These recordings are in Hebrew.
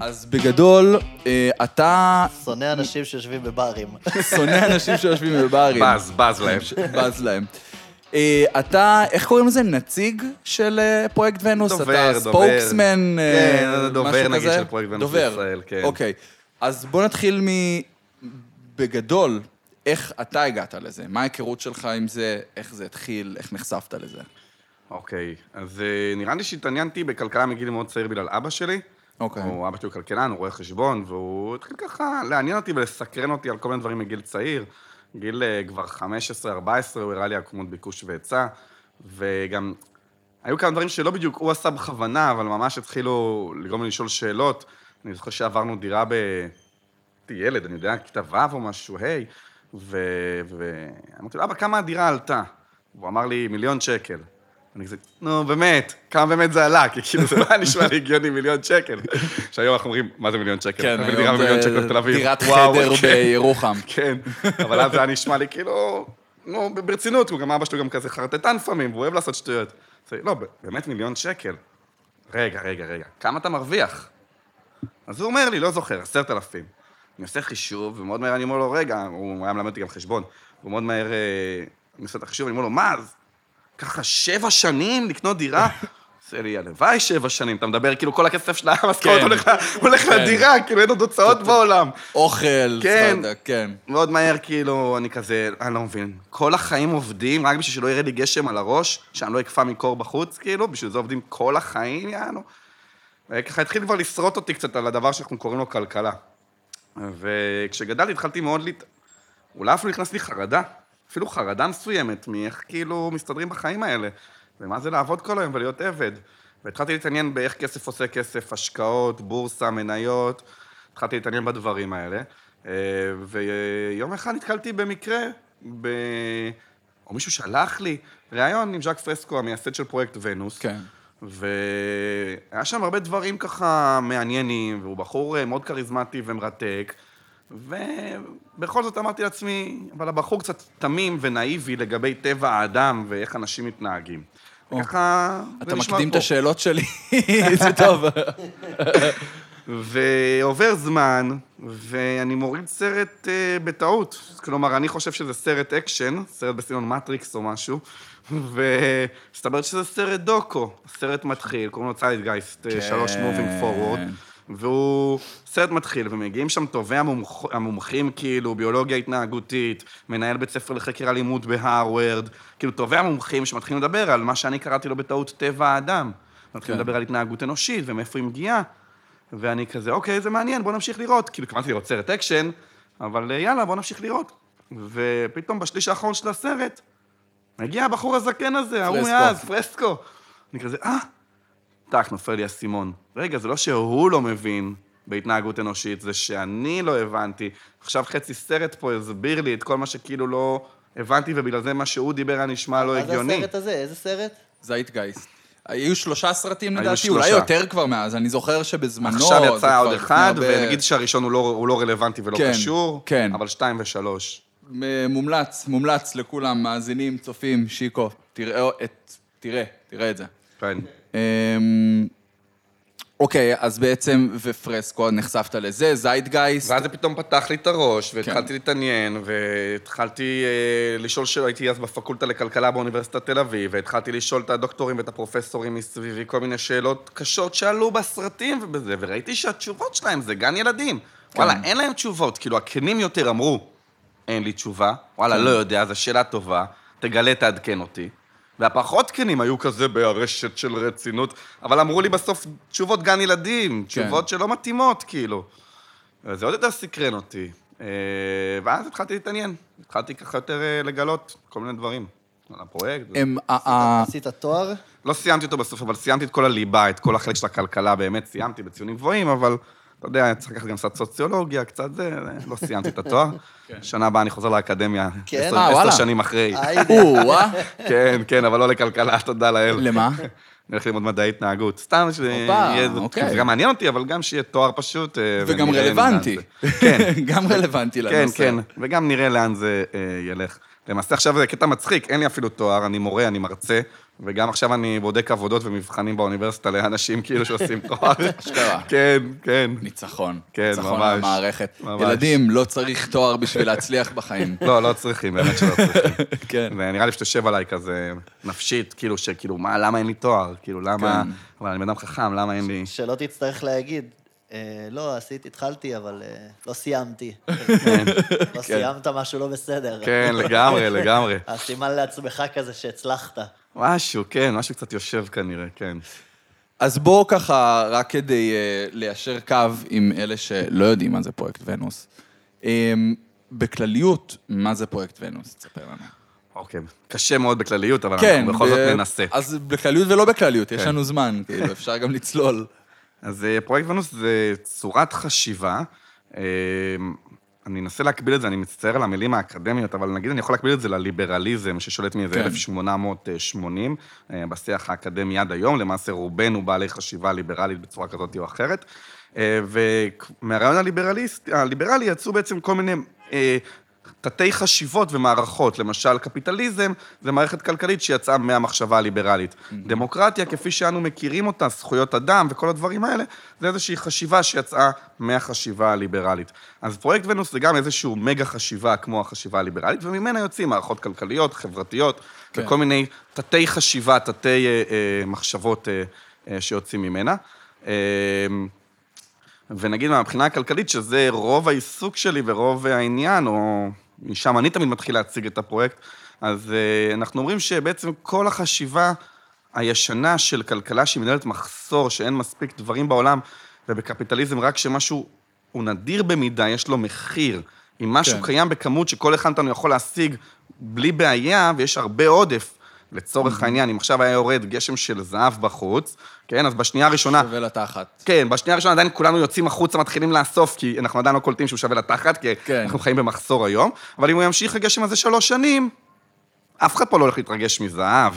אז בגדול, אה, אתה שונא אנשים שיושבים בברים. שונא אנשים שיושבים בברים. בז, בז להם. בז להם. אה, אתה, איך קוראים לזה? נציג של אה, פרויקט ונוס? דובר, אתה דובר. ספוקסמן, אה, כן, דובר, נגיד? של פרויקט ונוס דובר. בישראל, כן. אוקיי. אז בוא נתחיל מ... בגדול, איך אתה הגעת לזה? מה ההיכרות שלך עם זה? איך זה התחיל? איך נחשפת לזה? אוקיי, אז אה, נראה לי שהתעניינתי בכלכלה מגיל מאוד צעיר בגלל אבא שלי. אוקיי. הוא אבא שלי הוא כלכלן, הוא רואה חשבון, והוא התחיל ככה לעניין אותי ולסקרן אותי על כל מיני דברים מגיל צעיר. גיל אה, כבר 15-14, הוא הראה לי עקומות ביקוש והיצע, וגם היו כמה דברים שלא בדיוק הוא עשה בכוונה, אבל ממש התחילו לגרום לי לשאול שאלות. אני זוכר שעברנו דירה ב... הייתי ילד, אני יודע, כיתה ו' או משהו, היי, ואמרתי לו, אבא, כמה הדירה עלתה? הוא אמר לי, מיליון שקל. אני כזה, נו, באמת, כמה באמת זה עלה? כי כאילו זה לא היה נשמע לי הגיוני מיליון שקל. שהיום אנחנו אומרים, מה זה מיליון שקל? כן, היום דירה במיליון שקל בתל אביב. דירת חדר כן, בירוחם. כן, אבל אז זה היה נשמע לי כאילו, נו, ברצינות, הוא גם אבא שלו גם כזה חרטטן לפעמים, והוא אוהב לעשות שטויות. לא, באמת מיליון שקל. רגע, רגע, רגע, כמה אתה מרוויח? אז הוא אומר לי, לא זוכר, עשרת אלפים. אני עושה חישוב, ומאוד מהר אני אומר לו, רגע, הוא היה מלמד אותי גם חשבון, הוא מאוד מהר, אה, אני עושה את החישוב, אני אומר לו, מה, ככה שבע שנים לקנות דירה? עושה לי, הלוואי שבע שנים, אתה מדבר, כאילו כל הכסף של המשכורת כן. הולך ל- הולך כן. לדירה, כאילו אין עוד הוצאות בעולם. אוכל, כן. ספרדה, כן. מאוד מהר, כאילו, אני כזה, אני לא מבין. כל החיים עובדים רק בשביל שלא ירד לי גשם על הראש, שאני לא אקפא מקור בחוץ, כאילו, בשביל זה עובדים כל החיים, יענו. וככה התחיל כבר לשרוט אותי קצת על הדבר שאנחנו קוראים לו כלכלה. וכשגדלתי התחלתי מאוד להת... אולי אפילו נכנס לי חרדה, אפילו חרדה מסוימת מאיך כאילו מסתדרים בחיים האלה, ומה זה לעבוד כל היום ולהיות עבד. והתחלתי להתעניין באיך כסף עושה כסף, השקעות, בורסה, מניות, התחלתי להתעניין בדברים האלה. אה, ויום אחד נתקלתי במקרה, ב... או מישהו שלח לי ראיון עם ז'אק פרסקו, המייסד של פרויקט ונוס. כן. והיה שם הרבה דברים ככה מעניינים, והוא בחור אה, מאוד כריזמטי ומרתק, ובכל זאת אמרתי לעצמי, אבל הבחור קצת תמים ונאיבי לגבי טבע האדם ואיך אנשים מתנהגים. או. וככה... אתה מקדים את. השאלות שלי, זה טוב. ועובר זמן, ואני מוריד סרט אה, בטעות. כלומר, אני חושב שזה סרט אקשן, סרט בסגנון מטריקס או משהו, ומסתבר שזה סרט דוקו. הסרט מתחיל, קוראים לו ציידגייסט, כן. שלוש Moving Forward, והוא סרט מתחיל, ומגיעים שם טובי המומח... המומחים, כאילו, ביולוגיה התנהגותית, מנהל בית ספר לחקר אלימות בהרווארד, כאילו, טובי המומחים שמתחילים לדבר על מה שאני קראתי לו בטעות טבע האדם. מתחילים כן. לדבר על התנהגות אנושית ומאיפה היא מגיעה. ואני כזה, אוקיי, זה מעניין, בוא נמשיך לראות. כאילו, התכוונתי לראות סרט אקשן, אבל אה, יאללה, בוא נמשיך לראות. ופתאום בשליש האחרון של הסרט, מגיע הבחור הזקן הזה, ההוא. ז'אק פרסקו. אני כזה, אה, טאק, נופל לי האסימון. רגע, זה לא שהוא לא מבין בהתנהגות אנושית, זה שאני לא הבנתי. עכשיו חצי סרט פה הסביר לי את כל מה שכאילו לא הבנתי, ובגלל זה מה שהוא דיבר היה נשמע לא מה זה הגיוני. הסרט הזה? איזה סרט? זייטגייסט. היו שלושה סרטים היו לדעתי, אולי שלושה. יותר כבר מאז, אני זוכר שבזמנו... עכשיו יצא עוד אחד, הרבה- ונגיד שהראשון הוא לא, הוא לא רלוונטי ולא כן, קשור, כן. אבל שתיים ושלוש. מומלץ, מומלץ לכולם, מאזינים, צופים, שיקו, תראה את... תראה, תראה את זה. כן. אוקיי, אז בעצם, ופרסקו, נחשפת לזה, זייטגייסט. ואז זה פתאום פתח לי את הראש, כן. והתחלתי להתעניין, והתחלתי אה, לשאול שאלות, הייתי אז בפקולטה לכלכלה באוניברסיטת תל אביב, והתחלתי לשאול את הדוקטורים ואת הפרופסורים מסביבי כל מיני שאלות קשות שעלו בסרטים ובזה, וראיתי שהתשובות שלהם זה גן ילדים. כן. וואלה, אין להם תשובות, כאילו הכנים יותר אמרו, אין לי תשובה, וואלה, כן. לא יודע, זו שאלה טובה, תגלה, תעדכן אותי. והפחות כנים היו כזה בארשת של רצינות, אבל אמרו לי בסוף תשובות גן ילדים, כן. תשובות שלא מתאימות, כאילו. זה עוד יותר סקרן אותי. אה, ואז התחלתי להתעניין. התחלתי ככה יותר אה, לגלות כל מיני דברים על הפרויקט. הם, ה- ה- עשית תואר? לא סיימתי אותו בסוף, אבל סיימתי את כל הליבה, את כל החלק של הכלכלה, באמת סיימתי בציונים גבוהים, אבל אתה יודע, צריך לקחת גם קצת סוציולוגיה, קצת זה, לא סיימתי את התואר. שנה הבאה אני חוזר לאקדמיה, כן? עשר אה. שנים אחרי. או-אה, כן, כן, אבל לא לכלכלה, תודה לאל. למה? אני הולך ללמוד מדעי התנהגות. סתם שיהיה... אוקיי. זה גם מעניין אותי, אבל גם שיהיה תואר פשוט. אה, וגם לאן רלוונטי. כן. גם רלוונטי כן, לנושא. כן, וגם נראה לאן זה אה, ילך. למעשה עכשיו זה קטע מצחיק, אין לי אפילו תואר, אני מורה, אני מרצה, וגם עכשיו אני בודק עבודות ומבחנים באוניברסיטה לאנשים כאילו שעושים תואר. אשכרה. כן, כן. ניצחון. כן, ניצחון ממש. על המערכת. ממש. ילדים, לא צריך תואר בשביל להצליח בחיים. לא, לא צריכים, באמת שלא צריכים. כן. ונראה לי שתשב עליי כזה נפשית, כאילו, שכאילו, מה, למה אין לי תואר? כאילו, למה... כן. אבל אני בן אדם חכם, למה אין לי... שלא תצטרך להגיד, אה, לא, עשיתי, התחלתי, אבל אה, לא סיימתי. לא סיימת משהו לא בסדר. כן, לגמרי, לגמרי. אז סימן לעצמך כזה שהצלחת. משהו, כן, משהו קצת יושב כנראה, כן. אז בואו ככה, רק כדי uh, ליישר קו עם אלה שלא יודעים מה זה פרויקט ונוס. Um, בכלליות, מה זה פרויקט ונוס? תספר לנו. אוקיי, קשה מאוד בכלליות, אבל כן, אנחנו בכל זאת ב- ננסה. אז בכלליות ולא בכלליות, יש כן. לנו זמן, כאילו, אפשר גם לצלול. אז אה, פרויקט ונוס זה צורת חשיבה. אני אנסה להקביל את זה, אני מצטער על המילים האקדמיות, אבל נגיד אני יכול להקביל את זה לליברליזם ששולט מאיזה כן. 1880, אה, בשיח האקדמי עד היום, למעשה רובנו בעלי חשיבה ליברלית בצורה כזאת או אחרת. אה, ומהרעיון הליברליסט, הליברלי יצאו בעצם כל מיני אה, תתי חשיבות ומערכות. למשל, קפיטליזם זה מערכת כלכלית שיצאה מהמחשבה הליברלית. דמוקרטיה, כפי שאנו מכירים אותה, זכויות אדם וכל הדברים האלה, זה איזושהי חשיבה שיצאה מהחשיבה הליברלית. אז פרויקט ונוס זה גם איזשהו מגה חשיבה כמו החשיבה הליברלית, וממנה יוצאים מערכות כלכליות, חברתיות, כן. וכל מיני תתי חשיבה, תתי אה, אה, מחשבות אה, אה, שיוצאים ממנה. אה, ונגיד מהבחינה הכלכלית, שזה רוב העיסוק שלי ורוב העניין, או משם אני תמיד מתחיל להציג את הפרויקט, אז uh, אנחנו אומרים שבעצם כל החשיבה הישנה של כלכלה שהיא מנהלת מחסור, שאין מספיק דברים בעולם, ובקפיטליזם רק שמשהו הוא נדיר במידה, יש לו מחיר. אם משהו. כן. קיים בכמות שכל אחד מאיתנו יכול להשיג בלי בעיה, ויש הרבה עודף, לצורך העניין, אם עכשיו היה יורד גשם של זהב בחוץ, כן, אז בשנייה הראשונה... שווה לתחת. כן, בשנייה הראשונה עדיין כולנו יוצאים החוצה, מתחילים לאסוף, כי אנחנו עדיין לא קולטים שהוא שווה לתחת, כי כן. אנחנו חיים במחסור היום, אבל אם הוא ימשיך הגשם הזה שלוש שנים, אף אחד פה לא הולך להתרגש מזהב.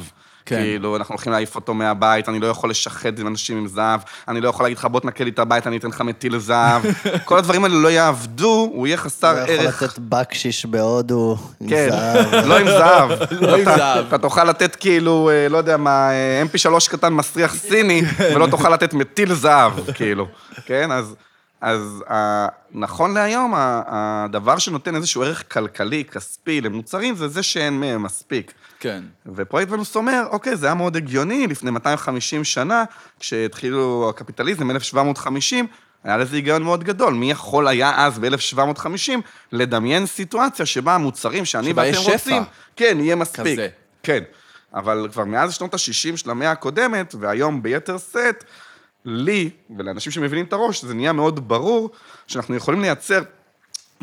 כן. כאילו, אנחנו הולכים להעיף אותו מהבית, אני לא יכול לשחד עם אנשים עם זהב, אני לא יכול להגיד לך, בוא תנקה לי את הבית, אני אתן לך מטיל זהב. כל הדברים האלה לא יעבדו, הוא יהיה חסר לא יכול ערך. לתת בקשיש בהודו עם כן, זהב. לא עם זהב. לא עם אתה- זהב. אתה תוכל לתת כאילו, אה, לא יודע מה, אה, mp3 קטן מסריח סיני, ולא תוכל לתת מטיל זהב, כאילו. כן, אז... אז ה- נכון להיום, הדבר שנותן איזשהו ערך כלכלי, כספי, למוצרים, זה זה שאין מהם מספיק. כן. ופרויקט ונוס אומר, אוקיי, זה היה מאוד הגיוני לפני 250 שנה, כשהתחילו הקפיטליזם, 1750, היה לזה היגיון מאוד גדול. מי יכול היה אז, ב-1750, לדמיין סיטואציה שבה המוצרים שאני שבה ואתם יש שפע. רוצים, כן, יהיה מספיק. כזה. כן. אבל כבר מאז שנות ה-60 של המאה הקודמת, והיום ביתר שאת, לי ולאנשים שמבינים את הראש, זה נהיה מאוד ברור שאנחנו יכולים לייצר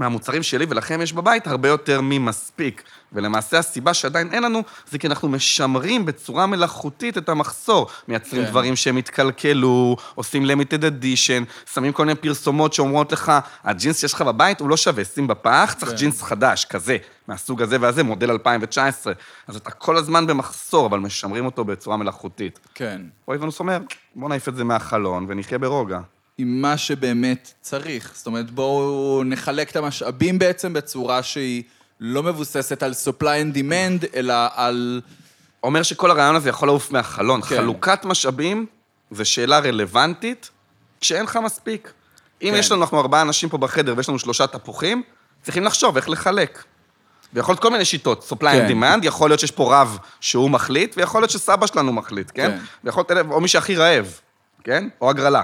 מהמוצרים שלי ולכם יש בבית הרבה יותר ממספיק. ולמעשה הסיבה שעדיין אין לנו, זה כי אנחנו משמרים בצורה מלאכותית את המחסור. מייצרים כן. דברים שהם התקלקלו, עושים limited edition, שמים כל מיני פרסומות שאומרות לך, הג'ינס שיש לך בבית הוא לא שווה, שים בפח, צריך כן. ג'ינס חדש, כזה, מהסוג הזה והזה, מודל 2019. אז אתה כל הזמן במחסור, אבל משמרים אותו בצורה מלאכותית. כן. רועי ונוס אומר, בוא נעיף את זה מהחלון ונחיה ברוגע. עם מה שבאמת צריך. זאת אומרת, בואו נחלק את המשאבים בעצם בצורה שהיא לא מבוססת על supply and demand, אלא על... אומר שכל הרעיון הזה יכול לעוף מהחלון. כן. כן. חלוקת משאבים זו שאלה רלוונטית כשאין לך מספיק. אם כן. כן. יש לנו, אנחנו ארבעה אנשים פה בחדר ויש לנו שלושה תפוחים, צריכים לחשוב איך לחלק. ויכול להיות כל מיני שיטות, supply כן. and demand, יכול להיות שיש פה רב שהוא מחליט, ויכול להיות שסבא שלנו מחליט, כן? כן. ויכול להיות, או מי שהכי רעב, כן? או הגרלה.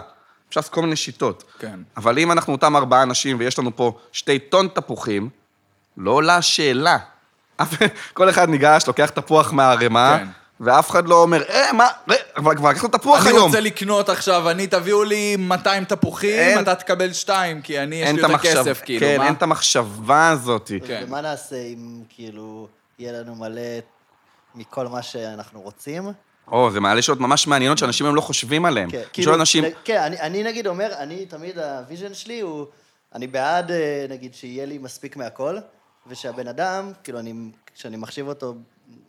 אפשר לעשות כל מיני שיטות. כן. אבל אם אנחנו אותם ארבעה אנשים ויש לנו פה שתי טון תפוחים, לא עולה שאלה. כל אחד ניגש, לוקח תפוח מהערימה, כן. ואף אחד לא אומר, אה, מה, אה, אבל כבר לקחנו תפוח אני היום. רוצה לקנות עכשיו, אני, תביאו לי 200 תפוחים, אין- אתה תקבל שתיים, כי אני, יש לי את המחשב- כסף, כאילו, כן, מה? אין את המחשבה הזאת. כן. ומה נעשה אם כאילו יהיה לנו מלא מכל מה שאנחנו רוצים? או, זה מעלה שאלות ממש מעניינות שאנשים היום לא חושבים עליהן. כן, שואל אנשים, כן, אני, אני נגיד אומר, אני תמיד, ה vision שלי הוא, אני בעד, אה, נגיד, שיהיה לי מספיק מהכל, ושהבן אדם, כאילו, אני, כשאני מחשיב אותו,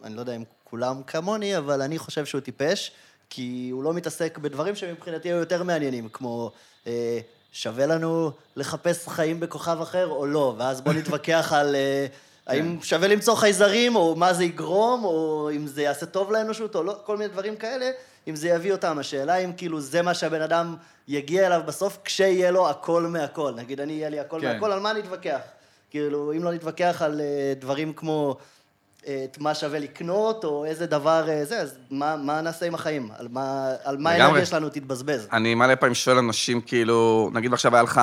אני לא יודע אם כולם כמוני, אבל אני חושב שהוא טיפש, כי הוא לא מתעסק בדברים שמבחינתי היו יותר מעניינים, כמו... אה, שווה לנו לחפש חיים בכוכב אחר או לא, ואז בוא נתווכח על, אה, האם שווה למצוא חייזרים, או מה זה יגרום, או אם זה יעשה טוב לאנושות, או לא, כל מיני דברים כאלה, אם זה יביא אותם. השאלה אם כאילו זה מה שהבן אדם יגיע אליו בסוף, כשיהיה לו הכל מהכל. נגיד, אני, יהיה לי הכל כן. מהכל, על מה נתווכח? כאילו, אם לא נתווכח על אה, דברים כמו אה, את מה שווה לקנות, או איזה דבר אה, זה, אז מה, מה נעשה עם החיים? על מה, על מה. האנרגיה שלנו תתבזבז? אני מלא פעמים שואל אנשים, כאילו, נגיד עכשיו היה לך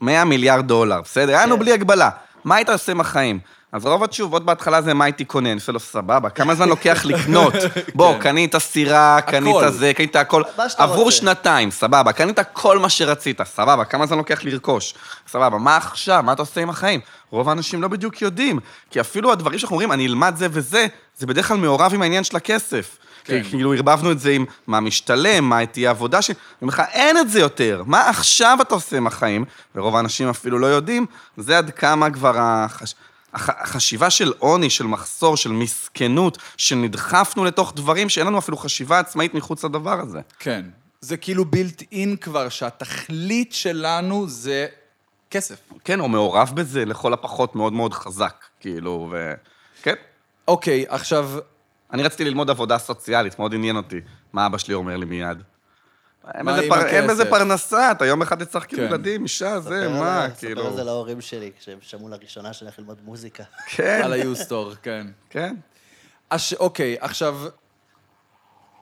100 מיליארד דולר, בסדר? היה לנו כן. בלי הגבלה. מה היית עושה עם החיים? אז רוב התשובות בהתחלה זה מה הייתי קונה, אני עושה לו סבבה, כמה זמן לוקח לקנות? בוא, קנית סירה, קנית. זה, קנית הכל. רוצה. שנתיים, סבבה, קנית כל מה שרצית, סבבה, כמה זמן לוקח לרכוש? סבבה, מה עכשיו? מה אתה עושה עם החיים? רוב האנשים לא בדיוק יודעים, כי אפילו הדברים שאנחנו אומרים, אני אלמד זה וזה, זה בדרך כלל מעורב עם העניין של הכסף. כן. כי כאילו ערבבנו את זה עם מה משתלם, מה תהיה העבודה שלי, אני אומר לך, אין את זה יותר. מה עכשיו אתה עושה עם החיים? ורוב האנשים אפילו לא יודעים, זה עד כמה כבר החש... הח... החשיבה של עוני, של מחסור, של מסכנות, שנדחפנו לתוך דברים שאין לנו אפילו חשיבה עצמאית מחוץ לדבר הזה. כן. זה כאילו בילט אין כבר, שהתכלית שלנו זה כסף. כן, או מעורב בזה לכל הפחות מאוד מאוד חזק, כאילו, ו... כן. אוקיי, עכשיו, אני רציתי ללמוד עבודה סוציאלית, מאוד עניין אותי. מה אבא שלי אומר לי מיד? אין בזה עם פר- אין בזה הכסף? פרנסה, אתה יום אחד תצטרך כאילו כן. ילדים, אישה, זה, מה, כאילו... ספר על זה להורים שלי, כשהם שמעו לראשונה שאני הולך ללמוד מוזיקה. כן, על היוסטור, כן. כן. אוקיי, עכשיו,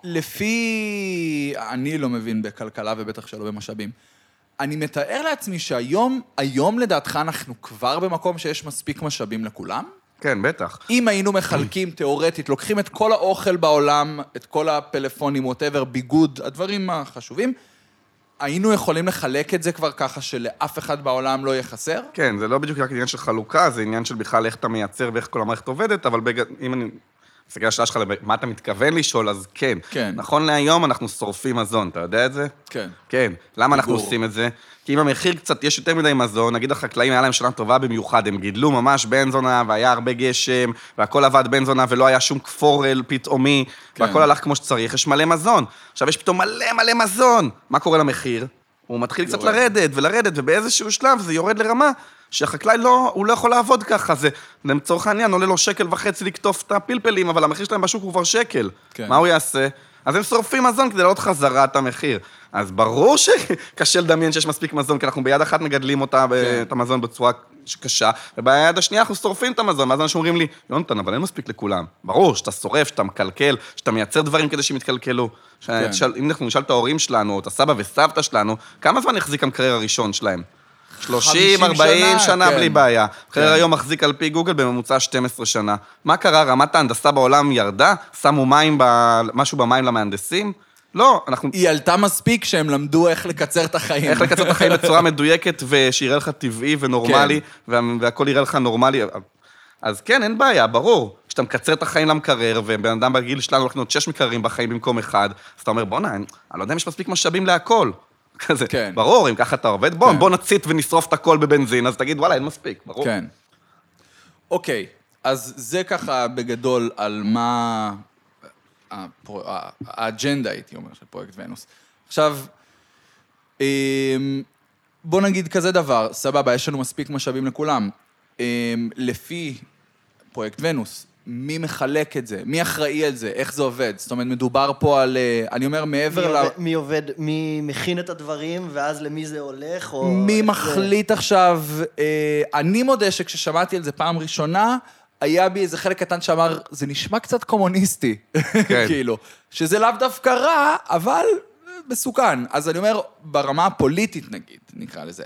לפי... אני לא מבין בכלכלה ובטח שלא במשאבים. אני מתאר לעצמי שהיום, היום לדעתך אנחנו כבר במקום שיש מספיק משאבים לכולם? כן, בטח. אם היינו מחלקים תיאורטית, לוקחים את כל האוכל בעולם, את כל הפלאפונים, ווטאבר, ביגוד, הדברים החשובים, היינו יכולים לחלק את זה כבר ככה שלאף אחד בעולם לא יהיה חסר? כן, זה לא בדיוק רק עניין של חלוקה, זה עניין של בכלל איך אתה מייצר ואיך כל המערכת עובדת, אבל בג... אם אני... מסתכל על השאלה שלך, מה אתה מתכוון לשאול, אז כן. כן. נכון להיום אנחנו שורפים מזון, אתה יודע את זה? כן. כן. למה אנחנו. עושים את זה? כי אם המחיר קצת, יש יותר מדי מזון, נגיד החקלאים, היה להם שנה טובה במיוחד, הם גידלו ממש בן זונה, והיה הרבה גשם, והכל עבד בן זונה, ולא היה שום כפורל פתאומי, כן. והכל הלך כמו שצריך, יש מלא מזון. עכשיו יש פתאום מלא מלא מזון. מה קורה למחיר? הוא מתחיל קצת יורד. לרדת ולרדת, ובאיזשהו שלב זה יורד לרמה שהחקלאי לא, הוא לא יכול לעבוד ככה, זה לצורך העניין עולה לו שקל וחצי לקטוף את הפלפלים, אבל המחיר שלהם בשוק הוא כבר שקל. כן. מה הוא יעשה? אז הם שורפים מזון כדי להעלות חזרה את המחיר. אז ברור שקשה לדמיין שיש מספיק מזון, כי אנחנו ביד אחת מגדלים אותה, כן. את המזון בצורה קשה, וביד השנייה אנחנו שורפים את המזון, ואז אנשים אומרים לי, יונתן, אבל אין מספיק לכולם. ברור, שאתה שורף, שאתה מקלקל, שאתה מייצר דברים כדי שהם יתקלקלו. כן. אם אנחנו נשאל את ההורים שלנו, או את הסבא וסבתא שלנו, כמה זמן החזיק המקרר הראשון שלהם? 30, 40 שנה, שנה כן. בלי בעיה. כן. היום מחזיק על פי גוגל בממוצע 12 שנה. מה קרה? רמת ההנדסה בעולם ירדה? שמו מים, ב... משהו במים למהנדסים? לא, אנחנו... היא עלתה מספיק שהם למדו איך לקצר את החיים. איך לקצר את החיים בצורה מדויקת ושיראה לך טבעי ונורמלי, כן. וה... והכל יראה לך נורמלי. אז כן, אין בעיה, ברור. כשאתה מקצר את החיים למקרר, ובן אדם בגיל שלנו הולך לקנות שש מקררים בחיים במקום אחד, אז אתה אומר, בואנה, אני לא יודע אם יש מספיק משאבים להכל. כזה, כן. ברור, אם ככה אתה עובד, בוא, כן. בוא נצית ונשרוף את הכל בבנזין, אז תגיד, וואלה, אין מספיק, ברור. כן. אוקיי, אז זה ככה בגדול על מה... הפרו- ה- האג'נדה, הייתי אומר, של פרויקט ונוס. עכשיו, אמ, בוא נגיד כזה דבר, סבבה, יש לנו מספיק משאבים לכולם. אמ, לפי פרויקט ונוס, מי מחלק את זה? מי אחראי על זה? איך זה עובד? זאת אומרת, מדובר פה על... אה, אני אומר, מי מעבר ל... עובד, מי עובד, מי מכין את הדברים, ואז למי זה הולך, או... מי איך זה- מחליט עכשיו? אה, אני מודה שכששמעתי על זה פעם ראשונה, היה בי איזה חלק קטן שאמר, זה נשמע קצת קומוניסטי. כן. כאילו, שזה לאו דווקא רע, אבל מסוכן. אז אני אומר, ברמה הפוליטית נגיד, נקרא לזה,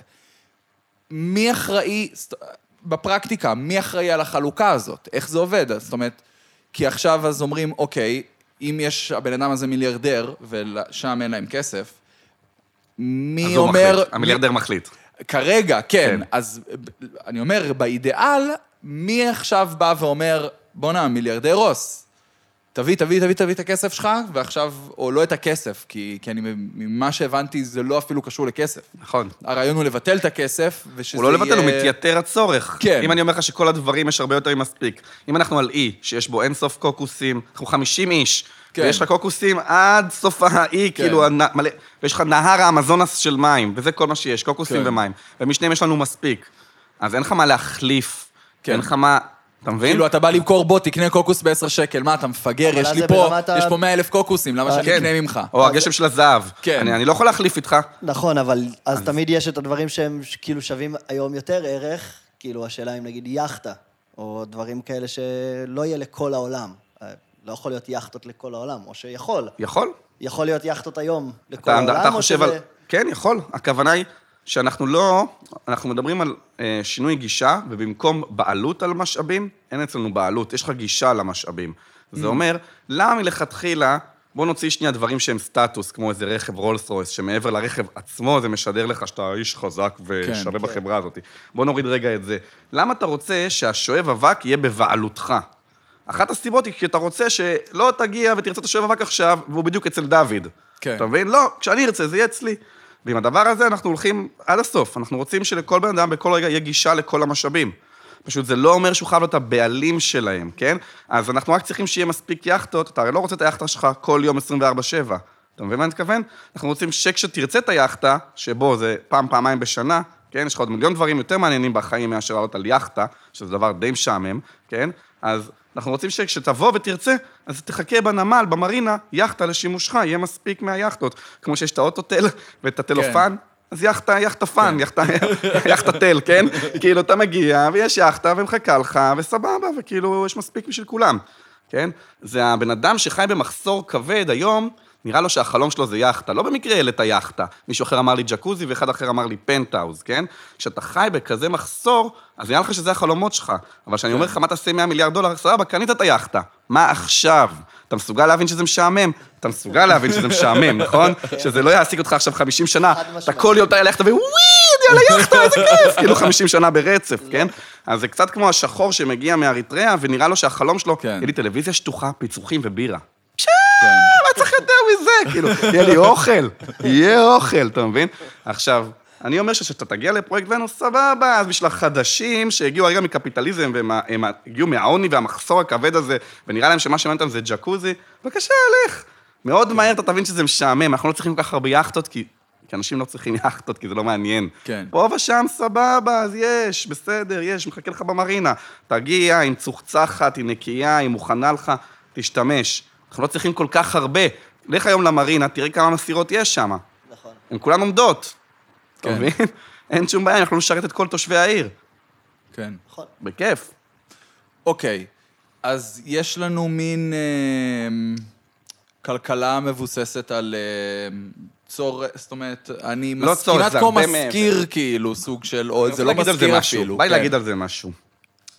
מי אחראי, בפרקטיקה, מי אחראי על החלוקה הזאת? איך זה עובד? זאת אומרת, כי עכשיו אז אומרים, אוקיי, אם יש, הבן אדם הזה מיליארדר, ושם אין להם כסף, מי אז הוא אומר... מחליט, המיליארדר מחליט. כרגע, כן. כן. אז אני אומר, באידיאל, מי עכשיו בא ואומר, בואנה, מיליארדר רוס, תביא, תביא, תביא, תביא את הכסף שלך, ועכשיו, או לא את הכסף, כי, כי אני, ממה שהבנתי, זה לא אפילו קשור לכסף. נכון. הרעיון הוא לבטל את הכסף, ושזה הוא לא לבטל, הוא יהיה- מתייתר הצורך. כן. אם אני אומר לך שכל הדברים יש הרבה יותר ממספיק. אם אנחנו על אי, שיש בו אינסוף קוקוסים, אנחנו 50 איש, כן. ויש לך קוקוסים עד סוף האי, כאילו, הנ- מלא, ויש לך נהר האמזונס של מים, וזה כל מה שיש, קוקוסים כן. ומים. ומשניהם יש לנו מספיק. אז אין לך מה להחליף, כן. אין לך מה... אתה מבין? כאילו, אתה בא למכור בוא, תקנה קוקוס ב-10 שקל, מה, אתה מפגר, יש אז לי פה, ברמת יש פה 100 אלף קוקוסים, למה שאני כן. אקנה ממך? או הגשם של הזהב. כן. אני אני לא יכול להחליף איתך. נכון, אבל אז תמיד יש את הדברים שהם כאילו שווים היום יותר ערך, כאילו השאלה אם נגיד יאכטה, או דברים כאלה שלא יהיה לכל העולם. אה, לא יכול להיות יאכטות לכל העולם, או שיכול. יכול? יכול להיות יאכטות היום לכל אתה, העולם, אתה או חושב שזה... על... כן, יכול. הכוונה היא שאנחנו לא... אנחנו מדברים על אה, שינוי גישה, ובמקום בעלות על משאבים, אין אצלנו בעלות, יש לך גישה למשאבים. Mm. זה אומר, למה מלכתחילה... בוא נוציא שנייה דברים שהם סטטוס, כמו איזה רכב רולס רויס, שמעבר לרכב עצמו זה משדר לך שאתה איש חזק ושווה כן. בחברה הזאת. בוא נוריד רגע את זה. למה אתה רוצה שהשואב אבק יהיה בבעלותך? אחת הסיבות היא כי אתה רוצה שלא תגיע ותרצה את השואב אבק עכשיו, והוא בדיוק אצל דוד. כן. אתה מבין? לא, כשאני ארצה זה יהיה אצלי. ועם הדבר הזה אנחנו הולכים עד הסוף. אנחנו רוצים שלכל בן אדם בכל רגע יהיה גישה לכל המשאבים. פשוט זה לא אומר שהוא חייב להיות הבעלים שלהם, כן? אז אנחנו רק צריכים שיהיה מספיק יאכטות, אתה הרי לא רוצה את היאכטה שלך כל יום 24-7. אתה מבין מה אני מתכוון? אנחנו רוצים שכשתרצה את היאכטה, שבו זה פעם, פעמיים בשנה, כן? יש לך עוד מיליון דברים יותר מעניינים בחיים מאשר לעלות על יאכטה, שזה דבר די משעמם, כן? אז אנחנו רוצים שכשתבוא ותרצה, אז תחכה בנמל, במרינה, יאכטה לשימושך, יהיה מספיק מהיאכטות. כמו שיש את האוטוטל ואת הטלופן, אז יאכטה, יאכטה fun, יאכטה, יאכטה תל, כן? כאילו, אתה מגיע, ויש יאכטה, ומחכה לך, וסבבה, וכאילו, יש מספיק בשביל כולם, כן? זה הבן אדם שחי במחסור כבד היום, נראה לו שהחלום שלו זה יאכטה. לא במקרה העלית יאכטה. מישהו אחר אמר לי ג'קוזי, ואחד אחר אמר לי פנטהאוז, כן? כשאתה חי בכזה מחסור, אז נראה לך שזה החלומות שלך. אבל כשאני אומר לך, מה תעשה 100 מיליארד דולר, סבבה, קנית את היאכטה. מה עכשיו? אתה מסוגל להבין שזה משעמם? אתה מסוגל להבין שזה משעמם, נכון? שזה לא יעסיק אותך עכשיו 50 שנה. אתה. כל יום תעלה ליאכטה וווי, אני על היאכטה, איזה כיף! כאילו 50 שנה ברצף, כן? אז זה קצת כמו השחור שמגיע מאריתריאה, ונראה לו שהחלום שלו, כן. יהיה לי טלוויזיה שטוחה, פיצוחים ובירה. כן. מה צריך יותר מזה? כאילו, יהיה לי אוכל, יהיה אוכל, אתה מבין? עכשיו, אני אומר שכשאתה תגיע לפרויקט ונוס, סבבה, אז בשביל החדשים שהגיעו הרגע מקפיטליזם, והם הם הגיעו מהעוני והמחסור הכבד הזה, ונראה להם שמה שמעניין אותם זה ג'קוזי, בבקשה, לך. מאוד מהר אתה תבין שזה משעמם, אנחנו לא צריכים כל כך הרבה יאכטות, כי... כי אנשים לא צריכים יאכטות, כי זה לא מעניין. כן. פה ושם סבבה, אז יש, בסדר, יש, מחכה לך במרינה. תגיע, היא מצוחצחת, היא נקייה, היא מוכנה לך, תשתמש. אנחנו לא צריכים כל כך הרבה. לך היום למרינה, תראה כמה מסירות יש שם. נכון. הן כולן עומדות. אתה כן. מבין? אין שום בעיה, אנחנו נשרת את כל תושבי העיר. כן. נכון. בכיף. אוקיי, אז יש לנו מין אה, כלכלה מבוססת על אה, צור... זאת אומרת, אני לא צורך, כמעט זה כמו הרבה משכיר, כאילו, סוג של... או זה לא משהו. אפילו. בא לי כן. להגיד על זה משהו.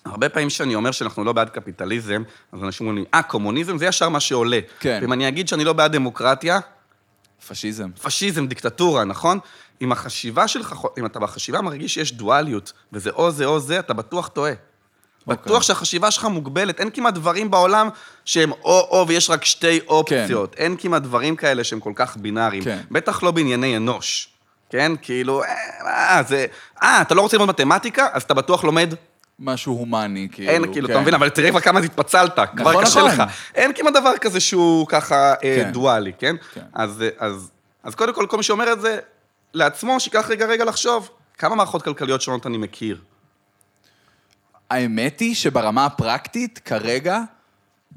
הרבה פעמים שאני אומר שאנחנו לא בעד קפיטליזם, אז אנשים אומרים לי, אה, קומוניזם זה ישר מה שעולה. כן. ואם אני אגיד שאני לא בעד דמוקרטיה, פשיזם. פשיזם, דיקטטורה, נכון? אם החשיבה שלך, אם אתה בחשיבה מרגיש שיש דואליות, וזה או זה או זה, אתה בטוח טועה. אוקיי. בטוח שהחשיבה שלך מוגבלת, אין כמעט דברים בעולם שהם או-או ויש רק שתי אופציות. אין כמעט דברים כאלה שהם כל כך בינאריים. כן. בטח לא בענייני אנוש. כן? כאילו, אה, מה, זה... אה, אתה לא רוצה ללמוד מתמטיקה? אז אתה בטוח לומד משהו הומני, כאילו. אין, כאילו, כן. אתה מבין, אבל תראה כבר כמה התפצלת, כבר קשה נכון. לך. אין כמעט דבר כזה שהוא ככה אה, כן. דואלי, כן? כן. אז, אה, אז, אז קודם כל, כל מי שאומר את זה לעצמו, שיקח רגע רגע לחשוב, כמה מערכות כלכליות שונות אני מכיר. האמת היא שברמה הפרקטית, כרגע,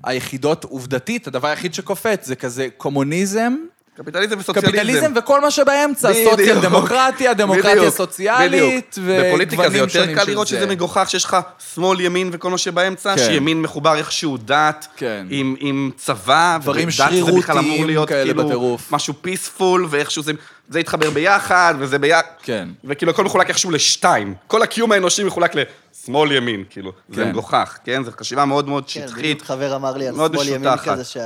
היחידות, עובדתית, הדבר היחיד שקופץ זה כזה קומוניזם, קפיטליזם וסוציאליזם. קפיטליזם וכל מה שבאמצע. סוציאל דמוקרטיה, דמוקרטיה סוציאלית. בפוליטיקה זה יותר קל לראות זה. שזה מגוחך, שיש לך שמאל, ימין וכל מה שבאמצע, כן. שימין מחובר איכשהו דת, כן. עם, עם צבא, דברים זה שרירותיים כאלה כאילו בטירוף. משהו פיספול, ואיכשהו זה, זה יתחבר ביחד, וזה ביחד, כן. וכאילו הכל מחולק איכשהו לשתיים. כל הקיום האנושי מחולק לשמאל ימין, כאילו. זה כן. מגוחך, כן? זו חשיבה מאוד מאוד כן, שטחית. בדיוק חבר אמר לי על מאוד שמאל ימין משותחת. כזה שה...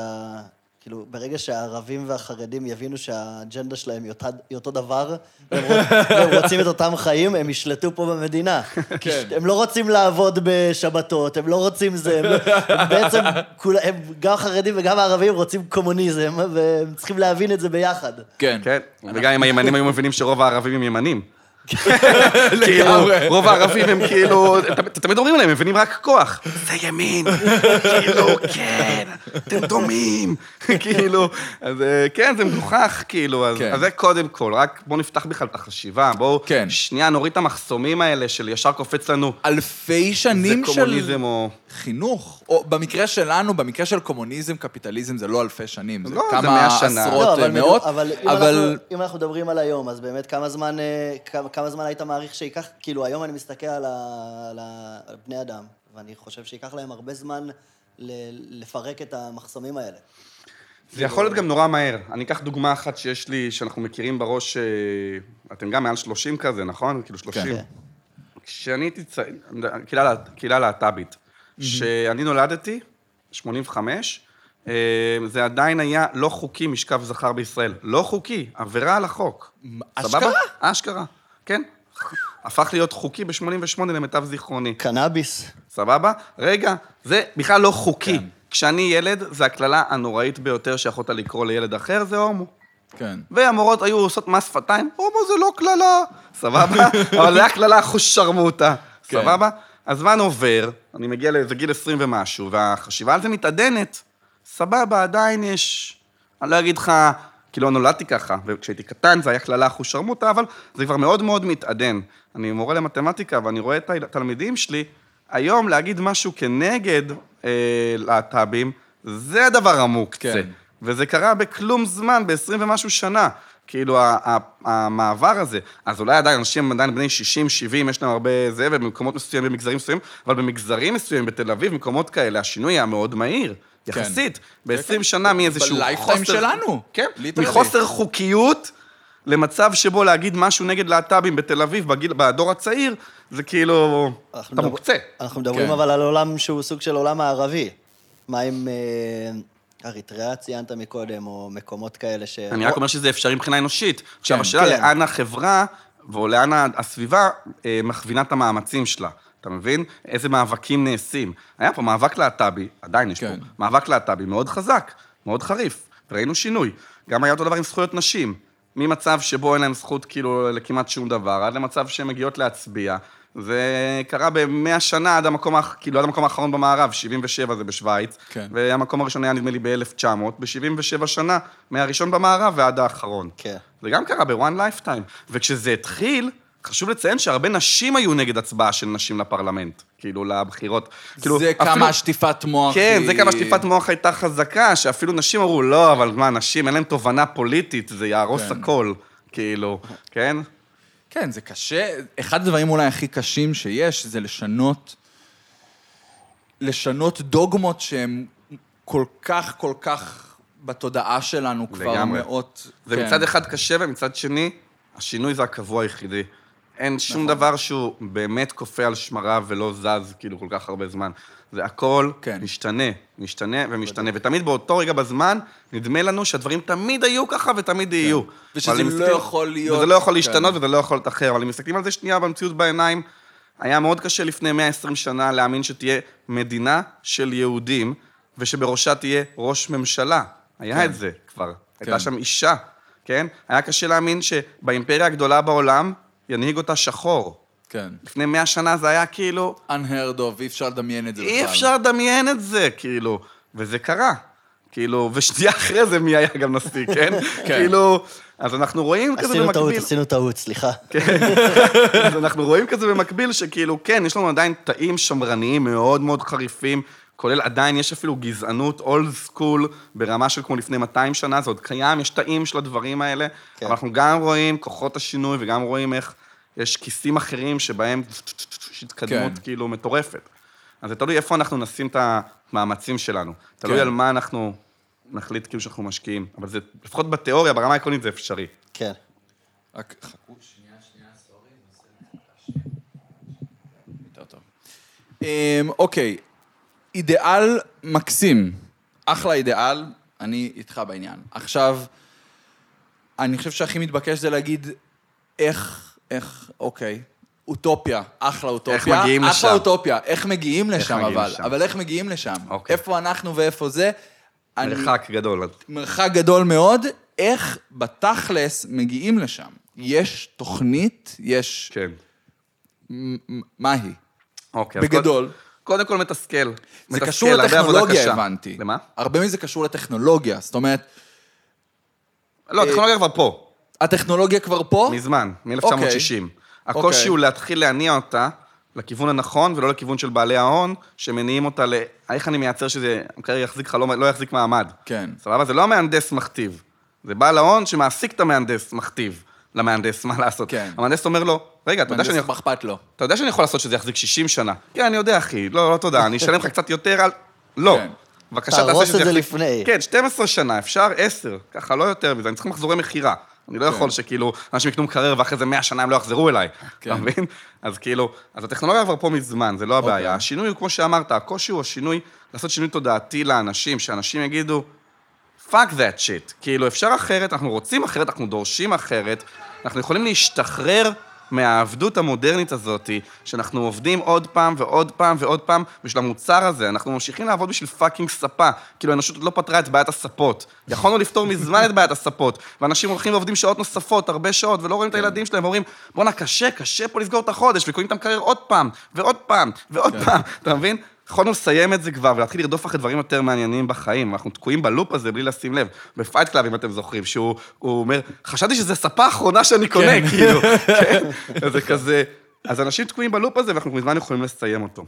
כאילו, ברגע שהערבים והחרדים יבינו שהאג'נדה שלהם היא אותו דבר, והם רוצ- והם רוצים את אותם חיים, הם ישלטו פה במדינה. כן. הם לא רוצים לעבוד בשבתות, הם לא רוצים זה, הם, הם בעצם, כול, הם גם חרדים וגם הערבים רוצים קומוניזם, והם צריכים להבין את זה ביחד. כן. כן, וגם אם הימנים היו מבינים שרוב הערבים הם ימנים. כאילו. רוב הערבים הם כאילו, תמיד אומרים להם, הם מבינים רק כוח. זה ימין, כאילו, כן, אתם דומים, כאילו, אז אה, כן, זה מגוחך, כאילו, אז כן. זה קודם כל, רק בואו נפתח בכלל את החשיבה, בואו, כן. שנייה נוריד את המחסומים האלה של ישר קופץ לנו, אלפי זה שנים של קומוניזם או... חינוך. או במקרה שלנו, במקרה של קומוניזם, קפיטליזם, זה לא אלפי שנים, זה לא, זה כמה מאה שנה. עשרות, לא, אבל, מאות, אבל, אם, אבל... אנחנו, אם אנחנו מדברים על היום, אז באמת כמה זמן, אה, כמה, כמה זמן היית מעריך שייקח, כאילו היום אני מסתכל על, ה, על, ה, על בני אדם, ואני חושב שייקח להם הרבה זמן ל, לפרק את המחסומים האלה. זה יכול להיות גם נורא מהר. אני אקח דוגמה אחת שיש לי, שאנחנו מכירים בראש, אה, אתם גם מעל 30 כזה, נכון? כאילו 30. כן. כשאני הייתי צעיר, קהילה לה- קהילה להט"בית, כשאני נולדתי, 85, אה, זה עדיין היה לא חוקי משכב זכר בישראל. לא חוקי, עבירה על החוק. אשכרה? סבבה? אשכרה, כן. הפך להיות חוקי ב-88 למיטב זיכרוני. קנאביס. סבבה? רגע, זה בכלל לא חוקי. כן. כשאני ילד, זה הקללה הנוראית ביותר שיכולת לקרוא לילד אחר, זה הומו. כן. והמורות היו עושות מס שפתיים, הומו זה לא קללה, סבבה? אבל זה היה קללה אחוש שרמוטה, כן. הזמן עובר, אני מגיע לאיזה גיל 20 ומשהו, והחשיבה על זה מתעדנת, סבבה, עדיין יש... אני לא אגיד לך, כאילו, לא נולדתי ככה, וכשהייתי קטן זה היה קללה אחוש שרמוטה, אבל זה כבר מאוד מאוד מתעדן. אני מורה למתמטיקה, ואני רואה את התלמידים שלי, היום להגיד משהו כנגד אה, להט"בים, זה הדבר המוקצה. כן. וזה קרה בכלום זמן, ב-20 ומשהו שנה. כאילו, המעבר הזה. אז אולי עדיין אנשים עדיין בני 60, 70, יש להם הרבה זה, ובמקומות מסוימים, במגזרים מסוימים, אבל במגזרים מסוימים, בתל אביב, מקומות כאלה, השינוי היה מאוד מהיר. יחסית, ב-20 שנה מאיזשהו ב lifetime שלנו. כן, literally. מחוסר חוקיות למצב שבו להגיד משהו נגד להט"בים בתל אביב, בגיל, בדור הצעיר, זה כאילו, אנחנו אתה מדבר- מוקצה. אנחנו מדברים כן. אבל על עולם שהוא סוג של עולם הערבי. מה עם אה, אריתריאה ציינת מקודם, או מקומות כאלה ש... אני רק אומר שזה אפשרי מבחינה אנושית. עכשיו, כן, השאלה כן. לאן החברה, או לאן הסביבה אה, מכווינה את המאמצים שלה. אתה מבין? איזה מאבקים נעשים. היה פה מאבק להט"בי, עדיין יש כן. פה, מאבק להט"בי מאוד חזק, מאוד חריף, וראינו שינוי. גם היה אותו דבר עם זכויות נשים. ממצב שבו אין להם זכות כאילו לכמעט שום דבר, עד למצב שהן מגיעות להצביע. זה קרה במאה שנה עד המקום, כאילו עד המקום האחרון במערב, 77 זה בשוויץ. כן. והמקום הראשון היה נדמה לי ב-1900, ב-77 שנה, מהראשון במערב ועד האחרון. כן. זה גם קרה ב-one lifetime. וכשזה התחיל, חשוב לציין שהרבה נשים היו נגד הצבעה של נשים לפרלמנט, כאילו, לבחירות. כאילו, זה אפילו- כמה שטיפת מוח כן, היא- זה כמה שטיפת מוח הייתה חזקה, שאפילו נשים אמרו, לא, אבל מה, נשים, אין להם תובנה פוליטית, זה יהרוס כן. הכל, כאילו, כן? כן, זה קשה. אחד הדברים אולי הכי קשים שיש, זה לשנות, לשנות דוגמות שהן כל כך, כל כך בתודעה שלנו כבר לגמרי. מאות... זה כן. מצד אחד קשה, ומצד שני, השינוי זה הקבוע היחידי. אין שום נכון. דבר שהוא באמת קופא על שמריו ולא זז כאילו כל כך הרבה זמן. זה הכל כן. משתנה, משתנה ומשתנה, ותמיד באותו רגע בזמן, נדמה לנו שהדברים תמיד היו ככה ותמיד יהיו. כן. ושזה אבל אם לא מסתכלים- יכול להיות- וזה לא יכול כן. להשתנות וזה לא יכול להיות אחר, אבל אם מסתכלים על זה שנייה במציאות בעיניים, היה מאוד קשה לפני 120 שנה להאמין שתהיה מדינה של יהודים, ושבראשה תהיה ראש ממשלה. היה כן. את זה כבר. כן. הייתה שם אישה, כן? היה קשה להאמין שבאימפריה הגדולה בעולם ינהיג אותה שחור. כן. לפני מאה שנה זה היה כאילו, unheard of, אי אפשר לדמיין את זה בכלל. אי אפשר לדמיין את זה, כאילו. וזה קרה. כאילו, ושנייה אחרי זה מי היה גם נשיא, כן? כן. כאילו, אז אנחנו רואים כזה עשינו טעות, במקביל. עשינו טעות, סליחה. אז אנחנו רואים כזה במקביל שכאילו, כן, יש לנו עדיין תאים שמרניים מאוד מאוד חריפים, כולל עדיין יש אפילו גזענות אולד סקול ברמה של כמו לפני 200 שנה, זה עוד קיים, יש תאים של הדברים האלה, כן. אבל אנחנו גם רואים כוחות השינוי וגם רואים איך יש כיסים אחרים שבהם יש התקדמות כן. כאילו מטורפת. אז זה תלוי איפה אנחנו נשים את המאמצים שלנו. תלוי כן. על מה אנחנו נחליט כאילו שאנחנו משקיעים. אבל זה, לפחות בתיאוריה, ברמה העקרונית זה אפשרי. כן. רק חכו שנייה, שנייה, סורי, נעשה יותר טוב. אמ, אוקיי, אידיאל מקסים. אחלה אידיאל, אני איתך בעניין. עכשיו, אני חושב שהכי מתבקש זה להגיד איך, איך, אוקיי, אוטופיה, אחלה אוטופיה. איך מגיעים לשם? אחלה אוטופיה, איך מגיעים לשם מגיעים אבל, לשם? אבל איך מגיעים לשם? אוקיי. איפה אנחנו ואיפה זה? אני- מרחק גדול. מרחק גדול מאוד, איך בתכלס מגיעים לשם? יש תוכנית, יש... כן. מה היא? אוקיי. בגדול. קודם כל מתסכל. זה מתסכל, קשור לטכנולוגיה. הבנתי. למה? הרבה מזה קשור לטכנולוגיה. זאת אומרת, לא, הטכנולוגיה כבר פה, הטכנולוגיה כבר פה? מזמן, מ-1960. הקושי אוקיי. הוא להתחיל להניע אותה לכיוון הנכון ולא לכיוון של בעלי ההון, שמניעים אותה ל... איך אני מייצר שזה המקרר יחזיק לך, לא, יחזיק מעמד. כן. סבבה? זה לא המהנדס מכתיב. זה בעל ההון שמעסיק את המהנדס מכתיב למהנדס, מה לעשות. כן. המהנדס אומר לו, רגע, אתה יודע שאני... מהנדס מה אכפת לו. אתה יודע שאני יכול לעשות שזה יחזיק 60 שנה. כן, אני יודע, אחי. לא, לא תודה, אני אשלם לך קצת יותר על... לא. כן. בבקשה, תעשה תהרוס שזה את זה יחזיק... לפני. כן, 12 שנה, אפשר 10. ככה, לא יותר מזה, אני צריך מחזורי מכירה. אני לא יכול שכאילו, אנשים יקנו מקרר ואחרי זה 100 שנה הם לא יחזרו אליי. כן. אתה מבין? אז כאילו, אז הטכנולוגיה כבר פה מזמן, זה לא הבעיה. אוקיי. השינוי הוא, כמו שאמרת, הקושי הוא השינוי, לעשות שינוי תודעתי לאנשים, שאנשים יגידו, fuck that shit. כאילו, אפשר אחרת, אנחנו רוצים אחרת, אנחנו דורשים אחרת, אנחנו יכולים להשתחרר מהעבדות המודרנית הזאת, שאנחנו עובדים עוד פעם ועוד פעם ועוד פעם בשביל המוצר הזה. אנחנו ממשיכים לעבוד בשביל fucking ספה. כאילו, האנושות עוד לא פתרה את בעיית הספות. יכולנו לפתור מזמן את בעיית הספות, ואנשים הולכים ועובדים שעות נוספות, הרבה שעות, ולא רואים את הילדים שלהם, ואומרים, בואנה, קשה, קשה פה לסגור את החודש, וקונים את המקרר עוד פעם, ועוד פעם, ועוד פעם, אתה מבין? יכולנו לסיים את זה כבר ולהתחיל לרדוף אחרי דברים יותר מעניינים בחיים. אנחנו תקועים בלופ הזה בלי לשים לב. בפייט קלאב, אם אתם זוכרים, שהוא הוא אומר, חשבתי שזו ספה האחרונה שאני קונה, כאילו. כן? זה כזה... אז אנשים תקועים בלופ הזה, ואנחנו מזמן יכולים לסיים אותו.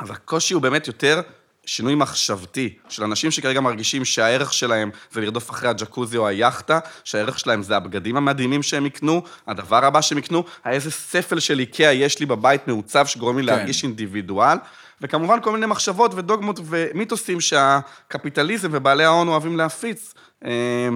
אז הקושי הוא באמת יותר שינוי מחשבתי של אנשים שכרגע מרגישים שהערך שלהם זה לרדוף אחרי הג'קוזי או היאכטה, שהערך שלהם זה הבגדים המדהימים שהם יקנו, הדבר הבא שהם יקנו, איזה ספל של איקאה יש לי בבית מעוצב שגורם לי כן. להרגיש אינדיבידואל, וכמובן כל מיני מחשבות ודוגמות ומיתוסים שהקפיטליזם ובעלי ההון אוהבים להפיץ. אה,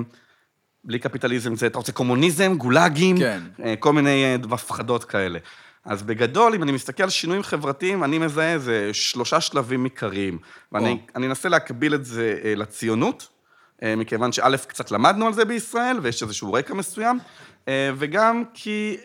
בלי קפיטליזם זה, אתה רוצה קומוניזם, גולאגים, כן. אה, כל מיני אה, הפחדות כאלה. אז בגדול, אם אני מסתכל על שינויים חברתיים, אני מזהה איזה שלושה שלבים עיקריים. ואני אנסה להקביל את זה לציונות, מכיוון שא', קצת למדנו על זה בישראל, ויש איזשהו רקע מסוים, וגם כי,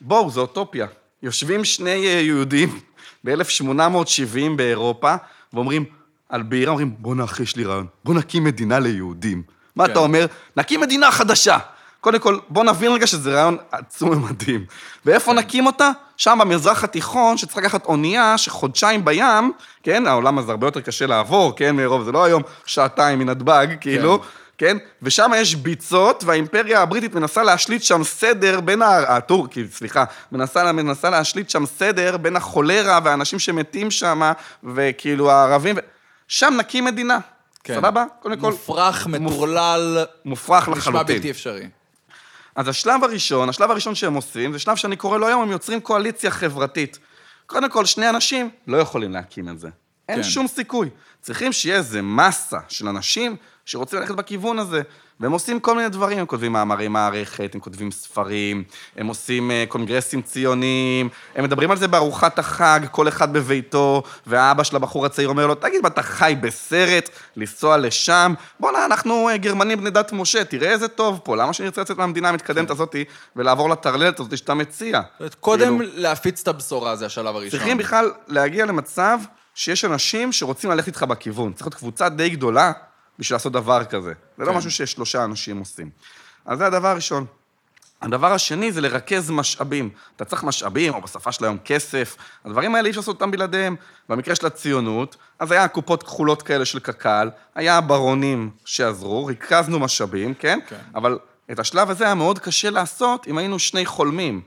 בואו, זו אוטופיה. יושבים שני יהודים ב-1870 באירופה, ואומרים, על בעירה אומרים, בוא נאחי, יש לי רעיון, בוא נקים מדינה ליהודים. מה כן. אתה אומר? נקים מדינה חדשה. קודם כל, בוא נבין רגע שזה רעיון עצום ומדהים. ואיפה נקים אותה? שם במזרח התיכון, שצריך לקחת אונייה שחודשיים בים, כן? העולם הזה הרבה יותר קשה לעבור, כן? מרוב, זה לא היום שעתיים מנתב"ג, כאילו, כן? ושם יש ביצות, והאימפריה הבריטית מנסה להשליט שם סדר בין ה... הטורקית, סליחה, מנסה, מנסה להשליט שם סדר בין החולרה והאנשים שמתים שם, וכאילו הערבים, ו... שם נקים מדינה. כן. סבבה? קודם כל, מופרך, מטורלל, מופרך נשמע לחלוטין. בלתי אפשרי. אז השלב הראשון, השלב הראשון שהם עושים, זה שלב שאני קורא לו היום, הם יוצרים קואליציה חברתית. קודם כל, שני אנשים לא יכולים להקים את זה. אין כן. שום סיכוי. צריכים שיהיה איזה מסה של אנשים שרוצים ללכת בכיוון הזה. והם עושים כל מיני דברים, הם כותבים מאמרי מערכת, הם כותבים ספרים, הם עושים אה, קונגרסים ציוניים, הם מדברים על זה בארוחת החג, כל אחד בביתו, והאבא של הבחור הצעיר אומר לו, תגיד, מה, אתה חי בסרט, לנסוע לשם? בואנה, אנחנו אה, גרמנים בני דת משה, תראה איזה טוב פה, למה שנרצה לצאת מהמדינה המתקדמת הזאת ולעבור לטרללת הזאת שאתה מציע? קודם כאילו, להפיץ את הבשורה, זה השלב הראשון. צריכים בכלל להגיע למצב שיש אנשים שרוצים ללכת איתך בכיוון. צריך להיות קבוצה די גדולה בשביל לעשות דבר כזה. זה לא כן. משהו ששלושה אנשים עושים. אז זה הדבר הראשון. הדבר השני זה לרכז משאבים. אתה צריך משאבים, או בשפה של היום כסף. הדברים האלה אי אפשר לעשות אותם בלעדיהם. במקרה של הציונות, אז היה קופות כחולות כאלה של קק"ל, היה ברונים שעזרו, ריכזנו משאבים, כן? כן. אבל את השלב הזה היה מאוד קשה לעשות אם היינו שני חולמים.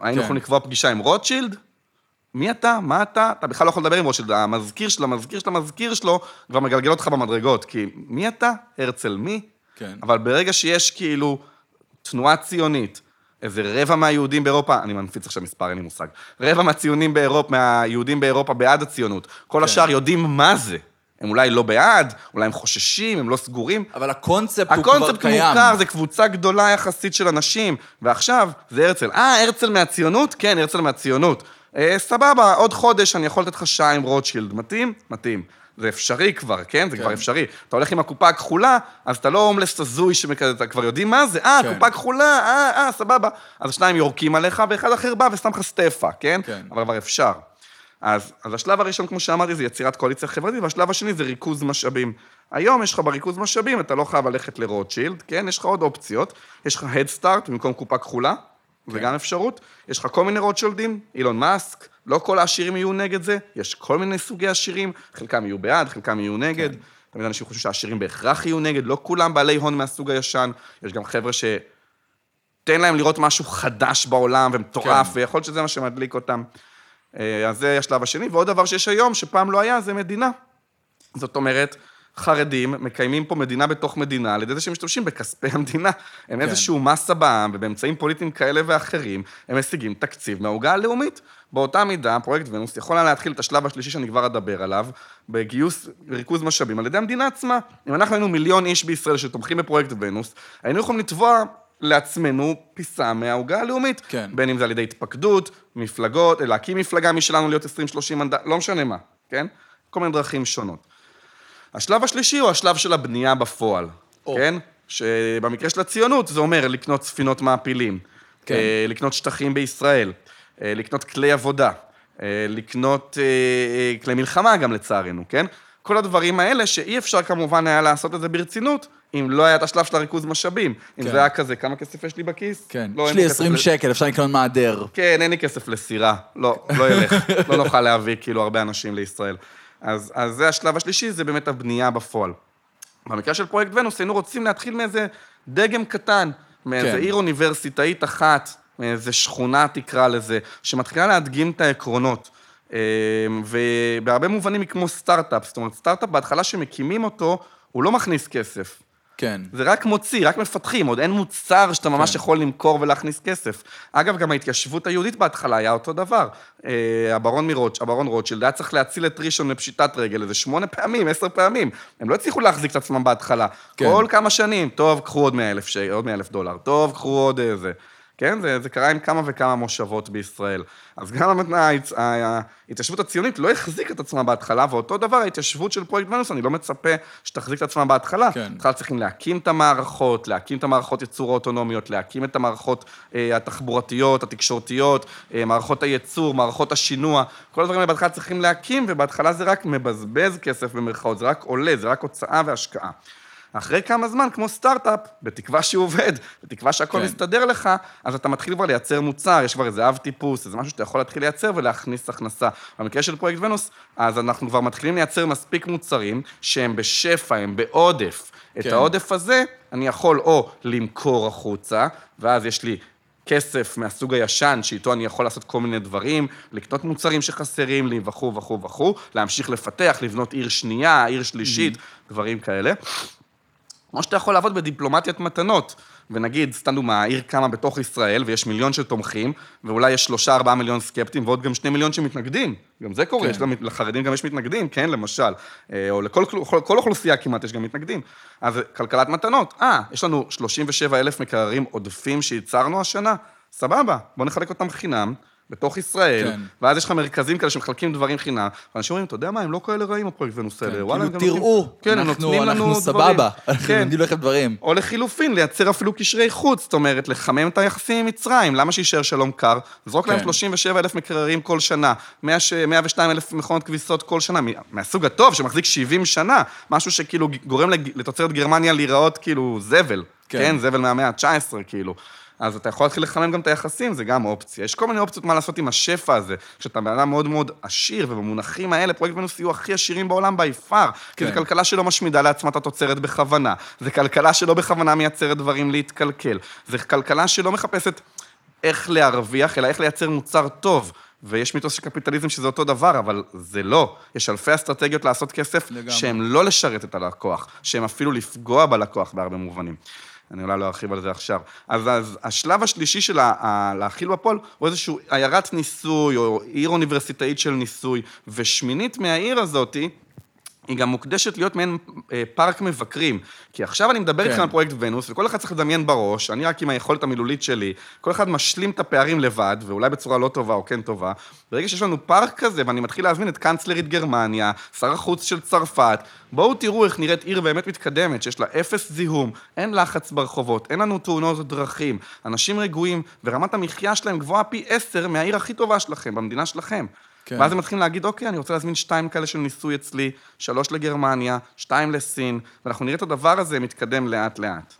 היינו כן. יכולים לקבוע פגישה עם רוטשילד, מי אתה? מה אתה? אתה בכלל לא יכול לדבר עם רוטשילד, המזכיר של המזכיר של המזכיר שלו כבר מגלגל אותך במדרגות, כי מי אתה? הרצל מי? כן. אבל ברגע שיש כאילו תנועה ציונית, איזה רבע מהיהודים באירופה, אני מנפיץ עכשיו מספר, אין לי מושג, רבע מהציונים באירופה, מהיהודים באירופה בעד הציונות, כל כן. השאר יודעים מה זה. הם אולי לא בעד, אולי הם חוששים, הם לא סגורים, אבל הקונספט הוא כבר הקונספט קיים. מוכר, זה קבוצה גדולה יחסית של אנשים, ועכשיו זה הרצל. אה, הרצל מהציונות? כן, הרצל מהציונות. אה, סבבה, עוד חודש אני יכול לתת לך שעה עם רוטשילד. מתאים? מתאים. זה אפשרי כבר, כן? זה כן. כבר אפשרי. אתה הולך עם הקופה הכחולה, אז אתה לא הומלס הזוי שכזה, אתה כבר יודעים מה זה? אה, כן. קופה כחולה, אה, אה, סבבה. אז שניים יורקים עליך, ואחד אחר בא ושם לך סטפה, כן? כן. אבל כבר אפשר. אז, אז השלב הראשון, כמו שאמרתי, זה יצירת קואליציה חברתית, והשלב השני זה ריכוז משאבים. היום יש לך בריכוז משאבים, אתה לא חייב ללכת לרוטשילד, כן? יש לך עוד אופציות. יש לך Head Start במקום קופה כחולה, זה גם אפשרות. יש לך כל מיני רוטשילדים, אילון מאסק, לא כל העשירים יהיו נגד זה, יש כל מיני סוגי עשירים, חלקם יהיו בעד, חלקם יהיו נגד. תמיד אנשים חושבים שהעשירים בהכרח יהיו נגד, לא כולם בעלי הון מהסוג הישן, יש גם חבר'ה ש... תן להם לראות משהו חדש בעולם ומטורף, כן. ויכול להיות שזה מה שמדליק אותם. אה, אז זה השלב השני, ועוד דבר שיש היום, שפעם לא היה, זה מדינה. זאת אומרת, חרדים מקיימים פה מדינה בתוך מדינה על ידי זה שהם משתמשים בכספי המדינה. הם כן. איזשהו מסה בעם, ובאמצעים פוליטיים כאלה ואחרים, הם משיגים תקציב מהעוגה הלאומית. באותה מידה, פרויקט ונוס יכול היה להתחיל את השלב השלישי שאני כבר אדבר עליו, בגיוס וריכוז משאבים על ידי המדינה עצמה. אם אנחנו היינו מיליון איש בישראל שתומכים בפרויקט ונוס, היינו יכולים לתבוע לעצמנו פיסה מהעוגה הלאומית. כן. בין אם זה על ידי התפקדות, מפלגות, להקים מפלגה משלנו להיות 20-30 מנדט, לא משנה מה, כן? כל מיני דרכים שונות. השלב השלישי הוא השלב של הבנייה בפועל, או. כן? שבמקרה של הציונות זה אומר לקנות ספינות מעפילים, כן. אה, לקנות שטחים בישראל, אה, לקנות כלי עבודה, אה, לקנות כלי מלחמה גם לצערנו, כן? כל הדברים האלה שאי אפשר כמובן היה לעשות את זה ברצינות, אם לא היה את השלב של הריכוז משאבים. אם כן. זה היה כזה, כמה כסף יש לי בכיס? כן. לא, יש לי כסף 20 ל- שקל, אפשר לקנות מעדר. כן, אין לי כסף לסירה. לא, לא ילך. לא נוכל להביא כאילו הרבה אנשים לישראל. אז, אז זה השלב השלישי, זה באמת הבנייה בפועל. במקרה של פרויקט ונוס, היינו רוצים להתחיל מאיזה דגם קטן, מאיזה כן. עיר אוניברסיטאית אחת, מאיזה שכונה תקרא לזה, שמתחילה להדגים את העקרונות. אה, ובהרבה מובנים היא כמו סטארט-אפ, זאת אומרת, סטארט-אפ בהתחלה שמקימים אותו, הוא לא מכניס כסף. כן. זה רק מוציא, רק מפתחים, עוד אין מוצר שאתה ממש כן. יכול למכור ולהכניס כסף. אגב, גם ההתיישבות היהודית בהתחלה היה אותו דבר. אה, הברון מרוטש, הברון רוטשילד היה צריך להציל את ראשון לפשיטת רגל איזה שמונה פעמים, עשר פעמים. הם לא הצליחו להחזיק את עצמם בהתחלה. כן. כל כמה שנים, טוב, קחו עוד 100 אלף, ש... עוד 100 אלף דולר, טוב, קחו עוד איזה. כן, זה, זה קרה עם כמה וכמה מושבות בישראל. אז גם ההת- ההתיישבות הציונית לא החזיקה את עצמה בהתחלה, ואותו דבר ההתיישבות של פרויקט ונוס, אני לא מצפה שתחזיק את עצמה בהתחלה. כן. בכלל צריכים להקים את המערכות, להקים את המערכות ייצור האוטונומיות, להקים את המערכות אה, התחבורתיות, התקשורתיות, אה, מערכות הייצור, מערכות השינוע, כל הדברים האלה בהתחלה צריכים להקים, ובהתחלה זה רק מבזבז כסף במרכאות, זה רק עולה, זה רק הוצאה והשקעה. אחרי כמה זמן, כמו סטארט-אפ, בתקווה שהוא עובד, בתקווה שהכל כן. מסתדר לך, אז אתה מתחיל כבר לייצר מוצר, יש כבר איזה אב טיפוס, איזה משהו שאתה יכול להתחיל לייצר ולהכניס הכנסה. במקרה של פרויקט ונוס, אז אנחנו כבר מתחילים לייצר מספיק מוצרים שהם בשפע, הם בעודף. את כן. העודף הזה אני יכול או למכור החוצה, ואז יש לי כסף מהסוג הישן, שאיתו אני יכול לעשות כל מיני דברים, לקנות מוצרים שחסרים לי וכו' וכו' וכו', להמשיך לפתח, לבנות עיר שנייה, עיר שלישית, דברים כאלה. כמו שאתה יכול לעבוד בדיפלומטיית מתנות. ונגיד, סתם דוגמה, העיר קמה בתוך ישראל, ויש מיליון שתומכים, ואולי יש שלושה, ארבעה מיליון סקפטים, ועוד גם שני מיליון שמתנגדים. גם זה קורה, כן. יש לחרדים גם יש מתנגדים, כן, למשל. אה, או לכל כל, כל אוכלוסייה כמעט יש גם מתנגדים. אז כלכלת מתנות, אה, יש לנו 37 אלף מקררים עודפים שייצרנו השנה, סבבה, בוא נחלק אותם חינם. בתוך ישראל, כן. ואז יש לך מרכזים כאלה שמחלקים דברים חינם, ואנשים אומרים, אתה יודע מה, הם לא כאלה רעים, הפרויקט ונוס האלה, כן, וואלה, הם כאילו, גם תראו, נותנים- כן, הם אנחנו- נותנים לנו אנחנו דברים. סבבה, אנחנו כן. נגיד לכם דברים. או לחילופין, לייצר אפילו קשרי חוץ, זאת אומרת, לחמם את היחסים עם מצרים, למה שיישאר שלום קר? זרוק להם כן. 37 אלף מקררים כל שנה, 100 ש- 102 אלף מכונות כביסות כל שנה, מהסוג הטוב שמחזיק 70 שנה, משהו שכאילו גורם לתוצרת גרמניה להיראות כאילו זבל, כן. כן, זבל מהמאה ה-19 כאילו. אז אתה יכול להתחיל לחמם גם את היחסים, זה גם אופציה. יש כל מיני אופציות מה לעשות עם השפע הזה. כשאתה בן אדם מאוד מאוד עשיר, ובמונחים האלה, פרויקט ונוס יהיו הכי עשירים בעולם בי פאר. כי כן. זו כלכלה שלא משמידה לעצמה את התוצרת בכוונה. זו כלכלה שלא בכוונה מייצרת דברים להתקלקל. זו כלכלה שלא מחפשת איך להרוויח, אלא איך לייצר מוצר טוב. ויש מיתוס של קפיטליזם שזה אותו דבר, אבל זה לא. יש אלפי אסטרטגיות לעשות כסף, לגמרי. שהן לא לשרת את הלקוח, שהן אפילו לפגוע בלקוח בהרבה מובנים. אני אולי לא ארחיב על זה עכשיו. אז, אז השלב השלישי של להכיל בפועל הוא איזושהי עיירת ניסוי, או עיר אוניברסיטאית של ניסוי, ושמינית מהעיר הזאתי, היא גם מוקדשת להיות מעין אה, פארק מבקרים. כי עכשיו אני מדבר כן. איתכם על פרויקט ונוס, וכל אחד צריך לדמיין בראש, אני רק עם היכולת המילולית שלי, כל אחד משלים את הפערים לבד, ואולי בצורה לא טובה או כן טובה. ברגע שיש לנו פארק כזה, ואני מתחיל להזמין את קאנצלרית גרמניה, שר החוץ של צרפת, בואו תראו איך נראית עיר באמת מתקדמת, שיש לה אפס זיהום, אין לחץ ברחובות, אין לנו תאונות דרכים, אנשים רגועים, ורמת המחיה שלהם גבוהה פי עשר מהעיר הכי טובה שלכם, במדינה שלכם. כן. ואז הם מתחילים להגיד, אוקיי, אני רוצה להזמין שתיים כאלה של ניסוי אצלי, שלוש לגרמניה, שתיים לסין, ואנחנו נראה את הדבר הזה מתקדם לאט-לאט.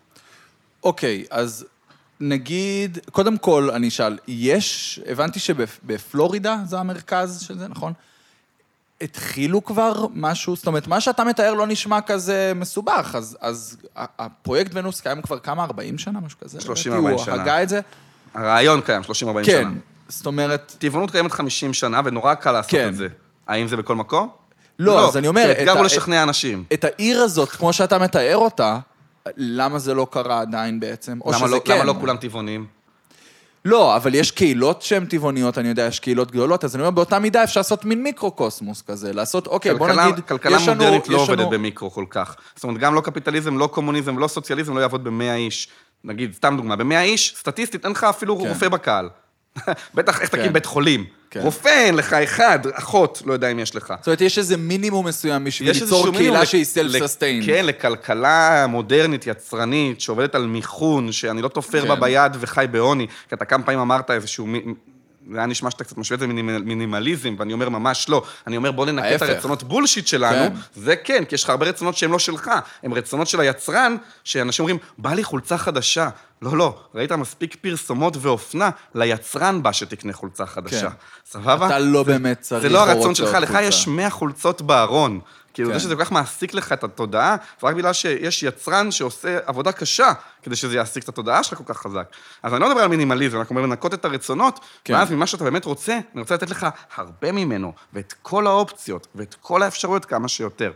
אוקיי, אז נגיד, קודם כל אני אשאל, יש, הבנתי שבפלורידה זה המרכז של זה, נכון? התחילו כבר משהו, זאת אומרת, מה שאתה מתאר לא נשמע כזה מסובך, אז, אז הפרויקט ונוס קיים כבר כמה, 40 שנה, משהו כזה? 30, לדעתי, 40 הוא שנה. הגה את זה. הרעיון קיים, 30-40 כן. שנה. זאת אומרת, טבעונות קיימת 50 שנה, ונורא קל לעשות כן. את זה. האם זה בכל מקום? לא, אז אני אומר, כי את האתגר ה- הוא לשכנע אנשים. את העיר הזאת, כמו שאתה מתאר אותה, למה זה לא קרה עדיין בעצם? או שזה לא- כן. למה לא כולם טבעונים? לא, אבל יש קהילות שהן טבעוניות, אני יודע, יש קהילות גדולות, אז אני אומר, באותה מידה אפשר לעשות מין מיקרו-קוסמוס כזה, לעשות, אוקיי, בוא כלכלה- נגיד, כלכלה יש לנו... מודרנית לא עובדת לנו- במיקרו כל כך. זאת אומרת, גם לא קפיטליזם, לא קומוניזם, לא סוציאליזם, לא יעבוד במאה איש. נגיד, סתם דוגמה, במאה איש, סטטיסטית, אין לך אפילו כן. רופא בקהל. בטח, איך תקים כן. בית חולים. כן. רופא אין לך אחד, אחות, לא יודע אם יש לך. זאת אומרת, יש איזה מינימום מסוים בשביל ליצור קהילה שהיא self-sustained. כן, לכלכלה מודרנית, יצרנית, שעובדת על מיכון, שאני לא תופר כן. בה ביד וחי בעוני. כי אתה כמה פעמים אמרת איזשהו... זה היה נשמע שאתה קצת משווה את זה למינימליזם, ואני אומר, ממש לא. אני אומר, בוא ננקה את. הרצונות בולשיט שלנו, כן. זה כן, כי יש לך הרבה רצונות שהם לא שלך. הם רצונות של היצרן, שאנשים אומרים, בא לי חולצה חדשה. לא, לא, ראית מספיק פרסומות ואופנה, ליצרן בא שתקנה חולצה חדשה. כן. סבבה? אתה לא באמת צריך זה לא הרצון שלך, לך. יש 100 חולצות בארון. כאילו, כן. זה שזה כל כך מעסיק לך את התודעה, זה רק בגלל שיש יצרן שעושה עבודה קשה כדי שזה יעסיק את התודעה שלך כל כך חזק. אז אני לא מדבר על מינימליזם, אנחנו אומרים לנקות את הרצונות, כן. ואז ממה שאתה באמת רוצה, אני רוצה לתת לך הרבה ממנו, ואת כל האופציות, ואת כל האפשרויות כמה שיותר.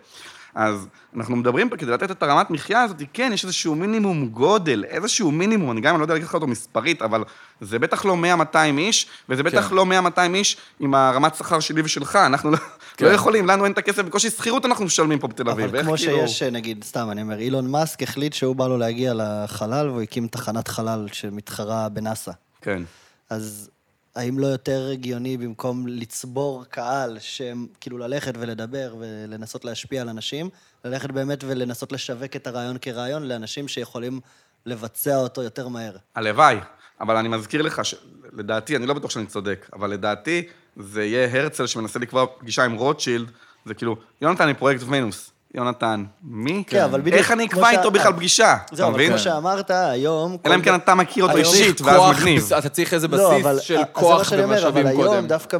אז אנחנו מדברים פה, כדי לתת את הרמת מחיה הזאת, כן, יש איזשהו מינימום גודל, איזשהו מינימום, אני גם אני לא יודע להגיד לך אותו מספרית, אבל זה בטח לא 100-200 איש, וזה בטח כן. לא 100-200 איש עם הרמת שכר שלי ושלך, אנחנו לא, כן. לא יכולים, לנו אין את הכסף, בקושי שכירות אנחנו משלמים פה בתל אביב. אבל כמו כאילו- שיש, נגיד, סתם, אני אומר, אילון מאסק החליט שהוא בא לו להגיע לחלל, והוא הקים תחנת חלל שמתחרה בנאסא. כן. אז האם לא יותר הגיוני במקום לצבור קהל, שהם כאילו ללכת ולדבר ולנסות להשפיע על אנשים, ללכת באמת ולנסות לשווק את הרעיון כרעיון לאנשים שיכולים לבצע אותו יותר מהר? הלוואי, אבל אני מזכיר לך שלדעתי, אני לא בטוח שאני צודק, אבל לדעתי זה יהיה הרצל שמנסה לקבוע פגישה עם רוטשילד, זה כאילו, יונתן מפרויקט ונוס. יונתן, מי? כן, אבל בדיוק איך אני אקבע איתו בכלל פגישה? אתה זהו, אבל? כמו שאמרת, היום... אלא אם כן אתה מכיר אותו אישית, ואז מגניב. אתה צריך איזה לא, בסיס אבל- של אז כוח ומשאבים אבל היום, קודם. דווקא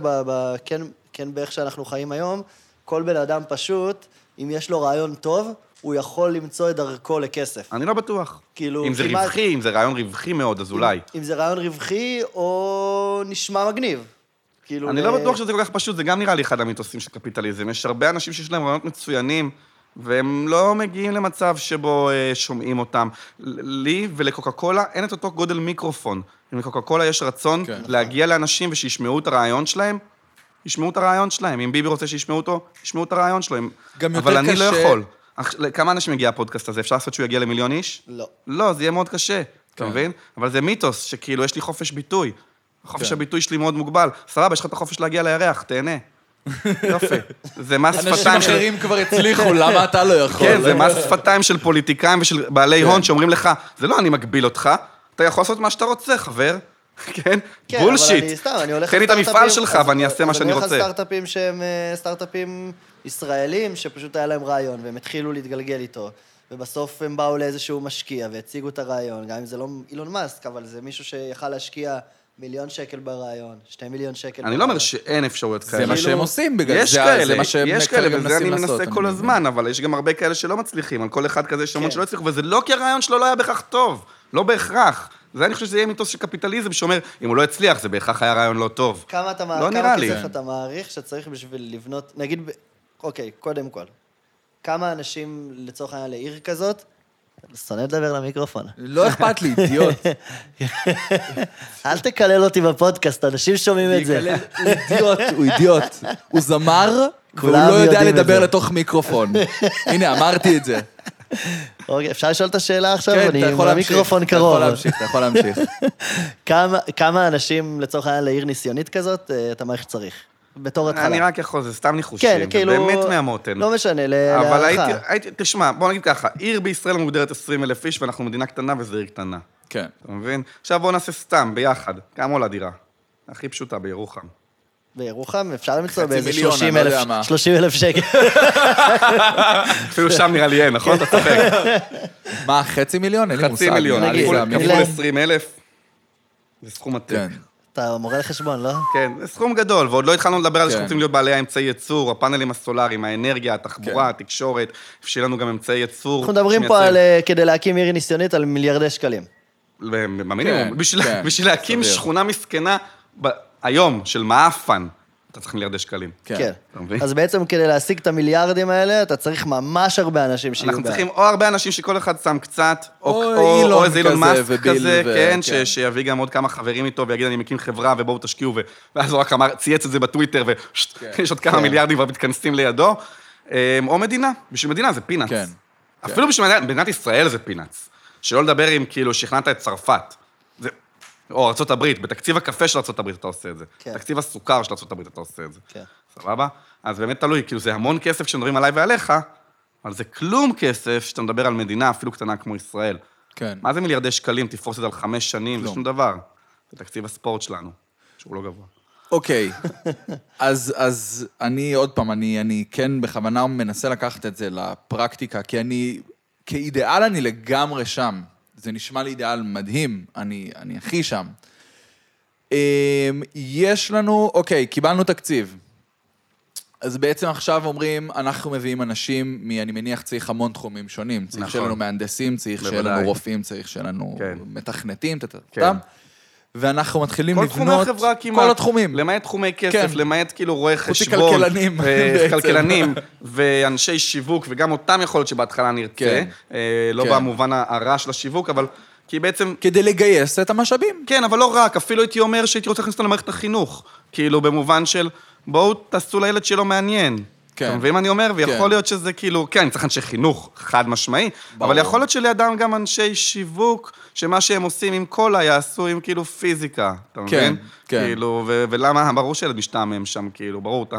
כן, כן באיך שאנחנו חיים היום, כל בן אדם פשוט, אם יש לו רעיון טוב, הוא יכול למצוא את דרכו לכסף. אני לא בטוח. כאילו, אם זה כמעט- רווחי, אם זה רעיון רווחי מאוד, אז אולי. אם זה רעיון רווחי או נשמע מגניב. כאילו... אני לא בטוח שזה כל כך פשוט, זה גם נראה לי אחד המיתוסים של קפיטליזם. יש הרבה אנשים שיש להם רעיונות מצוינים, והם לא מגיעים למצב שבו אה, שומעים אותם. לי ולקוקה קולה אין את אותו גודל מיקרופון. אם לקוקה קולה יש רצון כן. להגיע לאנשים ושישמעו את הרעיון שלהם, ישמעו את הרעיון שלהם. אם ביבי רוצה שישמעו אותו, ישמעו את הרעיון שלו. גם יותר אבל אני לא קשה- יכול. כמה אנשים יגיע הפודקאסט הזה? אפשר לעשות שהוא יגיע למיליון איש? לא. לא, זה יהיה מאוד קשה, אתה כן. מבין? אבל זה מיתוס, שכאילו, יש לי חופש ביטוי. חופש כן. הביטוי שלי מאוד מוגבל. סבבה, יש לך את החופש להגיע לירח, תהנה. יופי. זה מס אנשים שפתיים של... אחרים כבר הצליחו, למה אתה לא יכול? כן, זה מס שפתיים של פוליטיקאים ושל בעלי כן. הון שאומרים לך, זה לא אני מגביל אותך, אתה יכול לעשות מה שאתה רוצה, חבר. כן? כן, בולשיט. אבל אני סתם, אני הולך תן לי את המפעל שלך ואני אעשה מה שאני אני הולך רוצה. לסטארט-אפים שהם אה, סטארט-אפים ישראלים, שפשוט היה להם רעיון, והם התחילו להתגלגל איתו. ובסוף הם באו לאיזשהו משקיע והציגו את הרעיון, גם אם זה לא אילון מאסק, אבל זה מישהו שיכל להשקיע מיליון שקל ברעיון, שתי מיליון שקל אני לא אומר שאין אפשרויות כאלה. זה מה שהם עושים, בגלל יש זה כאלה, זה מה שהם יש כאלה, וזה אני מנסה כל. הזמן, אבל יש גם הרבה כאלה שלא מצליחים. על כל אחד כזה יש המון כן. שלא הצליחו, וזה לא כי הרעיון שלו לא היה בהכרח טוב. לא בהכרח. זה אני חושב שזה יהיה מיתוס של קפיטליזם שאומר, אם הוא לא הצליח, זה בהכרח היה רעיון לא טוב. כמה, אתה, לא כמה נראה לי. כסף אתה מעריך שצריך בשביל לבנות, נגיד, אוקיי, קודם כל, כמה אנשים לצורך העניין לעיר כזאת, שונא לדבר למיקרופון. לא אכפת לי, אידיוט. אל תקלל אותי בפודקאסט, אנשים שומעים את זה. הוא אידיוט, הוא אידיוט. הוא זמר, והוא לא יודע לדבר. לתוך מיקרופון. הנה, אמרתי את זה. אוקיי, אפשר לשאול את השאלה עכשיו? כן, אתה יכול להמשיך. המיקרופון אתה קרוב. יכול להמשיך, אתה יכול להמשיך. כמה- אנשים לצורך העניין לעיר ניסיונית כזאת, אה, אתה מעריך שצריך? בתור התחלה. אני רק יכול, זה סתם ניחושים. כן, זה כאילו... באמת מהמותן. לא משנה, ל- אבל הייתי, להערכה. הייתי, תשמע, בוא נגיד ככה, עיר בישראל מוגדרת 20 אלף איש, ואנחנו מדינה קטנה וזו עיר קטנה. כן. אתה מבין? עכשיו בואו נעשה סתם, ביחד. כמה עולה דירה? הכי פשוטה, בירוחם. בירוחם אפשר למצוא באיזה מיליון, 30 אני לא אלף- יודע מה. 30 אלף שקל. אפילו שם נראה לי אין, נכון? אתה צוחק. מה, חצי מיליון? אין לי מושג. חצי מיליון, כפול המיליון. נגיד. 20 אלף. זה סכום עתק. אתה מורה לחשבון, לא? כן, זה סכום גדול, ועוד לא התחלנו לדבר על זה כן. שאנחנו רוצים להיות בעלי האמצעי ייצור, הפאנלים הסולאריים, האנרגיה, התחבורה, כן. התקשורת, שיהיה לנו גם אמצעי ייצור. אנחנו מדברים פה על, אה, כדי להקים עיר ניסיונית, על מיליארדי שקלים. במינימום. כן, בשביל להקים. שכונה מסכנה, היום, של מעפן, אתה צריך מיליארדי שקלים. כן. כן. אז בעצם כדי להשיג את המיליארדים האלה, אתה צריך ממש הרבה אנשים שיהיו אנחנו. צריכים או הרבה אנשים שכל אחד שם קצת, או, איזה אילון מאסק כזה, כן, כן. שיביא גם עוד כמה חברים איתו ויגיד, אני מקים חברה ובואו תשקיעו. ואז הוא רק אמר, צייץ את זה בטוויטר, ויש עוד כמה כן. מיליארדים כבר מתכנסים לידו. אמ, או מדינה, בשביל מדינה זה פינאץ. כן. אפילו בשביל מדינת, מדינת ישראל זה פינאץ. שלא לדבר אם כאילו שכנעת את צרפת. או ארה"ב, בתקציב הקפה של ארה"ב אתה עושה את זה. כן. תקציב הסוכר של ארה"ב אתה עושה את זה. כן. סבבה? אז באמת תלוי, כאילו זה המון כסף כשמדברים עליי ועליך, אבל זה כלום כסף שאתה מדבר על מדינה אפילו קטנה כמו ישראל. כן. מה זה מיליארדי שקלים, תפרוס את זה על חמש שנים, זה. שום דבר. זה תקציב הספורט שלנו, שהוא לא גבוה. אוקיי, אז, אז אני, עוד פעם, אני, אני כן בכוונה מנסה לקחת את זה לפרקטיקה, כי אני, כאידיאל אני לגמרי שם. זה נשמע לי אידיאל מדהים, אני, אני הכי שם. אמ, יש לנו, אוקיי, קיבלנו תקציב. אז בעצם עכשיו אומרים, אנחנו מביאים אנשים מ... אני מניח צריך המון תחומים שונים. צריך נכון. שיהיה לנו מהנדסים, צריך שיהיה. לנו רופאים, צריך שיהיה לנו כן. מתכנתים, טטטם. כן. ואנחנו מתחילים כל לבנות... תחומי החברה כמעט. כל התחומים. למעט תחומי כסף, כן. למעט כאילו רואי חשבון. מכלכלנים, אה, בעצם. כלכלנים, ואנשי שיווק, וגם אותם יכול להיות שבהתחלה נרצה. כן. אה, לא כן. במובן הרע של השיווק, אבל... כי בעצם... כדי לגייס את המשאבים. כן, אבל לא רק, אפילו הייתי אומר שהייתי רוצה להכניס אותו למערכת החינוך. כאילו, במובן של, בואו תעשו לילד שלו מעניין. כן. אתה מבין מה אני אומר? ויכול כן. להיות שזה כאילו, כן, אני צריך אנשי חינוך, חד משמעי, ברור. אבל יכול להיות שלידם גם אנשי שיווק, שמה שהם עושים עם קולה יעשו עם כאילו פיזיקה, אתה כן, מבין? כן. כאילו, ו- ולמה, ברור שילד משתעמם שם, כאילו, ברור, אתה...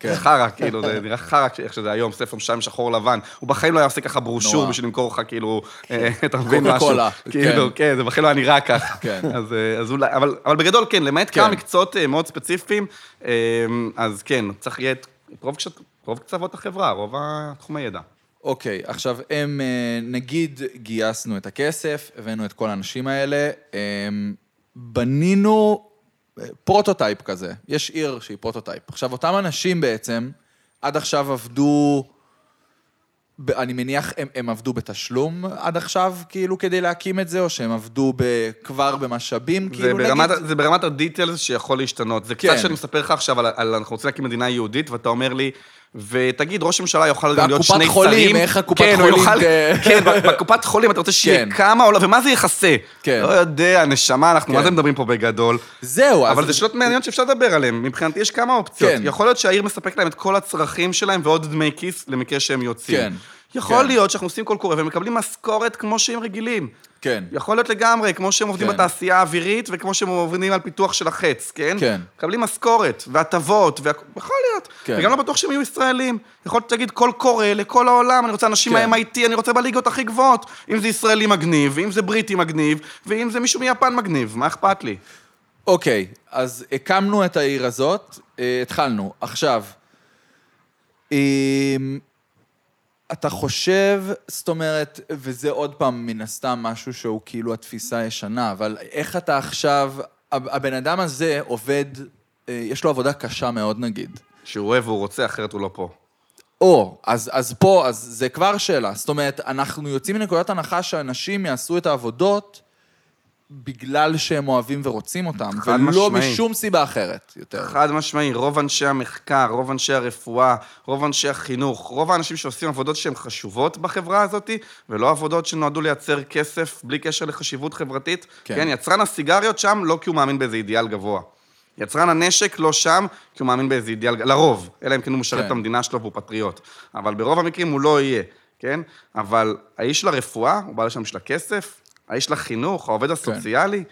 כן. חרא, כאילו, זה נראה חרא איך שזה היום, ספר משעמם שחור לבן. הוא בחיים לא היה עושה ככה ברושור. בשביל למכור לך, כאילו, אה, אתה מבין משהו. כאילו, כן. כן, זה בחיים לא היה נראה ככה. כן. אז, אה, אולי, אבל, אבל בגדול כן, למעט כן. כמה מקצועות אה, מאוד ספציפיים, אז כן, צריך יהיה את רוב, רוב קצוות החברה, רוב התחומי ידע. אוקיי, עכשיו, הם, אה, נגיד גייסנו את הכסף, הבאנו את כל האנשים האלה, הם, בנינו אה, prototype כזה. יש עיר שהיא prototype. עכשיו, אותם אנשים בעצם, עד עכשיו עבדו, אני מניח, הם, הם עבדו בתשלום עד עכשיו, כאילו, כדי להקים את זה, או שהם עבדו ב, כבר במשאבים, זה כאילו, ברמת, נגיד... זה ברמת הדיטיילס שיכול להשתנות. זה כן. קצת שאני מספר לך עכשיו על, על אנחנו רוצים להקים מדינה יהודית, ואתה אומר לי, ותגיד, ראש הממשלה יוכל גם להיות שני חולים, שרים. איך הקופת כן, חולים יוכל, כן, בקופת חולים אתה רוצה שיהיה כן. כמה עולה, ומה זה יכסה? כן. לא יודע, נשמה, אנחנו מה כן. זה מדברים פה בגדול. זהו, אבל אז... זה שאלות מעניינות שאפשר לדבר עליהן. מבחינתי יש כמה אופציות. כן. יכול להיות שהעיר מספק להם את כל הצרכים שלהם ועוד דמי כיס למקרה שהם יוצאים. כן. יכול כן. להיות שאנחנו עושים קול קורא ומקבלים משכורת כמו שהם רגילים. כן. יכול להיות לגמרי, כמו שהם עובדים כן. בתעשייה האווירית וכמו שהם עובדים על פיתוח של החץ, כן? כן. מקבלים משכורת והטבות, והכ- יכול להיות. כן. וגם לא בטוח שהם יהיו ישראלים. יכול להיות שתגיד קול קורא לכל העולם, אני רוצה אנשים כן. מה-MIT, אני רוצה בליגות הכי גבוהות. אם זה ישראלי מגניב, ואם זה בריטי מגניב, ואם זה מישהו מיפן מגניב, מה אכפת לי? אוקיי, אז הקמנו את העיר הזאת, אה, התחלנו. עכשיו, אמ, אתה חושב, זאת אומרת, וזה עוד פעם, מן הסתם, משהו שהוא כאילו התפיסה הישנה, אבל איך אתה עכשיו, הב- הבן אדם הזה עובד, אה, יש לו עבודה קשה מאוד נגיד. שהוא אוהב והוא רוצה, אחרת הוא לא פה. או, אז, אז פה, אז זה כבר שאלה. זאת אומרת, אנחנו יוצאים מנקודת הנחה שאנשים יעשו את העבודות בגלל שהם אוהבים ורוצים אותם, ולא משמעי. משום סיבה אחרת יותר. חד משמעי, רוב אנשי המחקר, רוב אנשי הרפואה, רוב אנשי החינוך, רוב האנשים שעושים עבודות שהן חשובות בחברה הזאת, ולא עבודות שנועדו לייצר כסף בלי קשר לחשיבות חברתית. כן. כן. יצרן הסיגריות שם לא כי הוא מאמין באיזה אידיאל גבוה. יצרן הנשק לא שם כי הוא מאמין באיזה אידיאל, לרוב, אלא אם כן הוא משרת כן. את המדינה שלו והוא פטריוט. אבל ברוב המקרים הוא לא יהיה, כן? אבל האיש של הרפואה, הוא בעל שם של הכסף, האיש של החינוך, כן. העובד הסוציאלי,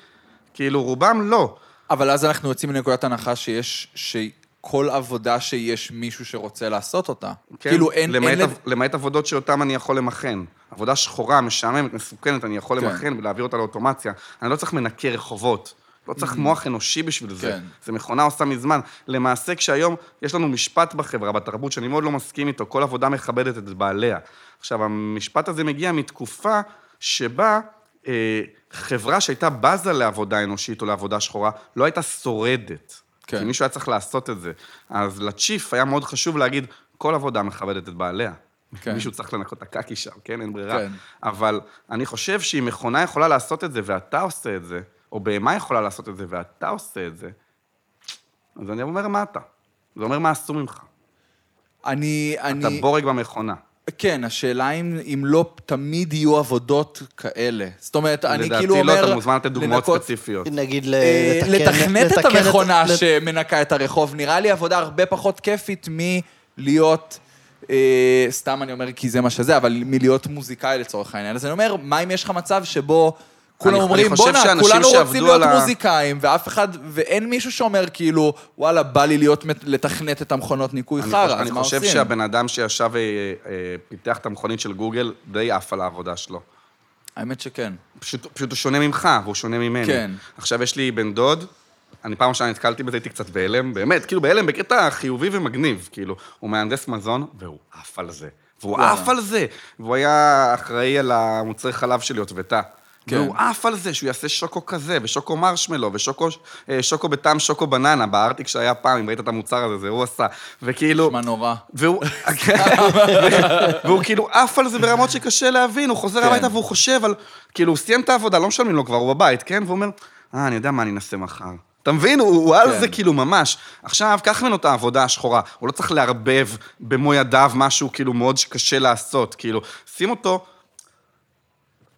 כאילו רובם לא. אבל אז אנחנו יוצאים מנקודת הנחה שיש, שכל עבודה שיש מישהו שרוצה לעשות אותה. כן, כאילו אין, למעט, אין... עב, למעט עבודות שאותן אני יכול למכן. עבודה שחורה, משעממת, מסוכנת, אני יכול כן. למכן ולהעביר אותה לאוטומציה. אני לא צריך מנקה רחובות. לא צריך מוח אנושי בשביל זה. כן. זה מכונה עושה מזמן. למעשה, כשהיום יש לנו משפט בחברה, בתרבות, שאני מאוד לא מסכים איתו, כל עבודה מכבדת את בעליה. עכשיו, המשפט הזה מגיע מתקופה שבה חברה שהייתה בזה לעבודה אנושית או לעבודה שחורה, לא הייתה שורדת. כן. כי מישהו היה צריך לעשות את זה. אז לצ'יף היה מאוד חשוב להגיד, כל עבודה מכבדת את בעליה. כן. כן. מישהו צריך לנקות את הקקי שם, כן? אין ברירה. כן. אבל אני חושב שאם מכונה יכולה לעשות את זה ואתה עושה את זה, או בהמה יכולה לעשות את זה ואתה עושה את זה, אז אני אומר, מה אתה? זה אומר מה עשו ממך. אני... אתה אני... בורג במכונה. כן, השאלה אם, אם לא תמיד יהיו עבודות כאלה. זאת אומרת, אני לדעתי כאילו לא, אומר... אתה מוזמן לתת דוגמאות לנקות- ספציפיות. נגיד ל- אה, לתקן... לתכנת את לתקן המכונה לת- שמנקה את הרחוב. נראה לי עבודה הרבה פחות כיפית מלהיות... אה, סתם אני אומר כי זה מה שזה, אבל מלהיות מוזיקאי לצורך העניין. אז אני אומר, מה אם יש לך מצב שבו כולם אני- אומרים, אני חושב בואנה, כולנו רוצים להיות על ה- מוזיקאים, ואף אחד, ואין מישהו שאומר כאילו, וואלה, בא לי להיות, לתכנת את המכונות ניקוי אני חרא, חושב- אז אני מה חושב עושים? שהבן אדם שישב ופיתח את המכונית של גוגל, די עף על העבודה שלו. האמת שכן. פשוט, פשוט הוא שונה ממך, והוא שונה ממני. כן. עכשיו יש לי בן דוד, אני פעם ראשונה נתקלתי בזה, הייתי קצת בהלם, באמת, כאילו בהלם בקטע חיובי ומגניב, כאילו, הוא מהנדס מזון, והוא עף על זה. והוא. עף על זה. והוא היה אחראי על המוצרי חלב של יוטבתה. כן. והוא עף על זה שהוא יעשה שוקו כזה, ושוקו מרשמלו, ושוקו אה, שוקו בטעם שוקו בננה, בארטיק שהיה פעם, אם ראית את המוצר הזה, זה הוא עשה. וכאילו... נשמע נורא. והוא, והוא כאילו עף על זה ברמות שקשה להבין, הוא חוזר כן. הביתה והוא חושב על, כאילו, הוא סיים את העבודה, לא משלמים לו כבר, הוא בבית, כן? והוא אומר, אה, אני יודע מה אני אנסה מחר. אתה מבין? הוא, הוא על כן. זה כאילו ממש. עכשיו, קח ממנו את העבודה השחורה, הוא לא צריך לערבב במו ידיו משהו כאילו מאוד קשה לעשות, כאילו, שים אותו...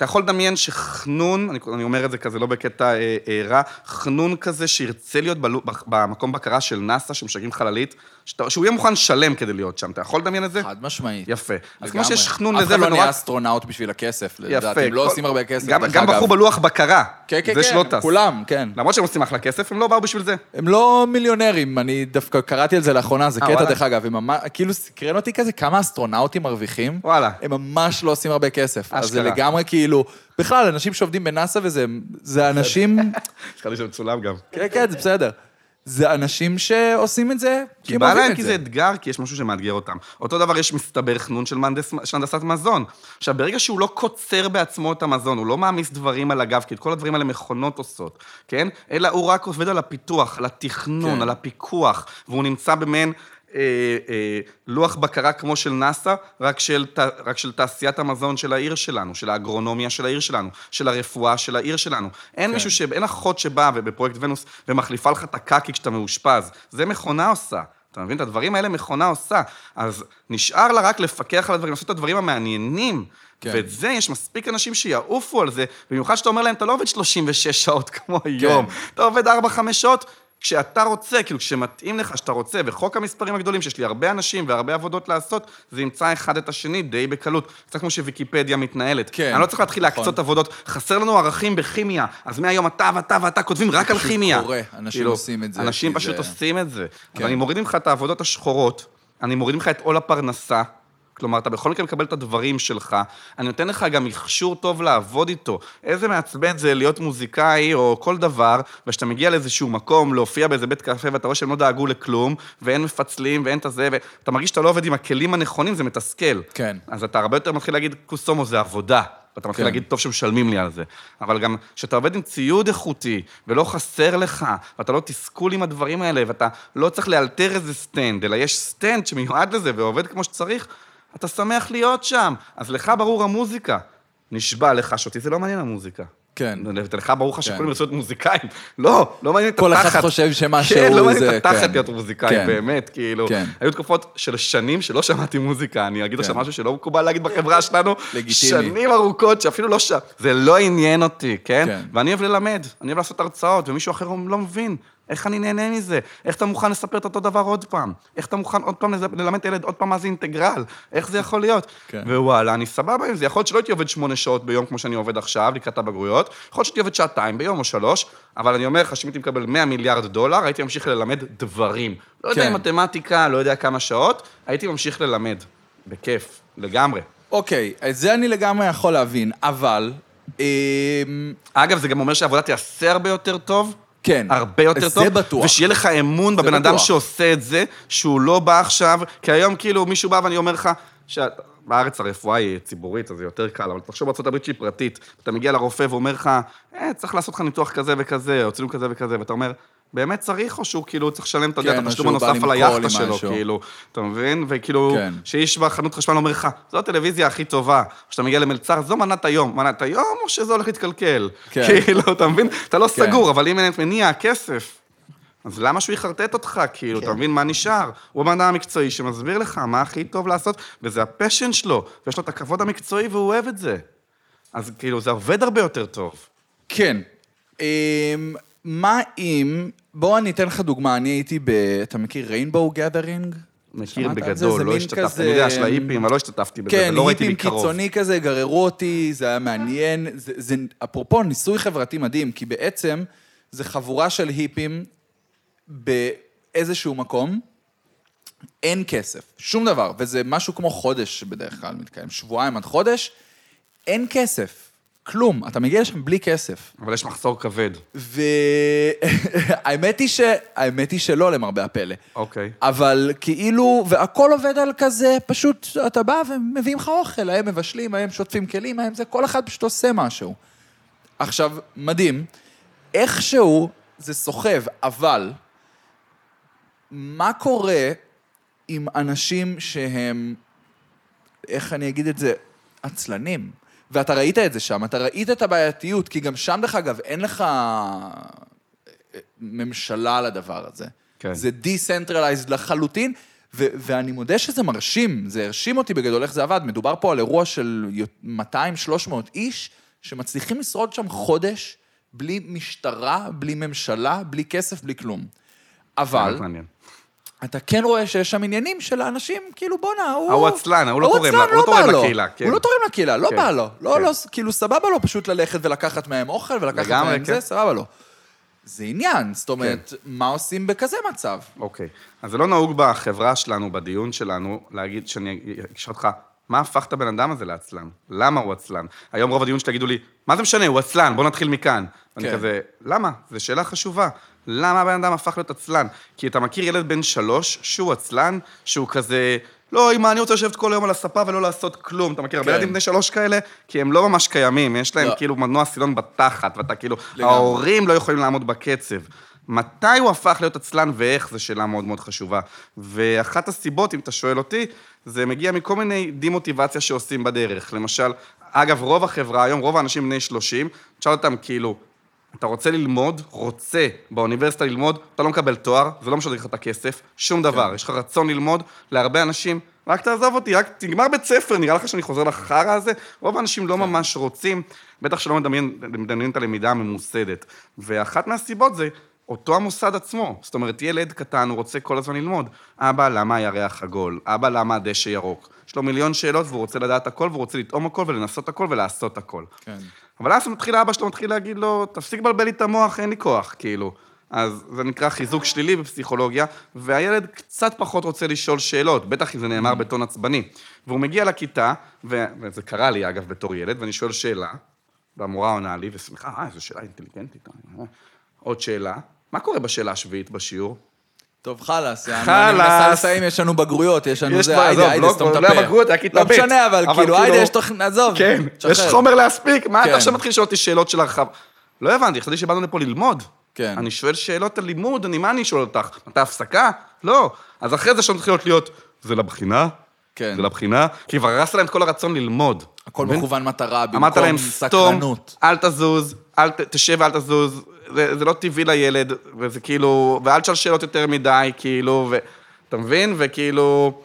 אתה יכול לדמיין שחנון, אני, אני אומר את זה כזה לא בקטע אה, אה, רע, חנון כזה שירצה להיות בלו, במקום בקרה של נאסא, שמשגרים חללית, שאתה, שהוא יהיה מוכן לשלם כדי להיות שם. אתה יכול לדמיין את זה? חד משמעית. יפה. אז כמו לגמרי. שיש חנון אף לזה, אחד לא ונורא... נהיה אסטרונאוט בשביל הכסף, לדעתי. הם לא כל- עושים הרבה כסף, גם, גם. בחור בלוח בקרה. כן, כן, זה כן, שלא טס. כולם, כן. למרות שהם עושים אחלה כסף, הם לא באו בשביל זה. הם לא מיליונרים, אני דווקא קראתי על זה לאחרונה, זה אה, קטע? דרך אגב, הם ממש, כאילו סקרן אותי כזה כמה אסטרונאוטים מרוויחים. וואלה. הם ממש לא עושים הרבה כסף. אז זה אשכרה. לגמרי כאילו, בכלל, אנשים שעובדים בנאסא וזה, זה אנשים, הזכרתי שזה מצולם גם. כן, כן, זה בסדר. זה אנשים שעושים את זה, כי כי הם אוהבים את כי זה. זה אתגר, כי יש משהו שמאתגר אותם. אותו דבר יש מסתבר חנון של מהנדס- של הנדסת מזון. עכשיו, ברגע שהוא לא קוצר בעצמו את המזון, הוא לא מעמיס דברים על הגב, כי את כל הדברים האלה מכונות עושות, כן? אלא הוא רק עובד על הפיתוח, על התכנון, כן. על הפיקוח, והוא נמצא במעין... אה, אה, לוח בקרה כמו של נאסא, רק של, רק של תעשיית המזון של העיר שלנו, של האגרונומיה של העיר שלנו, של הרפואה של העיר שלנו. אין כן. מישהו ש... אין אחות שבאה ובפרויקט ונוס ומחליפה לך את הקקי כשאתה מאושפז. זה מכונה עושה. אתה מבין? את הדברים האלה מכונה עושה. אז נשאר לה רק לפקח על הדברים, לעשות את הדברים המעניינים. כן. כן. ואת זה, יש מספיק אנשים שיעופו על זה, במיוחד שאתה אומר להם, אתה לא עובד 36 שעות כמו היום, אתה עובד 4-5 שעות. כשאתה רוצה, כאילו, כשמתאים לך, שאתה רוצה, וחוק המספרים הגדולים, שיש לי הרבה אנשים והרבה עבודות לעשות, זה ימצא אחד את השני די בקלות. קצת כמו שוויקיפדיה מתנהלת. כן, אני לא צריך להתחיל נכון. להקצות עבודות. חסר לנו ערכים בכימיה, אז מהיום אתה ואתה ואתה כותבים רק על כימיה. קורה, אנשים כאילו, עושים את זה, אנשים פשוט זה- עושים את זה. כן. אז אני מוריד ממך את העבודות השחורות, אני מוריד ממך את עול הפרנסה. כלומר, אתה בכל מקרה מקבל את הדברים שלך, אני נותן לך גם מכשור טוב לעבוד איתו. איזה מעצבן זה להיות מוזיקאי או כל דבר, וכשאתה מגיע לאיזשהו מקום, להופיע באיזה בית קפה, ואתה רואה שהם לא דאגו לכלום, ואין מפצלים, ואין את הזה, ואתה מרגיש שאתה לא עובד עם הכלים הנכונים, זה מתסכל. כן. אז אתה הרבה יותר מתחיל להגיד, קוסומו זה עבודה. ואתה מתחיל כן. להגיד, טוב שמשלמים לי על זה. אבל גם כשאתה עובד עם ציוד איכותי, ולא חסר לך, ואתה לא תסכול עם הדברים האלה, ואתה לא צריך לאלתר איזה סטנד, אלא יש סטנד שמיועד לזה ועובד כמו שצריך, אתה שמח להיות שם. אז לך ברור המוזיקה. נשבע לך שאותי זה לא מעניין המוזיקה. כן. לך ברור לך שכולם ירצו להיות מוזיקאים. לא, לא מעניין את כל התחת. אחד חושב שמה כן, שהוא לא מעניין זה, את התחת כן. להיות מוזיקאי, כן. באמת, כאילו. כן. היו תקופות של שנים שלא שמעתי מוזיקה, אני אגיד עכשיו כן. משהו שלא מקובל להגיד בחברה שלנו. לגיטימי. שנים ארוכות שאפילו לא ש... זה לא עניין אותי, כן? כן. ואני אוהב ללמד, אני אוהב לעשות הרצאות, ומישהו אחר לא מבין. איך אני נהנה מזה? איך אתה מוכן לספר את אותו דבר עוד פעם? איך אתה מוכן עוד פעם ללמד את הילד עוד פעם מה זה אינטגרל? איך זה יכול להיות? כן. ווואלה, אני סבבה עם זה. יכול להיות שלא הייתי עובד שמונה שעות ביום כמו שאני עובד עכשיו, לקראת הבגרויות. יכול להיות שהייתי עובד שעתיים ביום או שלוש, אבל אני אומר לך שאם הייתי מקבל 100 מיליארד דולר, הייתי ממשיך ללמד דברים. לא יודע כן. אם מתמטיקה, לא יודע כמה שעות, הייתי ממשיך ללמד. בכיף, לגמרי. אוקיי, את זה אני לגמרי יכול להבין, אבל... אמ, אגב, זה גם אומר שהעבודה תיעשה הרבה יותר טוב. כן. הרבה יותר זה טוב. בטוח. ושיהיה לך אמון זה בבן אדם בטוח. שעושה את זה, שהוא לא בא עכשיו, כי היום כאילו מישהו בא ואני אומר לך, שבארץ הרפואה היא ציבורית, אז זה יותר קל, אבל תחשוב הברית שהיא פרטית, אתה מגיע לרופא ואומר לך, אה, צריך לעשות לך ניתוח כזה וכזה, או צילום כזה וכזה, ואתה אומר, באמת צריך, או שהוא כאילו צריך לשלם, אתה יודע, כן, את התשלום הנוסף על היאכטה שלו, משהו. כאילו, אתה מבין? וכאילו, כן. שאיש בחנות חשמל אומר לך, זו הטלוויזיה הכי טובה. כשאתה מגיע למלצר, זו מנת היום. מנת היום, או שזה הולך להתקלקל? כן. כאילו, אתה מבין? אתה לא כן. סגור, אבל אם אין מניע הכסף, אז למה שהוא יחרטט אותך, כאילו, כן. אתה מבין מה נשאר? הוא אדם המקצועי שמסביר לך מה הכי טוב לעשות, וזה הפשן שלו, ויש לו את הכבוד המקצועי והוא אוהב את זה. אז כאילו, זה עובד הרבה יותר טוב. כן. אמ, מה אם... בוא אני אתן לך דוגמה, אני הייתי ב... אתה מכיר ריינבואו גאדרינג? מכיר? בגדול, לא השתתפתי, כזה- אני יודע, של ההיפים, אבל לא השתתפתי בזה, כן, ולא ראיתי היפים מקרוב. קיצוני כזה, גררו אותי, זה היה מעניין. זה, זה, אפרופו, ניסוי חברתי מדהים, כי בעצם זה חבורה של היפים באיזשהו מקום, אין כסף, שום דבר, וזה משהו כמו חודש בדרך כלל מתקיים, שבועיים עד חודש, אין כסף, כלום, אתה מגיע לשם בלי כסף. אבל יש מחסור כבד. והאמת היא ש... האמת היא שלא, למרבה הפלא. אוקיי. אבל כאילו, והכל עובד על כזה, פשוט אתה בא ומביאים לך אוכל, הם מבשלים, הם שוטפים כלים, הם זה, כל אחד פשוט עושה משהו. עכשיו, מדהים, איכשהו זה סוחב, אבל מה קורה עם אנשים שהם, איך אני אגיד את זה, עצלנים? ואתה ראית את זה שם, אתה ראית את הבעייתיות, כי גם שם, דרך אגב, אין לך אה, ממשלה לדבר הזה. כן. זה decentralized לחלוטין, ו- ואני מודה שזה מרשים, זה הרשים אותי בגדול איך זה עבד. מדובר פה על אירוע של 200-300 איש, שמצליחים לשרוד שם חודש, בלי משטרה, בלי ממשלה, בלי כסף, בלי כלום. אבל. אתה כן רואה שיש שם עניינים של האנשים, כאילו בואנה, הוא... ההוא עצלן, ההוא לא תורם הוא לא תורם בא לו. לקהילה, כן. הוא לא תורם לקהילה, לא כן, בא לו. לא, כן. לא, כאילו סבבה לו פשוט ללכת ולקחת מהם אוכל ולקחת מהם. זה, סבבה לו. זה עניין, זאת אומרת, מה עושים בכזה מצב? אוקיי. אז זה לא נהוג בחברה שלנו, בדיון שלנו, להגיד שאני אשאל אותך, מה הפך את הבן אדם הזה לעצלן? למה הוא עצלן? היום רוב הדיון שתגידו לי, מה זה משנה, הוא עצלן, בוא נתחיל מכאן. כן. אני כזה, למה? זו שאלה חשובה. למה הבן אדם הפך להיות עצלן? כי אתה מכיר ילד בן שלוש שהוא עצלן, שהוא כזה, לא, אמא, אני רוצה לשבת כל היום על הספה ולא לעשות כלום. אתה מכיר הרבה כן. ילדים בני שלוש כאלה? כי הם לא ממש קיימים, יש להם לא. כאילו מנוע סילון בתחת, ואתה כאילו, לגמרי. ההורים לא יכולים לעמוד בקצב. מתי הוא הפך להיות עצלן ואיך, זו שאלה מאוד מאוד חשובה. ואחת הסיבות, אם אתה שואל אותי, זה מגיע מכל מיני דימוטיבציה שעושים בדרך. למשל, אגב, רוב החברה היום, רוב האנשים בני 30, תשאל אותם כאילו, אתה רוצה ללמוד, רוצה באוניברסיטה ללמוד, אתה לא מקבל תואר, זה לא משנה לך את הכסף, שום דבר. יש לך רצון ללמוד, להרבה אנשים, רק תעזוב אותי, רק תגמר בית ספר, נראה לך שאני חוזר לחרא הזה? רוב האנשים לא ממש רוצים, בטח שלא מדמיין, מדמיינים את הלמידה הממוסדת. ואחת מהסיבות זה אותו המוסד עצמו. זאת אומרת, ילד קטן, הוא רוצה כל הזמן ללמוד. אבא, למה הירח עגול? אבא, למה הדשא ירוק? יש לו מיליון שאלות והוא רוצה לדעת הכל, והוא רוצה לטעום הכל ולנסות הכל ולעשות הכל. כן. אבל אז מתחיל האבא שלו, מתחיל להגיד לו, תפסיק לבלבל לי את המוח, אין לי כוח, כאילו. אז זה נקרא חיזוק שלילי בפסיכולוגיה, והילד קצת פחות רוצה לשאול שאלות, בטח אם זה נאמר בטון עצבני. והוא מגיע לכיתה, ו- וזה קרה לי, אגב, בתור ילד, ואני שואל שאלה, והמורה עונה לי, ושמחה, אה, איזו שאלה אינטליגנטית. אה, עוד שאלה, מה קורה בשאלה השביעית בשיעור? טוב, חלאס. אני מנסה לסיים, יש לנו בגרויות, יש לנו זה, היידה, היידה, לא- סתום את לא הפה. היה בגרויות, היה כיתה לא ב'. משנה, אבל כאילו, כאילו- היידה, יש תוכנית, עזוב. כן. יש חומר להספיק, מה כן. אתה עכשיו מתחיל לשאול אותי שאלות של הרחב? לא הבנתי, חשבתי שבאנו לפה ללמוד. כן. אני שואל שאלות על לימוד, אני, מה אני שואל אותך? מתי הפסקה? לא. אז אחרי זה שם מתחילות להיות, זה לבחינה? כן. זה לבחינה? כי כבר הרסת להם את כל הרצון ללמוד. הכל? מכוון מטרה, אמרת במקום להם, סתום, סקרנות. אל תזוז, אל ת, תשב ואל תזוז, זה, זה לא טבעי לילד, וזה כאילו, ואל תשאל שאלות יותר מדי, כאילו, ו... אתה מבין? וכאילו...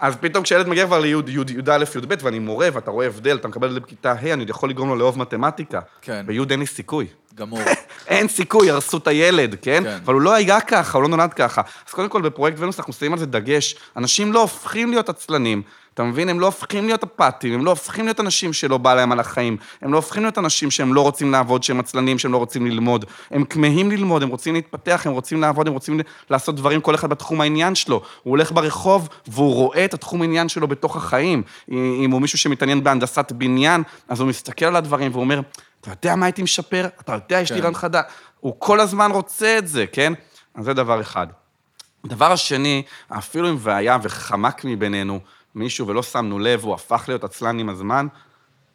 אז פתאום כשילד מגיע כבר לי"א, י"ב, ואני מורה, ואתה רואה הבדל, אתה מקבל את זה בכיתה ה', אני יכול לגרום לו לאהוב מתמטיקה. כן. בי' אין לי סיכוי. גמור. אין סיכוי, הרסו את הילד, כן? כן. אבל הוא לא היה ככה, הוא לא נולד ככה. אז קודם כל, בפרויקט ונוס אנחנו שמים על זה דגש. אנשים לא הופכים להיות עצלנים, אתה מבין? הם לא הופכים להיות אפאתיים, הם לא הופכים להיות אנשים שלא בא להם על החיים. הם לא הופכים להיות אנשים שהם לא רוצים לעבוד, שהם עצלנים, שהם לא רוצים ללמוד. הם כמהים ללמוד, הם רוצים להתפתח, הם רוצים לעבוד, הם רוצים לעשות דברים, כל אחד בתחום העניין שלו. הוא הולך ברחוב והוא רואה את התחום העניין שלו בתוך החיים. אם הוא מישהו שמתעניין בהנדסת בניין, אז הוא מסתכל על הדברים והוא אומר, אתה יודע מה הייתי משפר? אתה יודע, יש לי כן. רעיון חדש. הוא כל הזמן רוצה את זה, כן? אז זה דבר אחד. הדבר השני, אפילו אם והיה וחמק מבינינו מישהו ולא שמנו לב, הוא הפך להיות עצלן עם הזמן,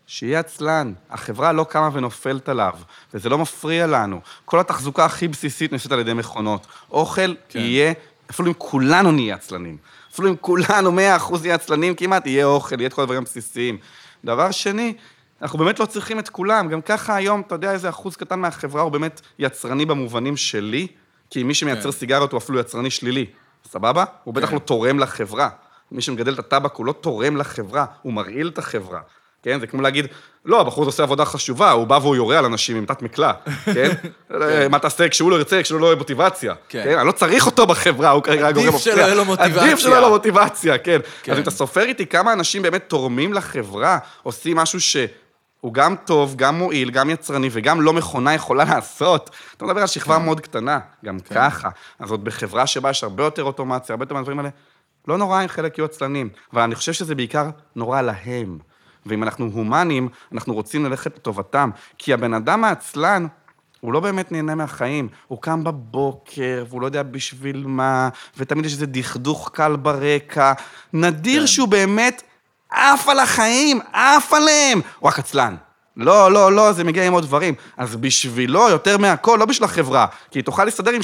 שיהיה עצלן. החברה לא קמה ונופלת עליו, וזה לא מפריע לנו. כל התחזוקה הכי בסיסית נעשית על ידי מכונות. אוכל כן. יהיה, אפילו אם כולנו נהיה עצלנים, אפילו אם כולנו מאה אחוז נהיה עצלנים כמעט, יהיה אוכל, יהיה את כל הדברים הבסיסיים. דבר שני, אנחנו באמת לא צריכים את כולם. גם ככה היום, אתה יודע איזה אחוז קטן מהחברה הוא באמת יצרני במובנים שלי, כי מי שמייצר כן. סיגריות הוא אפילו יצרני שלילי, סבבה? הוא בטח כן. לא תורם לחברה. מי שמגדל את הטבק הוא לא תורם לחברה, הוא מרעיל את החברה. כן? זה כמו להגיד, לא, הבחור הזה עושה עבודה חשובה, הוא בא והוא יורה על אנשים עם תת מקלע, כן? מה תעשה כשהוא לא ירצה, כשלא לא יהיה מוטיבציה, כן. כן? אני לא צריך אותו בחברה, הוא כרגע עדיף הגורם שלא מפריע. יהיה לו מוטיבציה. עדיף שלא יהיה לו מוטיבציה, כן. כן. אז אם אתה סופר איתי כמה אנשים באמת תורמים לחברה, עושים משהו ש... הוא גם טוב, גם מועיל, גם יצרני וגם לא מכונה יכולה לעשות. אתה מדבר על שכבה מאוד קטנה, גם ככה. אז עוד בחברה שבה יש הרבה יותר אוטומציה, הרבה יותר מהדברים האלה, לא נורא אם חלק יהיו עצלנים. אבל אני חושב שזה בעיקר נורא להם. ואם אנחנו הומנים, אנחנו רוצים ללכת לטובתם. כי הבן אדם העצלן, הוא לא באמת נהנה מהחיים. הוא קם בבוקר, והוא לא יודע בשביל מה, ותמיד יש איזה דכדוך קל ברקע. נדיר כן. שהוא באמת עף על החיים, עף עליהם. הוא רק עצלן. לא, לא, לא, זה מגיע עם עוד דברים. אז בשבילו, יותר מהכל, לא בשביל החברה. כי היא תוכל להסתדר עם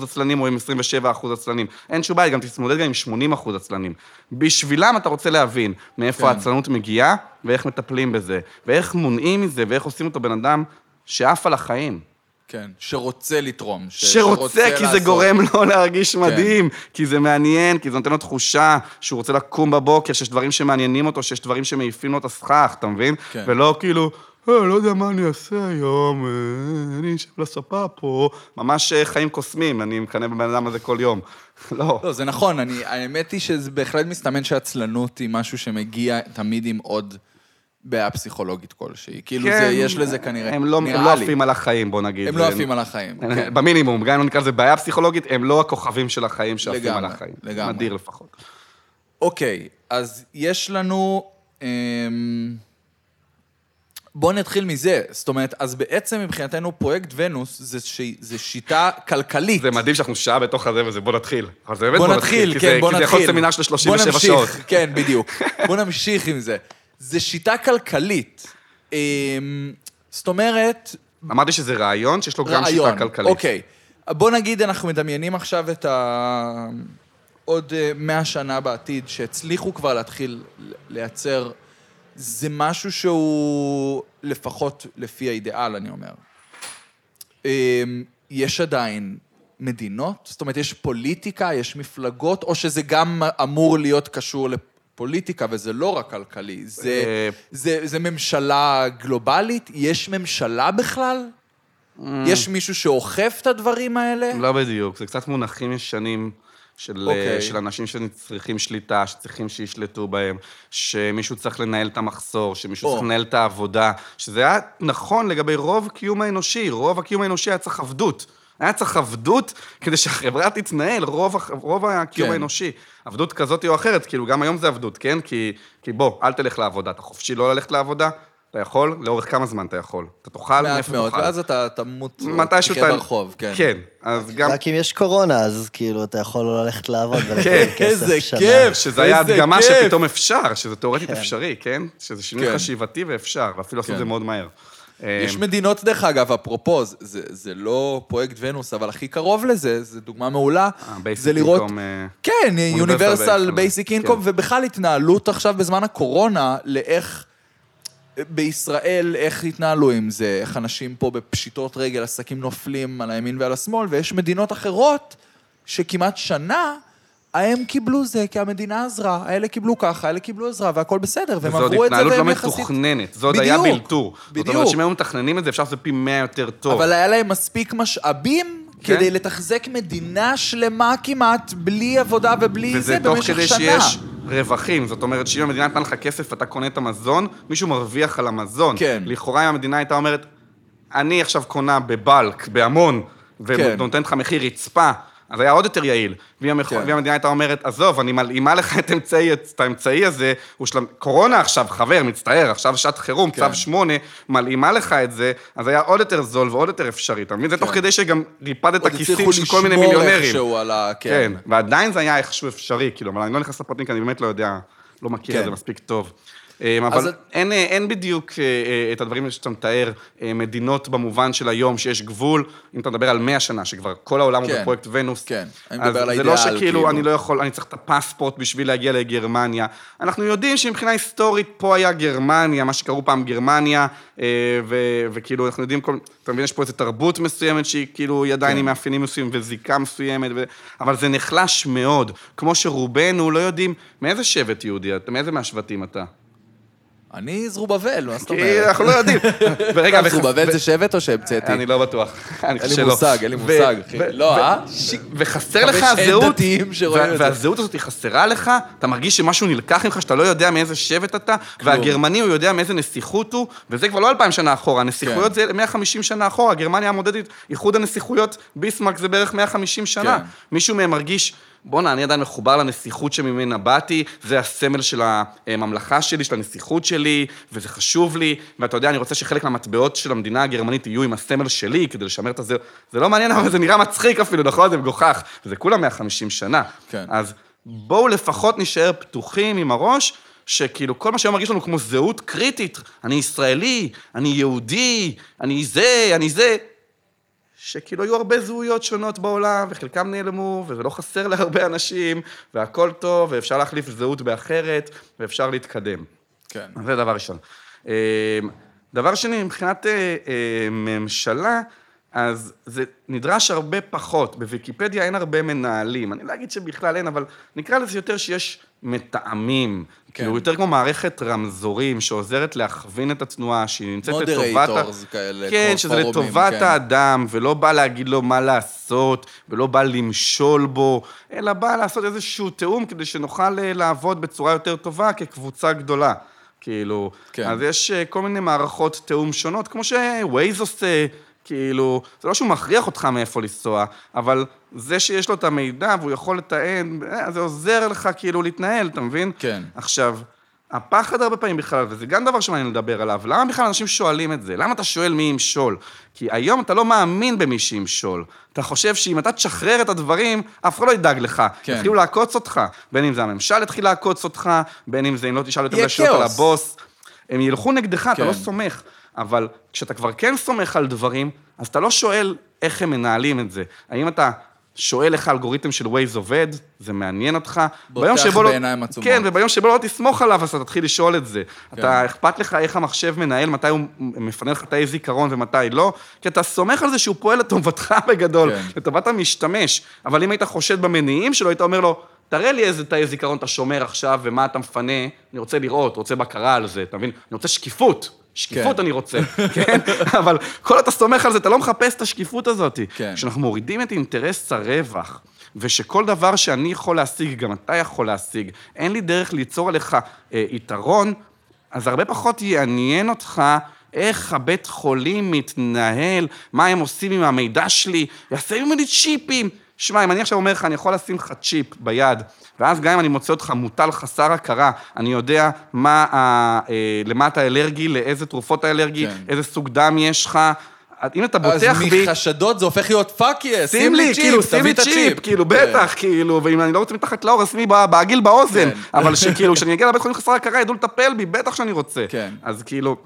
12% עצלנים או עם 27% עצלנים. אין שום בעיה, גם תתמודד גם עם 80% עצלנים. בשבילם אתה רוצה להבין מאיפה כן. העצלנות מגיעה, ואיך מטפלים בזה, ואיך מונעים מזה, ואיך עושים אותו בן אדם שעף על החיים. כן, שרוצה לתרום. ש- שרוצה, כי זה לעשות. גורם לו להרגיש כן. מדהים, כי זה מעניין, כי זה נותן לו תחושה שהוא רוצה לקום בבוקר, שיש דברים שמעניינים אותו, שיש דברים שמעיפים לו את הסכך, אתה מבין? כן. ולא כאילו, אה, לא יודע מה אני אעשה היום, אה, אני אשב לספה פה. ממש אה, חיים קוסמים, אני מקנא בבן אדם הזה כל יום. לא. לא, זה נכון, אני, האמת היא שזה בהחלט מסתמן שעצלנות היא משהו שמגיע תמיד עם עוד בעיה פסיכולוגית כלשהי. כאילו, זה, יש לזה כנראה, כן, הם לא, הם לא לי. עפים על החיים, בוא נגיד. הם לא עפים על החיים, כן. במינימום, גם אם לא נקרא לזה בעיה פסיכולוגית, הם לא הכוכבים של החיים שעפים לגמרי, על החיים. לגמרי. נדיר לפחות. אוקיי, אז יש לנו... אמ, בואו נתחיל מזה. זאת אומרת, אז בעצם מבחינתנו פרויקט ונוס זה, ש... זה שיטה כלכלית. זה מדהים שאנחנו שעה בתוך הזה וזה, בוא נתחיל. אבל זה באמת בוא בוא נתחיל, כן, זה- בוא כי נתחיל. זה יכול להיות סמינר של 37 בוא נמשיך, שעות. כן, בדיוק. בוא נמשיך עם זה. זה שיטה כלכלית. אמ, זאת אומרת, אמרתי שזה רעיון שיש לו גם רעיון. שיטה כלכלית. אוקיי. בוא נגיד, אנחנו מדמיינים עכשיו את ה... עוד אה, 100 שנה בעתיד, שהצליחו כבר להתחיל לייצר, זה משהו שהוא, לפחות לפי האידיאל, אני אומר. אמ, יש עדיין מדינות? זאת אומרת, יש פוליטיקה, יש מפלגות, או שזה גם אמור להיות קשור לפוליטיקה, וזה לא רק כלכלי, זה, אה, זה, זה ממשלה גלובלית? יש ממשלה בכלל? יש מישהו שאוכף את הדברים האלה? לא בדיוק, זה קצת מונחים ישנים של, אוקיי. של אנשים שצריכים שליטה, שצריכים שישלטו בהם, שמישהו צריך לנהל את המחסור, שמישהו או. צריך לנהל את העבודה, שזה היה נכון לגבי רוב הקיום האנושי, רוב הקיום האנושי היה צריך עבדות. היה צריך עבדות כדי שהחברה תתנהל, רוב, רוב הקיום כן. האנושי. עבדות כזאת או אחרת, כאילו, גם היום זה עבדות, כן? כי, כי בוא, אל תלך לעבודה. אתה חופשי לא ללכת לעבודה? אתה יכול? לאורך כמה זמן אתה יכול? אתה תאכל? מעט מאיפה מאוד, תאכל? ואז אתה תמות, מתישהו תחיה אתה... ברחוב, כן. כן, אז גם... רק אם יש קורונה, אז כאילו, אתה יכול לא ללכת לעבוד ולקבל כן, כסף איזה שנה. כיף. שזה היה איזה הדגמה. שפתאום אפשר, שזה תאורטית כן. אפשרי, כן? שזה שינוי כן. חשיבתי ואפשר, ואפילו עשו את כן. זה מאוד מהר. יש אה, מדינות, דרך אגב, אפרופו, זה, זה, זה לא פרויקט ונוס, אבל הכי קרוב לזה, זו דוגמה מעולה, ה-basic זה לראות... income, אה, כן, Basic Income, כן. ובכלל התנהלות עכשיו בזמן הקורונה, לאיך בישראל, איך התנהלו עם זה, איך אנשים פה בפשיטות רגל, עסקים נופלים על הימין ועל השמאל, ויש מדינות אחרות שכמעט שנה... הם קיבלו זה כי המדינה עזרה, האלה קיבלו ככה, האלה קיבלו עזרה, והכל בסדר, והם וזה עברו את זה התנהלות לא והם יחסית... מתוכננת, זה עוד היה בדיוק, בלתור. זאת בדיוק. אומרת שאם היו מתכננים את זה, אפשר לעשות פי מאה יותר טוב. אבל היה להם מספיק משאבים כן. כדי לתחזק מדינה שלמה כמעט, בלי עבודה ובלי וזה זה, תוך במשך כדי שנה. שיש רווחים. זאת אומרת שאם המדינה נתנה לך כסף ואתה קונה את המזון, מישהו מרוויח על המזון. כן. לכאורה אם המדינה הייתה אומרת, אני עכשיו קונה בבלק, בהמון, כן. ונותנת לך מחיר רצפה, אז היה עוד יותר יעיל. ואם כן. המדינה הייתה אומרת, עזוב, אני מלאימה לך את האמצעי, את האמצעי הזה, הוא של... קורונה עכשיו, חבר, מצטער, עכשיו שעת חירום, כן. צו 8, מלאימה לך את זה, אז היה עוד יותר זול ועוד יותר אפשרי. אתה מבין? זה תוך כן. כדי שגם ריפדת עוד כיסים הצליחו של כל מיני לשמור מיליונרים. איכשהו על ה... כן, כן. ועדיין זה היה איכשהו אפשרי, כאילו, אבל אני לא נכנס לפרטים, כי אני באמת לא יודע, לא מכיר כן. את זה מספיק טוב. אה, אבל אז- אין, אה, אין בדיוק אה, אה, את הדברים שאתה מתאר, מדינות במובן של היום שיש גבול, אם אתה מדבר על 100 שנה, שכבר כל העולם הוא כן. בפרויקט ונוס. כן, אני מדבר על זה לא האידיאל, שכאילו, כאילו. אני לא יכול, אני צריך את הפספורט בשביל להגיע לגרמניה. אנחנו יודעים שמבחינה היסטורית פה היה גרמניה, מה שקראו פעם גרמניה, ו- וכאילו, אנחנו יודעים, כל, אתה מבין, יש פה איזו תרבות מסוימת שהיא כאילו, עדיין כן. עם מאפיינים מסוימים וזיקה מסוימת, ו... אבל זה נחלש מאוד. כמו שרובנו לא יודעים מאיזה שבט יהודי, מאיזה מהשבטים אתה? אני זרובבל, מה זאת כי אומרת? אנחנו לא יודעים. ורגע, זרובבל זה שבט או שהמצאתי? אני לא בטוח. אני אין לי. מושג, אין לי מושג, אחי. לא, אה? וחסר לך הזהות. והזהות הזאת היא חסרה לך, אתה מרגיש שמשהו נלקח ממך, שאתה לא יודע מאיזה שבט אתה, והגרמני הוא יודע מאיזה נסיכות הוא, וזה כבר לא אלפיים שנה אחורה, הנסיכויות כן. זה 150 שנה אחורה, גרמניה המודדת, איחוד הנסיכויות, ביסמרק זה בערך 150 שנה. כן. מישהו מהם מרגיש... בואנה, אני עדיין מחובר לנסיכות שממנה באתי, זה הסמל של הממלכה שלי, של הנסיכות שלי, וזה חשוב לי, ואתה יודע, אני רוצה שחלק מהמטבעות של המדינה הגרמנית יהיו עם הסמל שלי, כדי לשמר את הזה. זה לא מעניין, אבל זה נראה מצחיק אפילו, נכון? זה מגוחך. וזה כולה 150 שנה. כן. אז בואו לפחות נישאר פתוחים עם הראש, שכאילו כל מה שהיום מרגיש לנו כמו זהות קריטית, אני ישראלי, אני יהודי, אני זה, אני זה, שכאילו היו הרבה זהויות שונות בעולם, וחלקם נעלמו, וזה לא חסר להרבה אנשים, והכל טוב, ואפשר להחליף זהות באחרת, ואפשר להתקדם. כן. זה דבר ראשון. אה, דבר שני, מבחינת אה, אה, ממשלה, אז זה נדרש הרבה פחות. בוויקיפדיה אין הרבה מנהלים. אני לא אגיד שבכלל אין, אבל נקרא לזה יותר שיש מתאמים. כן. כאילו, יותר כמו מערכת רמזורים שעוזרת להכווין את התנועה, שהיא נמצאת לטובת... ה- Moderators כאלה, כן, כמו שזה פורומים, לטובת כן. האדם, ולא בא להגיד לו מה לעשות, ולא בא למשול בו, אלא בא לעשות איזשהו תיאום כדי שנוכל אה, לעבוד בצורה יותר טובה כקבוצה גדולה. כאילו, כן. כן. אז יש אה, כל מיני מערכות תיאום שונות, כמו שווייז עושה, כאילו, זה לא שהוא מכריח אותך מאיפה לנסוע, אבל זה שיש לו את המידע והוא יכול לתאם, אה, זה עוזר לך כאילו להתנהל, אתה מבין? כן. עכשיו, הפחד הרבה פעמים בכלל, וזה גם דבר שמעניין לדבר עליו, למה בכלל אנשים שואלים את זה? למה אתה שואל מי ימשול? כי היום אתה לא מאמין במי שימשול. אתה חושב שאם אתה תשחרר את הדברים, אף אחד לא ידאג לך. כן. יתחילו לעקוץ אותך. בין אם זה הממשל יתחיל לעקוץ אותך, בין אם זה אם לא תשאל יותר יהיה מדי שאלות על. הבוס. הם ילכו נגדך, אתה כן. לא סומך. אבל כשאתה כבר כן סומך על דברים, אז אתה לא שואל איך הם מנהלים את זה. האם אתה שואל איך האלגוריתם של Waze עובד, זה מעניין אותך. בוטח לא- בעיניים עצומות. כן, וביום שבו לא תסמוך עליו, אז אתה תתחיל לשאול את זה. כן. אתה, אכפת לך איך המחשב מנהל, מתי הוא מפנה לך תאי זיכרון ומתי לא, כי אתה סומך על זה שהוא פועל לטובתך בגדול, כן. לטובת המשתמש. אבל אם היית חושד במניעים שלו, היית אומר לו, תראה לי איזה תאי זיכרון אתה שומר עכשיו ומה אתה מפנה, אני רוצה לראות, רוצה בקרה על זה, אתה מבין? אני רוצה שקיפות. שקיפות כן. אני רוצה, כן? אבל כל אתה סומך על זה, אתה לא מחפש את השקיפות הזאת. כן. כשאנחנו מורידים את אינטרס הרווח, ושכל דבר שאני יכול להשיג, גם אתה יכול להשיג, אין לי דרך ליצור עליך אה, יתרון, אז הרבה פחות יעניין אותך איך הבית חולים מתנהל, מה הם עושים עם המידע שלי, יעשה ממני צ'יפים. שמע, אם אני עכשיו אומר לך, אני יכול לשים לך צ'יפ ביד, ואז גם אם אני מוצא אותך מוטל חסר הכרה, אני יודע מה, ה, אה, למה אתה אלרגי, לאיזה תרופות אתה אלרגי, כן. איזה סוג דם יש לך. אם אתה אז בוטח בי... מחשדות זה הופך להיות fuck yes, שים לי, כאילו, שים לי צ'יפ, כאילו, בטח, כאילו, ואם אני לא רוצה מתחת לעור, אז ב- בעגיל באוזן. כן. אבל שכאילו, כשאני אגיע לבית חולים חסר הכרה, ידעו לטפל בי, בטח שאני רוצה. כן. אז כאילו,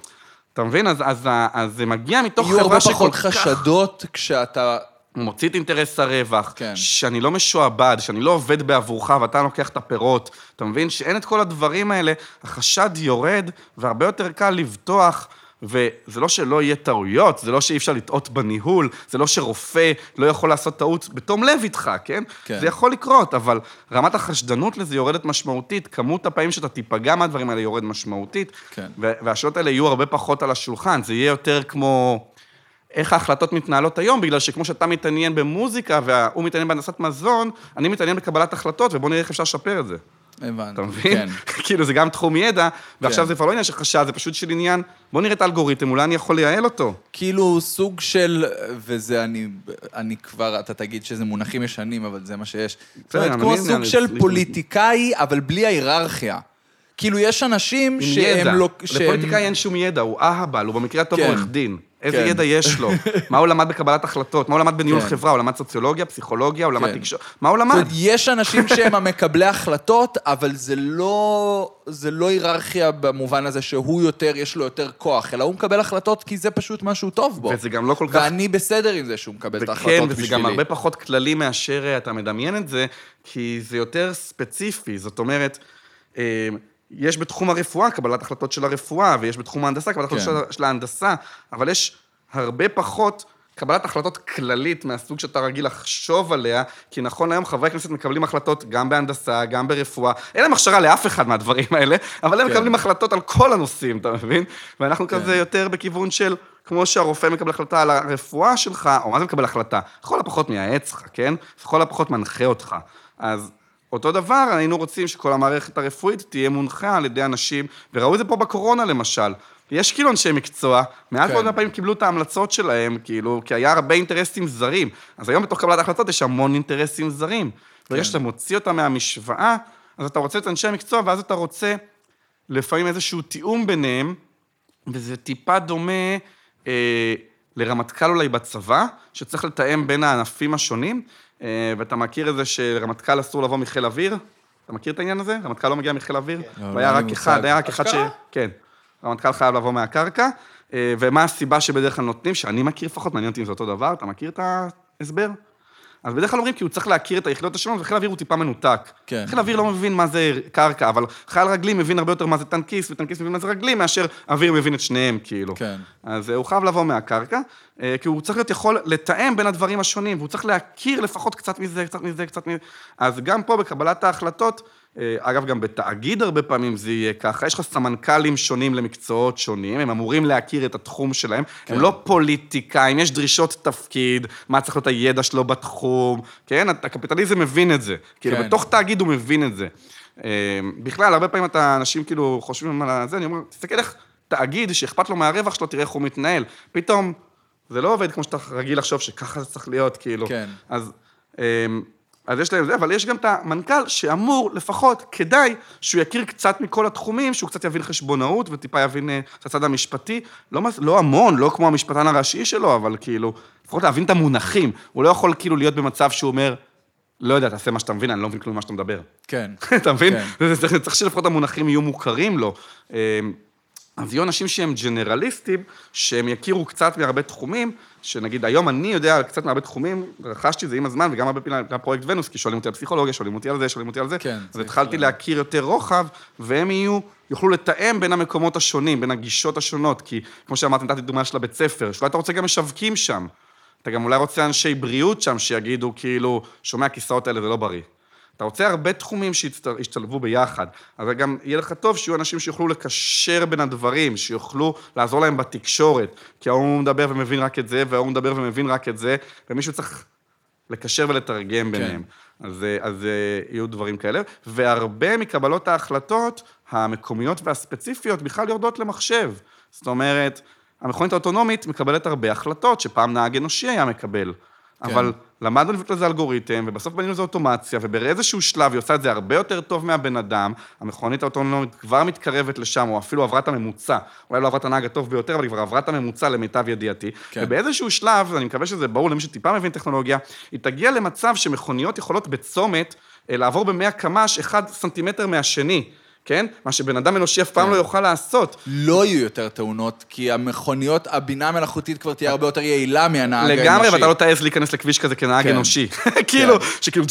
אתה מבין? אז- אז אז זה מגיע מתוך יהיו הרבה חברה פחות שכל כך חשדות כשאתה... מוציא את אינטרס הרווח, כן. שאני לא משועבד, שאני לא עובד בעבורך ואתה לוקח את הפירות. אתה מבין? שאין את כל הדברים האלה, החשד יורד, והרבה יותר קל לבטוח. וזה לא שלא יהיה טעויות, זה לא שאי אפשר לטעות בניהול, זה לא שרופא לא יכול לעשות טעות בתום לב איתך, כן? כן. זה יכול לקרות, אבל רמת החשדנות לזה יורדת משמעותית, כמות הפעמים שאתה תיפגע מהדברים האלה יורד משמעותית, כן. והשאלות האלה יהיו הרבה פחות על השולחן, זה יהיה יותר כמו... איך ההחלטות מתנהלות היום, בגלל שכמו שאתה מתעניין במוזיקה והוא מתעניין בהנדסת מזון, אני מתעניין בקבלת החלטות, ובוא נראה איך אפשר לשפר את זה. הבנתי. אתה מבין? כן. כאילו, זה גם תחום ידע, ועכשיו כן. זה כבר לא עניין של חשד, זה פשוט של עניין, בוא נראה את האלגוריתם, אולי אני יכול לייעל אותו. כאילו סוג של, וזה אני, אני כבר, אתה תגיד שזה מונחים ישנים, אבל זה מה שיש. זאת אומרת, כמו סוג של פוליטיקאי, אבל בלי ההיררכיה. כאילו, יש אנשים עם שהם ידע. לא... שהם- לפוליטיקאי אין שום ידע, הוא אהבל, הוא במקרה הטוב כן. עורך דין. איזה כן. ידע יש לו? מה הוא למד בקבלת החלטות? מה הוא למד בניהול כן. חברה? הוא למד סוציולוגיה, פסיכולוגיה, הוא למד כן. תקשורת? מה הוא למד? יש אנשים שהם המקבלי החלטות, אבל זה לא, זה לא היררכיה במובן הזה שהוא יותר, יש לו יותר כוח, אלא הוא מקבל החלטות כי זה פשוט מה שהוא טוב בו. וזה גם לא כל כך... ואני בסדר עם זה שהוא מקבל את ההחלטות וכן, בשבילי. וזה גם הרבה פחות כללי מאשר אה, אתה מדמיין את זה, כי זה יותר ספציפי. זאת אומרת, אה, יש בתחום הרפואה קבלת החלטות של הרפואה, ויש בתחום ההנדסה קבלת החלטות כן. של- של ההנדסה, אבל יש הרבה פחות קבלת החלטות כללית מהסוג שאתה רגיל לחשוב עליה, כי נכון להיום חברי כנסת מקבלים החלטות גם בהנדסה, גם ברפואה. אין להם הכשרה לאף אחד מהדברים האלה, אבל הם כן. מקבלים החלטות על כל הנושאים, אתה מבין? ואנחנו כן. כזה יותר בכיוון של, כמו שהרופא מקבל החלטה על הרפואה שלך, או מה זה מקבל החלטה? לכל הפחות מייעץ לך, כן? לכל הפחות מנחה אותך. אז אותו דבר, היינו רוצים שכל המערכת הרפואית תהיה מונחה על ידי אנשים, וראו את זה פה בקורונה למשל. יש כאילו אנשי מקצוע, מעט כן. מאוד מהפעמים קיבלו את ההמלצות שלהם, כאילו, כי היה הרבה אינטרסים זרים. אז היום בתוך קבלת ההחלטות יש המון אינטרסים זרים. ברגע כן. שאתה מוציא אותם מהמשוואה, אז אתה רוצה את אנשי המקצוע, ואז אתה רוצה לפעמים איזשהו תיאום ביניהם, וזה טיפה דומה אה, לרמטכ"ל אולי בצבא, שצריך לתאם בין הענפים השונים, ואתה מכיר את זה שלרמטכ"ל אסור לבוא מחיל אוויר? אתה מכיר את העניין הזה? רמטכ"ל לא מגיע מחיל אוויר? לא, והיה לי רק. אחד, היה רק אחד ש... כן. רמטכ"ל חייב לבוא מהקרקע, אה, ומה הסיבה שבדרך כלל נותנים, שאני מכיר לפחות, מעניין אותי אם זה אותו דבר, אתה מכיר את ההסבר? אז בדרך כלל אומרים כי הוא צריך להכיר את היחידות השונות, וחיל האוויר הוא טיפה מנותק. כן. חיל האוויר לא מבין מה זה קרקע, אבל חייל רגלי מבין הרבה יותר מה זה טנקיסט, וטנקיסט מבין מה זה רגלי, מאשר אוויר מבין את שניהם, כאילו. כן. אז אה, הוא חייב לבוא מהקרקע, אה, כי הוא צריך להיות יכול לתאם בין הדברים השונים, והוא צריך להכיר לפחות קצת מזה, קצת מזה, קצת מזה. אז גם פה בקבלת ההחלטות, אגב, גם בתאגיד הרבה פעמים זה יהיה ככה, יש לך סמנכ"לים שונים למקצועות שונים, הם אמורים להכיר את התחום שלהם, כן. הם לא פוליטיקאים, יש דרישות תפקיד, מה צריך להיות הידע שלו בתחום, כן? הקפיטליזם מבין את זה. כאילו, כן. בתוך תאגיד הוא מבין את זה. אה, בכלל, הרבה פעמים אתה, אנשים כאילו חושבים על זה, אני אומר, תסתכל איך תאגיד שאכפת לו מהרווח שלו, תראה איך הוא מתנהל. פתאום, זה לא עובד כמו שאתה רגיל לחשוב שככה זה צריך להיות, כאילו. כן. אז, אמ, אז יש להם זה, אבל יש גם את המנכ"ל שאמור, לפחות, כדאי שהוא יכיר קצת מכל התחומים, שהוא קצת יבין חשבונאות וטיפה יבין אה, את הצד המשפטי. לא, לא המון, לא כמו המשפטן הראשי שלו, אבל כאילו, לפחות להבין את המונחים. הוא לא יכול כאילו להיות במצב שהוא אומר, לא יודע, תעשה מה שאתה מבין, אני לא מבין כלום ממה שאתה מדבר. כן. אתה מבין? כן. צריך שלפחות המונחים יהיו מוכרים לו. אז יהיו אנשים שהם ג'נרליסטים, שהם יכירו קצת מהרבה תחומים, שנגיד היום אני יודע קצת מהרבה תחומים, רכשתי את זה עם הזמן, וגם הרבה פעמים בפרויקט ונוס, כי שואלים אותי על פסיכולוגיה, שואלים אותי על זה, שואלים אותי על זה. כן, אז צריך התחלתי ל- להכיר יותר רוחב, והם יהיו, יוכלו לתאם בין המקומות השונים, בין הגישות השונות, כי כמו שאמרתי, נתתי דוגמה של הבית ספר, שאולי אתה רוצה גם משווקים שם. אתה גם אולי רוצה אנשי בריאות שם, שיגידו כאילו, שומע, הכיסאות האלה זה לא בריא. אתה רוצה הרבה תחומים שישתלבו ביחד, אבל גם יהיה לך טוב שיהיו אנשים שיוכלו לקשר בין הדברים, שיוכלו לעזור להם בתקשורת, כי ההוא מדבר ומבין רק את זה, וההוא מדבר ומבין רק את זה, ומישהו צריך לקשר ולתרגם ביניהם. אז, אז אה, יהיו דברים כאלה, והרבה מקבלות ההחלטות המקומיות והספציפיות בכלל יורדות למחשב. זאת אומרת, המכונית האוטונומית מקבלת הרבה החלטות שפעם נהג אנושי היה מקבל. כן. אבל למדנו לבנות לזה אלגוריתם, ובסוף בנינו לזה אוטומציה, ובאיזשהו שלב היא עושה את זה הרבה יותר טוב מהבן אדם, המכונית האוטונומית כבר מתקרבת לשם, או אפילו עברה את הממוצע. אולי לא עברה את הנהג הטוב ביותר, אבל היא כבר עברה את הממוצע למיטב ידיעתי. כן. ובאיזשהו שלב, ואני מקווה שזה ברור למי שטיפה מבין טכנולוגיה, היא תגיע למצב שמכוניות יכולות בצומת אה, לעבור ב-100 קמ"ש, אחד סנטימטר מהשני. כן? מה שבן אדם אנושי אף פעם כן. לא יוכל לעשות. לא יהיו יותר תאונות, כי המכוניות, הבינה המלאכותית כבר תהיה הרבה יותר יעילה מהנהג האנושי. לגמרי, ואתה לא תעז להיכנס לכביש כזה כנהג כן. אנושי. כאילו, שכאילו,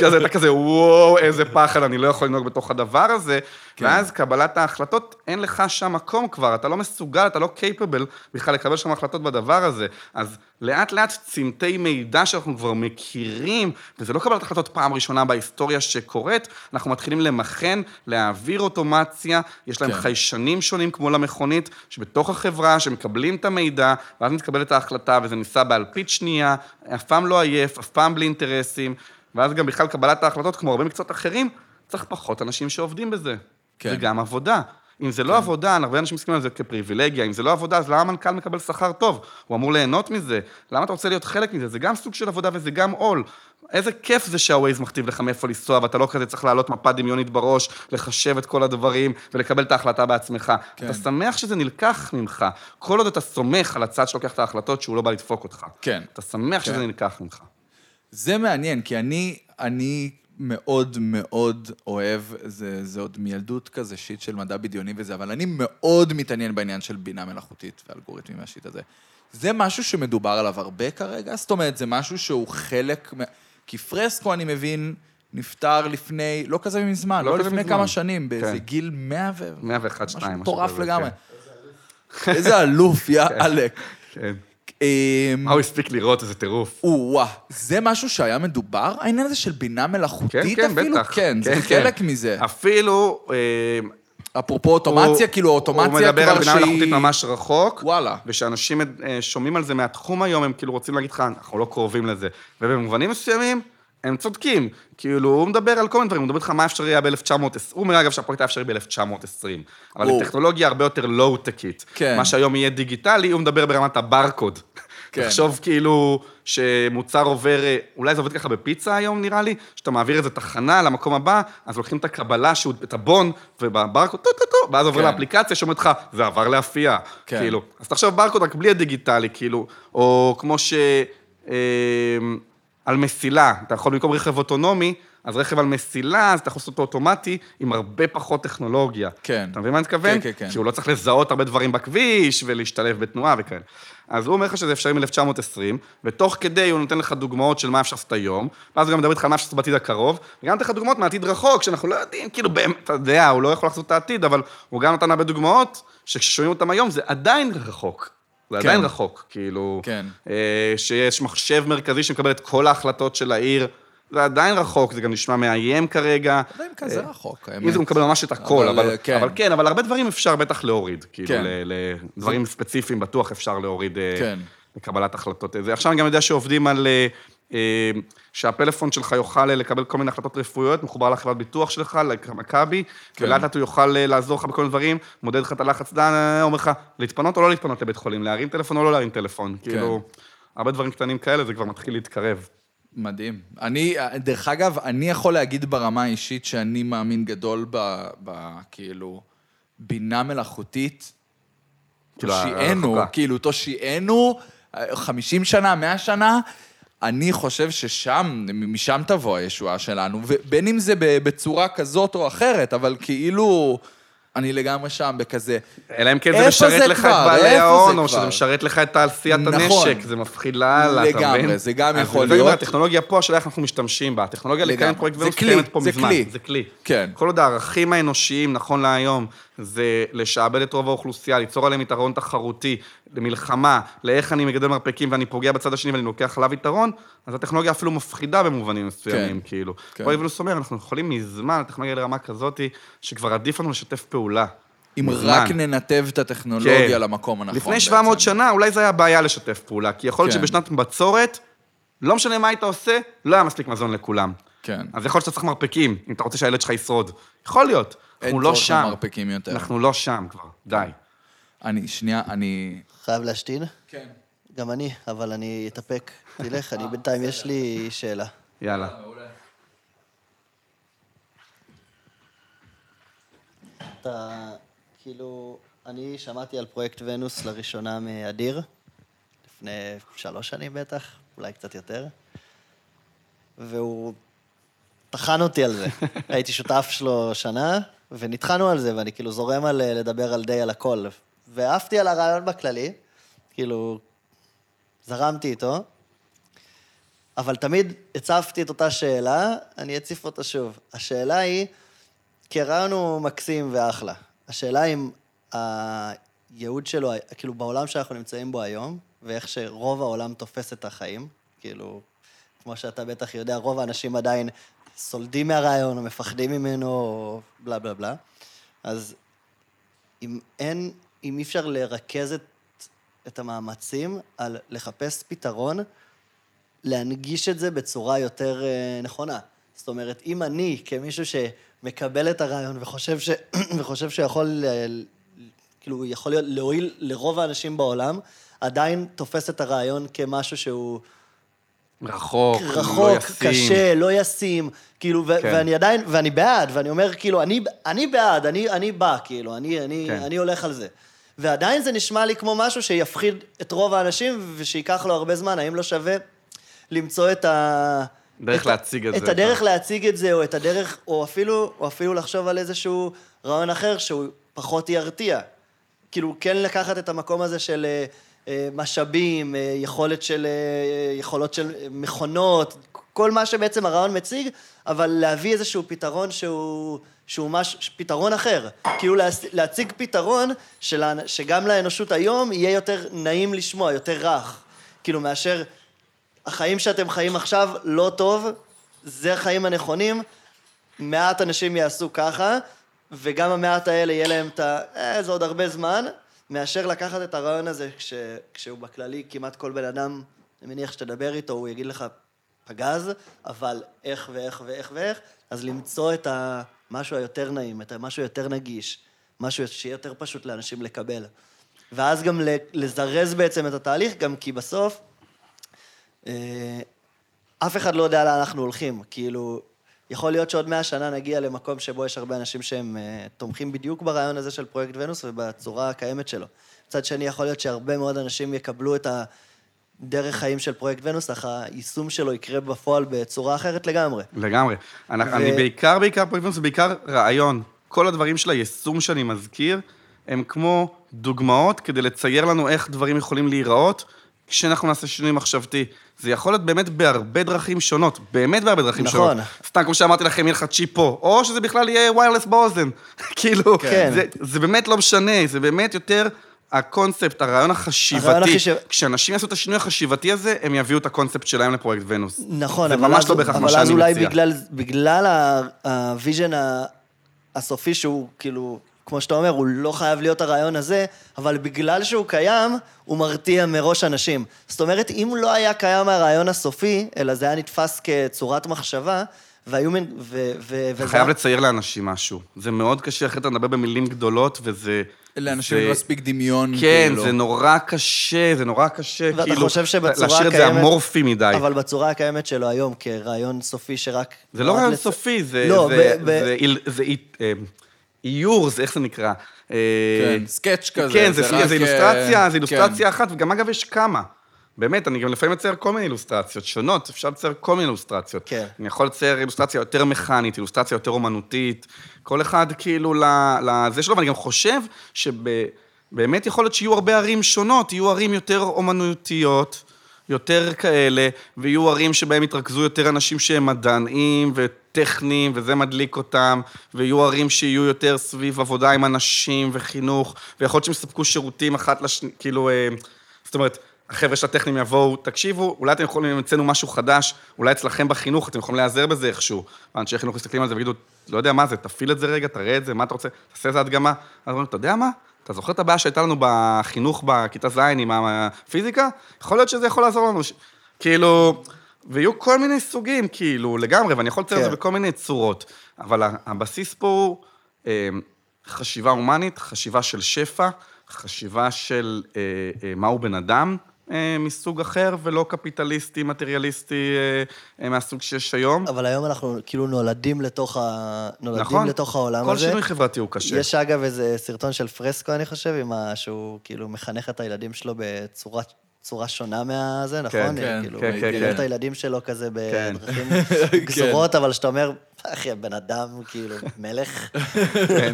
כזה, אתה כזה, וואו, איזה פחד, אני לא יכול לנהוג בתוך הדבר הזה. כן. ואז קבלת ההחלטות, אין לך שם מקום כבר, אתה לא מסוגל, אתה לא קייפבל בכלל לקבל שם החלטות בדבר הזה. אז לאט לאט צמתי מידע שאנחנו כבר מכירים, וזה לא קבלת החלטות פעם ראשונה בהיסטוריה שקורית, אנחנו מתחילים למכן, להעביר אוטומציה, יש להם כן. חיישנים שונים כמו למכונית, שבתוך החברה, שמקבלים את המידע, ואז מתקבלת ההחלטה, וזה ניסה באלפית שנייה, אף פעם לא עייף, אף פעם בלי אינטרסים, ואז גם בכלל קבלת ההחלטות, כמו הרבה מקצועות אחרים, צריך פחות אנשים שעובדים בזה. כן. זה גם עבודה. אם זה לא עבודה, הרבה אנשים מסכימים על זה כפריבילגיה, אם זה לא עבודה, אז למה המנכ"ל מקבל שכר טוב? הוא אמור ליהנות מזה. למה אתה רוצה להיות חלק מזה? זה גם סוג של עבודה וזה גם עול. איזה כיף זה שהווייז מכתיב לך מאיפה לנסוע, ואתה לא כזה צריך להעלות מפה דמיונית בראש, לחשב את כל הדברים ולקבל את ההחלטה בעצמך. כן. אתה שמח שזה נלקח ממך. כל עוד אתה סומך על הצד שלוקח את ההחלטות שהוא לא בא לדפוק אותך. כן. אתה שמח כן. שזה נלקח ממך. זה מעניין, כי אני, אני מאוד מאוד אוהב, זה, זה עוד מילדות כזה, שיט של מדע בדיוני וזה, אבל אני מאוד מתעניין בעניין של בינה מלאכותית ואלגוריתמים והשיט הזה. זה משהו שמדובר עליו הרבה כרגע? זאת אומרת, זה משהו שהוא חלק... כי פרסקו, אני מבין, נפטר לפני, לא כזה מזמן, לא לא, כזה לפני מזמן. כמה שנים, באיזה כן. גיל 100 ו... 101, משהו 2, מטורף לגמרי. איזה אלוף, יא עלק. כן. אמ, מה הוא הספיק לראות, איזה טירוף. או-אה, זה משהו שהיה מדובר? העניין הזה של בינה מלאכותית כן, כן, אפילו? בטח. כן, זה כן, חלק כן. מזה. אפילו... אה, אפרופו אוטומציה, כאילו אוטומציה הוא מדבר על כבר בינה שהיא... מלאכותית ממש רחוק. וואלה. ושאנשים אה, שומעים על זה מהתחום היום, הם כאילו רוצים להגיד לך, אנחנו לא קרובים לזה. ובמובנים מסוימים, הם צודקים. כאילו, הוא מדבר על כל מיני דברים, הוא מדבר איתך מה אפשרי היה ב-1920. הוא אומר, אגב, שהפרויקט היה אפשרי ב-1920. אבל. עם טכנולוגיה הרבה יותר low-טקית. כן. מה שהיום יהיה דיגיטלי, הוא מדבר ברמת הברקוד. כן. תחשוב כאילו שמוצר עובר, אה, אולי זה עובד ככה בפיצה היום נראה לי, שאתה מעביר איזה תחנה למקום הבא, אז לוקחים את הקבלה, שהוא- את הבון, ובברקוד, טו טו טו, ואז עובר כן. לאפליקציה שאומרת לך, זה עבר לאפייה. כן. כאילו, אז תחשוב ברקוד רק בלי הדיגיטלי, כאילו, או כמו ש... אה, על מסילה, אתה יכול במקום רכב אוטונומי, אז רכב על מסילה, אז אתה יכול לעשות אותו אוטומטי עם הרבה פחות טכנולוגיה. כן. אתה מבין מה אני מתכוון? כן, כן, כן. כי הוא לא צריך לזהות הרבה דברים בכביש ולהשתלב בתנועה וכאלה. אז הוא אומר לך שזה אפשרי מ-1920, ותוך כדי הוא נותן לך דוגמאות של מה אפשר לעשות היום, ואז הוא גם מדבר איתך על מה אפשר לעשות בעתיד הקרוב, וגם נותן לך דוגמאות מהעתיד רחוק, שאנחנו לא יודעים, כאילו, באמת, אתה יודע, הוא לא יכול לחזות את העתיד, אבל הוא גם נתן הרבה דוגמאות, שכששומעים אותם היום זה עדיין רחוק. זה כן. עדיין רחוק, כאילו... כן. אה, שיש מחשב מרכזי שמקבל את כל ההחלטות של העיר, זה עדיין רחוק, זה גם נשמע מאיים כרגע. עדיין כזה אה, רחוק, אם האמת. זה הוא מקבל ממש את הכל, אבל, אבל, אה, כן. אבל כן, אבל הרבה דברים אפשר בטח להוריד. כאילו, כן. לדברים ספציפיים בטוח אפשר להוריד אה, כן. לקבלת החלטות. זה. עכשיו אני גם יודע שעובדים על... אה, אה, שהפלאפון שלך יוכל אה, לקבל כל מיני החלטות רפואיות, מחובר לחברת ביטוח שלך, למכבי, כן. ולאט לאט הוא יוכל אה, לעזור לך בכל מיני דברים, מודד לך את הלחץ דם, אה, אומר לך, להתפנות או לא להתפנות לבית חולים, להרים טלפון או לא להרים טלפון. כן. כאילו, הרבה דברים קטנים כאלה, זה כבר מתחיל להתקרב. מדהים. אני, דרך אגב, אני יכול להגיד ברמה האישית שאני מאמין גדול ב... ב כאילו, בינה מלאכותית. כאילו, תושיענו. כאילו, תושיענו, 50 שנה, 100 שנה, אני חושב ששם, משם תבוא הישועה שלנו, ובין אם זה בצורה כזאת או אחרת, אבל כאילו, אני לגמרי שם בכזה. אלא אם כן זה משרת זה לך כבר? את בעלי זה ההון, או כבר? שזה משרת לך את תעשיית נכון. הנשק, זה מפחיד לאללה, אתה מבין? לגמרי, זה גם יכול זה להיות. הטכנולוגיה פה, השאלה איך אנחנו משתמשים בה. הטכנולוגיה לקיים. פרויקט זה ונוס קיימת פה זה מזמן. כלי. זה כלי. כן. כל עוד הערכים האנושיים, נכון להיום, זה לשעבד את רוב האוכלוסייה, ליצור עליהם יתרון תחרותי, למלחמה, לאיך אני מגדל מרפקים ואני פוגע בצד השני ואני לוקח עליו יתרון, אז הטכנולוגיה אפילו מפחידה במובנים מסוימים, כן. כאילו. כן. רועי ונוס אומר, אנחנו יכולים מזמן, הטכנולוגיה לרמה כזאת, שכבר עדיף לנו לשתף פעולה. אם מזמן. רק ננתב את הטכנולוגיה כן. למקום הנכון. לפני 700 בעצם. שנה, אולי זה היה בעיה לשתף פעולה, כי יכול להיות כן. שבשנת בצורת, לא משנה מה היית עושה, לא היה מספיק מזון לכולם. כן. אז יכול להיות שאתה צריך מרפקים, אם אתה רוצה שהילד שלך ישרוד. יכול להיות. אין אנחנו לא צורך שם. במרפקים יותר. אנחנו לא שם כבר, די. אני, שנייה, אני... חייב להשתין? כן. גם אני, אבל אני אתאפק. תלך, אני בינתיים, יש לי שאלה. יאללה. אתה, כאילו, אני שמעתי על פרויקט ונוס לראשונה מאדיר, לפני שלוש שנים בטח, אולי קצת יותר, והוא טחן אותי על זה. הייתי שותף שלו שנה, ונטחנו על זה, ואני כאילו זורם על אה, לדבר על די על הכל. ועפתי על הרעיון בכללי, כאילו, זרמתי איתו, אבל תמיד הצפתי את אותה שאלה, אני אציף אותה שוב. השאלה היא, כי הרעיון הוא מקסים ואחלה. השאלה אם הייעוד שלו, כאילו בעולם שאנחנו נמצאים בו היום, ואיך שרוב העולם תופס את החיים, כאילו, כמו שאתה בטח יודע, רוב האנשים עדיין סולדים מהרעיון, או מפחדים ממנו, בלה בלה בלה. אז אם אין, אם אי אפשר לרכז את, את המאמצים על לחפש פתרון, להנגיש את זה בצורה יותר אה, נכונה. זאת אומרת, אם אני, כמישהו שמקבל את הרעיון וחושב, ש... וחושב שיכול, אה, כאילו, יכול להיות, להועיל לרוב האנשים בעולם, עדיין תופס את הרעיון כמשהו שהוא רחוק, לא רחוק, ישים. קשה, לא ישים, כאילו, כן. ואני עדיין, ואני בעד, ואני אומר, כאילו, אני, אני בעד, אני, אני בא, כאילו, אני, אני, כן. אני הולך על זה. ועדיין זה נשמע לי כמו משהו שיפחיד את רוב האנשים, ושייקח לו הרבה זמן, האם לא שווה למצוא את ה... דרך את להציג את את זה. הדרך להציג את זה, או את הדרך, או אפילו, או אפילו לחשוב על איזשהו רעיון אחר שהוא פחות ירתיע. כאילו, כן לקחת את המקום הזה של אה, משאבים, אה, יכולת של, אה, יכולות של אה, מכונות, כל מה שבעצם הרעיון מציג, אבל להביא איזשהו פתרון שהוא, שהוא מש, פתרון אחר. כאילו להציג פתרון של, שגם לאנושות היום יהיה יותר נעים לשמוע, יותר רך. כאילו, מאשר החיים שאתם חיים עכשיו לא טוב, זה החיים הנכונים, מעט אנשים יעשו ככה, וגם המעט האלה יהיה להם את ה... אה, זה עוד הרבה זמן, מאשר לקחת את הרעיון הזה, כש, כשהוא בכללי, כמעט כל בן אדם, אני מניח שתדבר איתו, הוא יגיד לך, פגז, אבל איך ואיך ואיך ואיך, אז למצוא את המשהו היותר נעים, את המשהו היותר נגיש, משהו שיהיה יותר פשוט לאנשים לקבל. ואז גם לזרז בעצם את התהליך, גם כי בסוף, אה, אף אחד לא יודע לאן אנחנו הולכים. כאילו, יכול להיות שעוד מאה שנה נגיע למקום שבו יש הרבה אנשים שהם אה, תומכים בדיוק ברעיון הזה של פרויקט ונוס ובצורה הקיימת שלו. מצד שני, יכול להיות שהרבה מאוד אנשים יקבלו את הדרך חיים של פרויקט ונוס, אך היישום שלו יקרה בפועל בצורה אחרת לגמרי. לגמרי. אני, ו- אני בעיקר, בעיקר פרויקט זה בעיקר רעיון. כל הדברים של היישום שאני מזכיר, הם כמו דוגמאות כדי לצייר לנו איך דברים יכולים להיראות כשאנחנו נעשה שינוי מחשבתי. זה יכול להיות באמת בהרבה דרכים שונות, באמת בהרבה דרכים נכון. שונות. סתם, כמו שאמרתי לכם, יהיה לך צ'יפ פה, או שזה בכלל יהיה ויירלס באוזן. כאילו, כן. זה, זה באמת לא משנה, זה באמת יותר הקונספט, הרעיון החשיבתי. הרעיון החישב- כשאנשים יעשו את השינוי החשיבתי הזה, הם יביאו את הקונספט שלהם לפרויקט ונוס. נכון, זה אבל ממש אז, לא בהכרח מה אבל שאני אז אולי מציע. בגלל, בגלל ה vision הסופי שהוא כאילו, כמו שאתה אומר, הוא לא חייב להיות הרעיון הזה, אבל בגלל שהוא קיים, הוא מרתיע מראש אנשים. זאת אומרת, אם לא היה קיים הרעיון הסופי, אלא זה היה נתפס כצורת מחשבה, והיו מין... ו, ו, אתה וזה- חייב לצייר לאנשים משהו. זה מאוד קשה, אחרי אתה מדבר במילים גדולות, וזה... לאנשים זה- עם מספיק דמיון, כן, כאילו. זה נורא קשה, זה נורא קשה, ואתה כאילו... חושב שבצורה להשאיר את זה הקיימת- אמורפי מדי. אבל בצורה הקיימת שלו היום, כרעיון סופי שרק... זה לא רעיון לצ- סופי, זה... לא, זה- ב- ב- זה איל- זה אי- איור, זה איך זה נקרא? אה, כן, סקץ' כזה. כן, זה, זה זה, רק, זה אה, אילוסטרציה, זה אילוסטרציה כן. אחת, וגם אגב יש כמה. באמת, אני גם לפעמים מצייר כל מיני אילוסטרציות שונות, אפשר לצייר כל מיני אילוסטרציות. כן. אני יכול לצייר אילוסטרציה יותר מכנית, אילוסטרציה יותר אומנותית, כל אחד כאילו ל- לזה שלו, ואני גם חושב שבאמת יכול להיות שיהיו הרבה ערים שונות, יהיו ערים יותר אומנותיות, יותר כאלה, ויהיו ערים שבהם יתרכזו יותר אנשים שהם מדענים וטכניים, וזה מדליק אותם, ויהיו ערים שיהיו יותר סביב עבודה עם אנשים וחינוך, ויכול להיות שהם יספקו שירותים אחת לשני, כאילו, אה, זאת אומרת, החבר'ה של הטכניים יבואו, תקשיבו, אולי אתם יכולים, המצאנו משהו חדש, אולי אצלכם בחינוך, אתם יכולים להיעזר בזה איכשהו. ואנשי חינוך מסתכלים על זה ויגידו, לא יודע מה זה, תפעיל את זה רגע, תראה את זה, מה אתה רוצה, תעשה איזה הדגמה. אז אומרים, אתה יודע מה? אתה זוכר את הבעיה שהייתה לנו בחינוך בכיתה ז' עם הפיזיקה? יכול להיות שזה יכול לעזור לנו. כאילו, ויהיו כל מיני סוגים, כאילו, לגמרי, ואני יכול לצייר את זה כן. בכל מיני צורות. אבל הבסיס פה הוא אה, חשיבה הומנית, חשיבה של שפע, חשיבה של אה, אה, מהו בן אדם אה, מסוג אחר, ולא קפיטליסטי, מטריאליסטי אה, אה, מהסוג שיש היום. אבל היום אנחנו כאילו נולדים לתוך, ה... נולדים נכון. לתוך העולם כל הזה. שינוי חברתי הוא קשה. יש אגב איזה סרטון של פרסקו, אני חושב, עם ה... שהוא כאילו מחנך את הילדים שלו בצורה... צורה שונה מהזה, נכון? כן, כאילו, כן, כן, מגדל כן. את הילדים שלו כזה כן. בדרכים גזורות, אבל שאתה אומר, אחי, הבן אדם, כאילו, מלך. כן.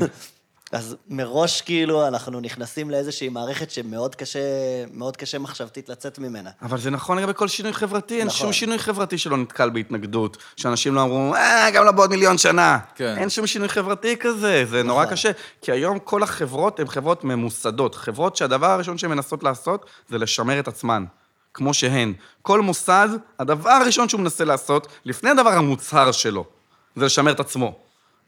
אז מראש, כאילו, אנחנו נכנסים לאיזושהי מערכת שמאוד קשה, מאוד קשה מחשבתית לצאת ממנה. אבל זה נכון לגבי כל שינוי חברתי, אין נכון. שום שינוי חברתי שלא נתקל בהתנגדות, שאנשים לא אמרו, אה, גם לא בעוד מיליון שנה. כן. אין שום שינוי חברתי כזה, זה נורא נכון. קשה. כי היום כל החברות הן חברות ממוסדות, חברות שהדבר הראשון שהן מנסות לעשות זה לשמר את עצמן, כמו שהן. כל מוסד, הדבר הראשון שהוא מנסה לעשות, לפני הדבר המוצהר שלו, זה לשמר את עצמו.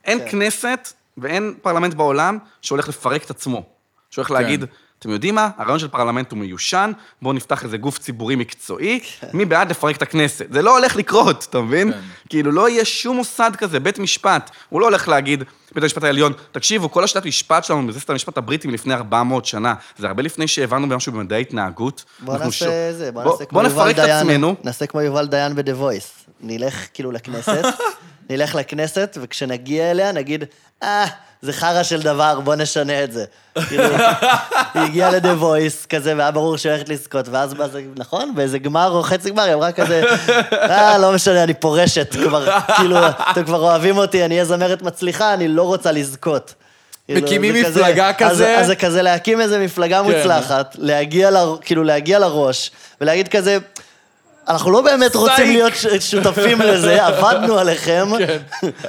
אין כן. כנסת ואין פרלמנט בעולם שהולך לפרק את עצמו. שהולך להגיד, אתם יודעים מה? הרעיון של פרלמנט הוא מיושן, בואו נפתח איזה גוף ציבורי מקצועי, מי בעד לפרק את הכנסת? זה לא הולך לקרות, אתה מבין? כן. כאילו, לא יהיה שום מוסד כזה, בית משפט, הוא לא הולך להגיד, בית המשפט העליון, תקשיבו, כל השיטת משפט שלנו מבוססת על המשפט הבריטי מלפני 400 שנה. זה הרבה לפני שהבנו במשהו במדעי התנהגות. בוא נעשה שו- זה, בוא בוא- נעשה כמו בוא יובל נפרק את דיין. עצמנו. נעשה כמו יובל דיין ב-The Voice. נלך כאילו לכנסת, נלך לכנסת, וכשנגיע אליה נגיד, אה, זה חרא של דבר, בוא נשנה את זה. כאילו, היא הגיעה ל-The Voice כזה, והיה ברור שהיא הולכת לזכות, ואז באיזה, נכון? באיזה גמר או חצי גמר, היא אמרה כזה, אה, לא משנה, אני פורשת כבר, כאילו, אתם כבר אוהבים אותי, אני אהיה זמרת מצליחה, אני לא רוצה לזכות. כאילו, מקימים זה מפלגה כזה? אז זה כזה להקים איזה מפלגה כן. מוצלחת, להגיע, ל, כאילו להגיע לראש, ולהגיד כזה, אנחנו לא באמת רוצים. להיות שותפים לזה, עבדנו עליכם, כן.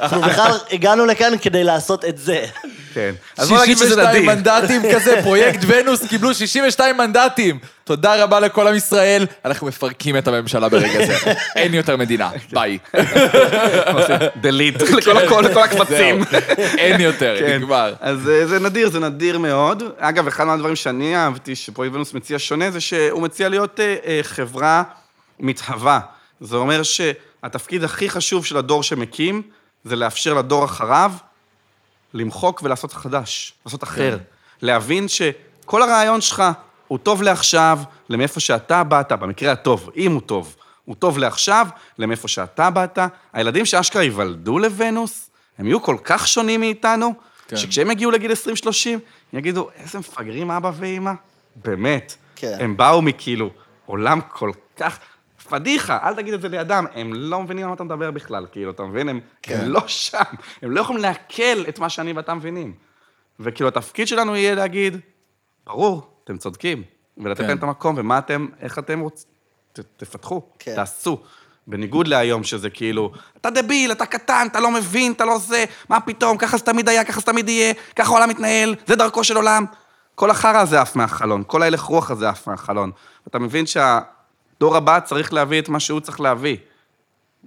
אנחנו בכלל הגענו לכאן כדי לעשות את זה. כן. אז בוא נגיד שזה 62 נדיר. מנדטים כזה, פרויקט ונוס קיבלו 62 מנדטים. תודה רבה לכל עם ישראל, אנחנו מפרקים את הממשלה ברגע זה. אין יותר מדינה, ביי. דליט לכל הקבצים. אין יותר, כן. נגמר. אז אה, זה נדיר, זה נדיר מאוד. אגב, אחד מהדברים שאני אהבתי, שפרויקט ונוס מציע שונה, זה שהוא מציע להיות אה, אה, חברה מתהווה. זה אומר שהתפקיד הכי חשוב של הדור שמקים, זה לאפשר לדור אחריו למחוק ולעשות חדש, לעשות אחר. להבין שכל הרעיון שלך הוא טוב לעכשיו, למאיפה שאתה באת, במקרה הטוב, אם הוא טוב, הוא טוב לעכשיו, למאיפה שאתה באת. הילדים שאשכרה ייוולדו לוונוס, הם יהיו כל כך שונים מאיתנו, כן. שכשהם יגיעו לגיל 20-30, יגידו, איזה מפגרים אבא ואימא. באמת. כן. הם באו מכאילו עולם כל כך... פדיחה, אל תגיד את זה לידם, הם לא מבינים על מה אתה מדבר בכלל, כאילו, אתה מבין? הם, כן. הם לא שם, הם לא יכולים לעכל את מה שאני ואתה מבינים. וכאילו, התפקיד שלנו יהיה להגיד, ברור, אתם צודקים, ולתת כן. להם את המקום, ומה אתם, איך אתם רוצים, תפתחו, כן. תעשו. בניגוד להיום, שזה כאילו, אתה דביל, אתה קטן, אתה לא מבין, אתה לא זה, מה פתאום, ככה זה תמיד היה, ככה זה תמיד יהיה, ככה העולם מתנהל, זה דרכו של עולם. כל החרא הזה עף מהחלון, כל ההלך רוח הזה עף מהחלון. אתה מבין שהדור הבא צריך להביא את מה שהוא צריך להביא.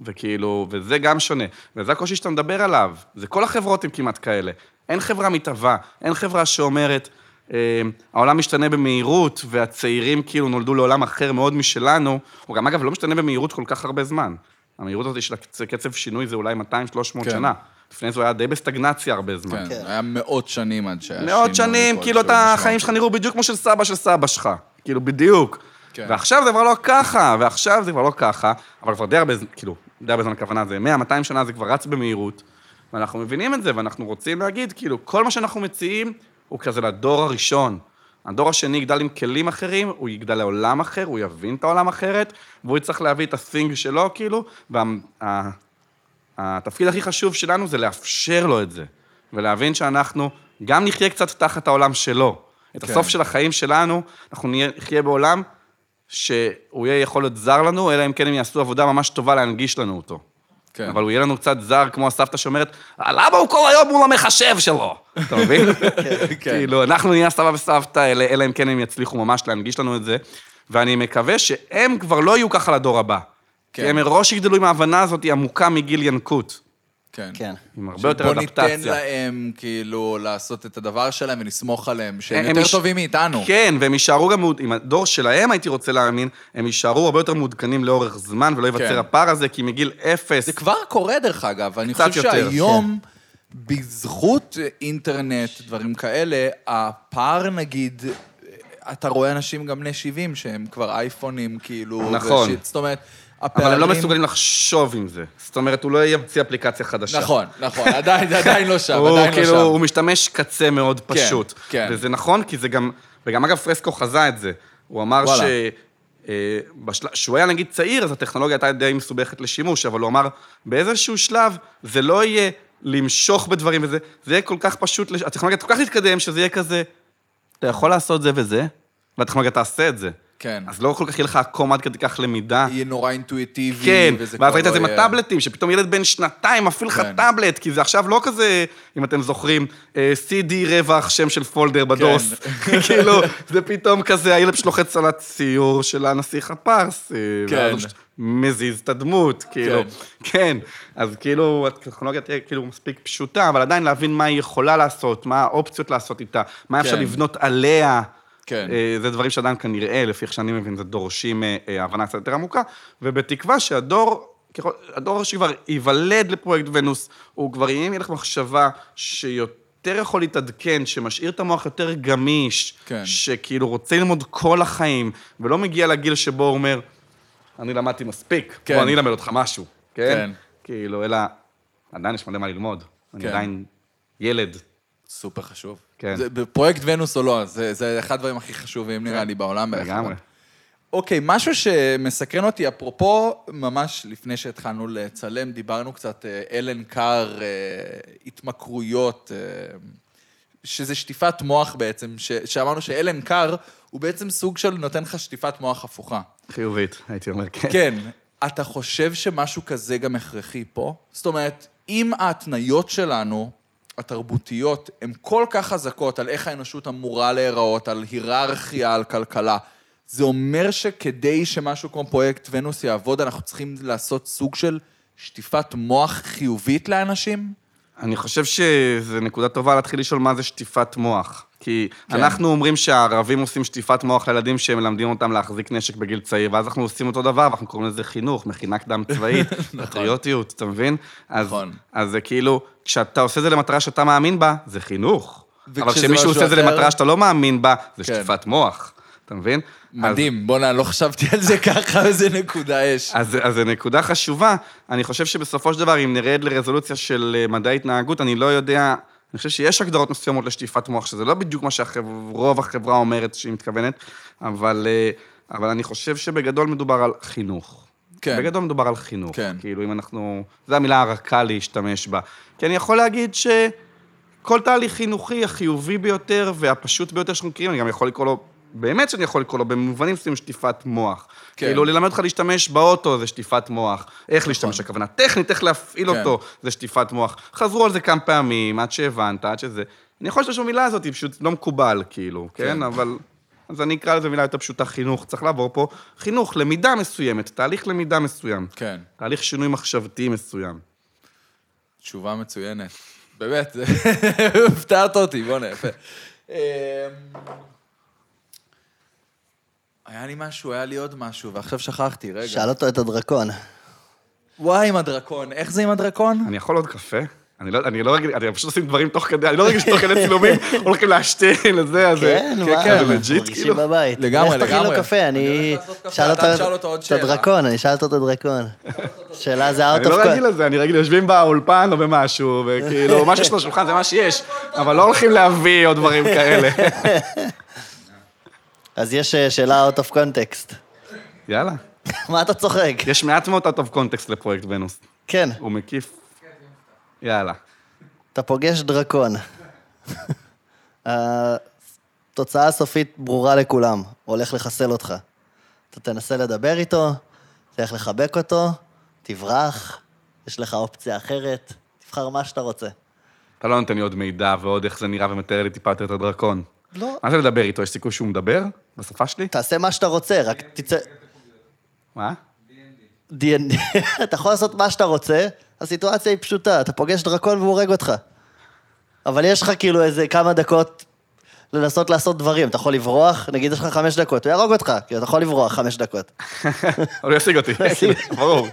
וכאילו, וזה גם שונה. וזה הקושי שאתה מדבר עליו. זה כל החברות הן כמעט כאלה. אין חברה מתהווה, אין חברה שאומרת, אה, העולם משתנה במהירות, והצעירים כאילו נולדו לעולם אחר מאוד משלנו. הוא גם, אגב, לא משתנה במהירות כל כך הרבה זמן. המהירות הזאת של קצב שינוי זה אולי 200-300 כן. שנה. לפני זה הוא היה די בסטגנציה הרבה זמן. כן, כן. היה מאות שנים עד שהיה מאות שינוי שנים, כלשהו כאילו אתה, החיים. שלך נראו בדיוק כמו של סבא של סבא שלך. כאילו, בדיוק. כן. ועכשיו זה כבר לא ככה, ועכשיו זה כבר לא ככה, אבל כבר די הרבה, ז- כאילו, די הרבה זמן הכוונה זה 100-200 שנה זה כבר רץ במהירות, ואנחנו מבינים את זה, ואנחנו רוצים להגיד, כאילו, כל מה שאנחנו מציעים הוא כזה לדור הראשון. הדור השני יגדל עם כלים אחרים, הוא יגדל לעולם אחר, הוא יבין את העולם אחרת, והוא יצטרך להביא את הסינג שלו, כאילו, והתפקיד הכי חשוב שלנו זה לאפשר לו את זה, ולהבין שאנחנו גם נחיה קצת תחת העולם שלו. את כן. הסוף של החיים שלנו, אנחנו נחיה בעולם שהוא יהיה יכול להיות זר לנו, אלא אם כן הם יעשו עבודה ממש טובה להנגיש לנו אותו. כן. אבל הוא יהיה לנו קצת זר, כמו הסבתא שאומרת, למה הוא כל היום מול המחשב שלו? אתה מבין? כן. כאילו, אנחנו נהיה סבא וסבתא, אלא אם כן הם יצליחו ממש להנגיש לנו את זה, ואני מקווה שהם כבר לא יהיו ככה לדור הבא. כן. כי הם מראש יגדלו עם ההבנה הזאת עמוקה מגיל ינקות, כן. כן. עם הרבה יותר בוא ניתן אדפטציה. להם, כאילו, לעשות את הדבר שלהם ונסמוך עליהם, שהם הם יותר יש- טובים מאיתנו. כן, והם יישארו גם, עם הדור שלהם, הייתי רוצה להאמין, הם יישארו הרבה יותר מעודכנים לאורך זמן, ולא ייווצר כן. הפער הזה, כי מגיל אפס... זה כבר קורה, דרך אגב. אני חושב יותר, שהיום, בזכות אינטרנט, דברים כאלה, הפער, נגיד, אתה רואה אנשים גם בני 70 שהם כבר אייפונים, כאילו... נכון. ושיט, זאת אומרת, אבל הפערים... הם לא מסוגלים לחשוב עם זה. זאת אומרת, הוא לא ימציא אפליקציה חדשה. נכון, נכון, עדיין, עדיין לא שם, הוא עדיין לא כאילו, שם. הוא משתמש קצה מאוד כן, פשוט. כן. וזה נכון, כי זה גם... וגם אגב, פרסקו חזה את זה. הוא אמר וואלה. ש... אה, כשהוא היה נגיד צעיר, אז הטכנולוגיה הייתה די מסובכת לשימוש, אבל הוא אמר, באיזשהו שלב זה לא יהיה למשוך בדברים וזה, זה יהיה כל כך פשוט, הטכנולוגיה כל כך תתקדם, שזה יהיה כזה, אתה יכול לעשות זה וזה, והטכנולוגיה תעשה את זה. כן. אז לא כל כך יהיה לך עקום עד כדי כך למידה. יהיה נורא אינטואיטיבי, כן, ואז ראית את זה עם לא יהיה- הטאבלטים, שפתאום ילד בן שנתיים מפעיל לך כן. טאבלט, כי זה עכשיו לא כזה, אם אתם זוכרים, אה, CD רווח, שם של פולדר בדוס. כאילו, זה פתאום כזה, הילד שלו לוחץ על הציור של הנסיך הפרסי, כן. מזיז את הדמות, כאילו, כן. אז כאילו, הטכנולוגיה תהיה כאילו מספיק פשוטה, אבל עדיין להבין מה היא יכולה לעשות, מה האופציות לעשות איתה, מה אפשר כן. לבנות עליה. כן. אה, זה דברים שעדיין כנראה, לפי איך שאני מבין, זה דורשים אה, אה, הבנה קצת יותר עמוקה, ובתקווה שהדור ככל, הדור שכבר ייוולד לפרויקט ונוס, הוא כבר יהיה מלך מחשבה שיותר יכול להתעדכן, שמשאיר את המוח יותר גמיש, כן. שכאילו רוצה ללמוד כל החיים, ולא מגיע לגיל שבו הוא אומר, אני למדתי מספיק, כן. בוא אני אלמד אותך משהו, כן? כן. כאילו, אלא, עדיין יש מלא מה ללמוד. אני כן. עדיין ילד. סופר חשוב. כן. זה, בפרויקט ונוס או לא, זה, זה אחד הדברים הכי חשובים נראה לי בעולם. לגמרי. אוקיי, משהו שמסקרן אותי, אפרופו, ממש לפני שהתחלנו לצלם, דיברנו קצת אה, אלן קאר, אה, התמכרויות, אה, שזה שטיפת מוח בעצם, ש, שאמרנו שאלן קאר הוא בעצם סוג של נותן לך שטיפת מוח הפוכה. חיובית, הייתי אומר, כן. כן, אתה חושב שמשהו כזה גם הכרחי פה? זאת אומרת, אם ההתניות שלנו, התרבותיות, הן כל כך חזקות על איך האנושות אמורה להיראות, על היררכיה, על כלכלה, זה אומר שכדי שמשהו כמו פרויקט ונוס יעבוד, אנחנו צריכים לעשות סוג של שטיפת מוח חיובית לאנשים? אני חושב שזו נקודה טובה להתחיל לשאול מה זה שטיפת מוח. כי כן. אנחנו אומרים שהערבים עושים שטיפת מוח לילדים שהם מלמדים אותם להחזיק נשק בגיל צעיר, ואז אנחנו עושים אותו דבר, ואנחנו קוראים לזה חינוך, מכינה קדם צבאית, פטריוטיות, אתה מבין? אז, נכון. אז זה כאילו, כשאתה עושה זה למטרה שאתה מאמין בה, זה חינוך. אבל כשמישהו עושה את זה למטרה שאתה לא מאמין בה, זה כן. שטיפת מוח, אתה מבין? מדהים, בוא'נה, לא חשבתי על זה ככה, איזה נקודה יש. אז, אז זו נקודה חשובה. אני חושב שבסופו של דבר, אם נרד לרזולוציה של אה, מדעי התנהגות, אני לא יודע... אני חושב שיש הגדרות מסוימות לשטיפת מוח, שזה לא בדיוק מה שרוב החברה אומרת שהיא מתכוונת, אבל, אה, אבל אני חושב שבגדול מדובר על חינוך. כן. בגדול מדובר על חינוך. כן. כאילו, אם אנחנו... זו המילה הרכה להשתמש בה. כי אני יכול להגיד שכל תהליך חינוכי החיובי ביותר והפשוט ביותר שאנחנו מכירים, אני גם יכול לקרוא לו, באמת שאני יכול לקרוא לו, במובנים מסוימים שטיפת מוח. כן. כאילו, ללמד אותך להשתמש באוטו זה שטיפת מוח. איך להשתמש, הכוונה טכנית, איך להפעיל נכון. כן. אותו, זה שטיפת מוח. חזרו על זה כמה פעמים, עד שהבנת, עד שזה... אני יכול להשתמש במילה הזאת, היא פשוט לא מקובל, כאילו, כן. כן? אבל... אז אני אקרא לזה מילה יותר פשוטה, חינוך. צריך לעבור פה חינוך, למידה מסוימת, תהליך למידה מסוים. כן. תהליך שינוי מחשבתי מסוים. תשובה מצוינת. באמת, הפתעת אותי, בוא'נה, יפה. היה לי משהו, היה לי עוד משהו, ועכשיו שכחתי, רגע. שאל אותו את הדרקון. וואי, עם הדרקון. איך זה עם הדרקון? אני יכול עוד קפה? אני לא, אני לא רגיל, אני פשוט עושים דברים תוך כדי, אני לא רגיל שתוך כדי צילומים הולכים להשתין לזה, אז... כן, כן, מה? כן, לג'יט, מרגישים כאילו. בבית. לגמרי, לך תכין לגמרי. לו קפה, אני אני... הולך לעשות קפה, שאל אתה אותו- עוד את שאלה. הדרקון, אני שאל אותו את הדרקון. שאלה זה אני out of co- לא רגיל לזה, אני רגיל, יושבים באולפן או במשהו, וכאילו, מה שיש לשולחן זה מה שיש, אבל לא הולכים להביא עוד דברים כאלה. אז יש אה, שאלה out of context. יאללה. מה אתה צוחק? יש מעט מאוד out of context לפרויקט ונוס. כן, הוא מקיף. יאללה. אתה פוגש דרקון. התוצאה הסופית ברורה לכולם, הולך לחסל אותך. אתה תנסה לדבר איתו, תלך לחבק אותו, תברח, יש לך אופציה אחרת, תבחר מה שאתה רוצה. אתה לא נותן לי עוד מידע ועוד איך זה נראה ומתאר לי טיפה יותר את הדרקון. לא. מה זה לדבר איתו? יש סיכוי שהוא מדבר? בשפה שלי? תעשה מה שאתה רוצה, רק תצא... מה? D&D, אתה יכול לעשות מה שאתה רוצה, הסיטואציה היא פשוטה, אתה פוגש דרקון והוא הורג אותך. אבל יש לך כאילו איזה כמה דקות לנסות לעשות דברים, אתה יכול לברוח, נגיד יש לך חמש דקות, הוא יהרוג אותך, כי אתה יכול לברוח חמש דקות. אבל הוא ישיג אותי, ברור.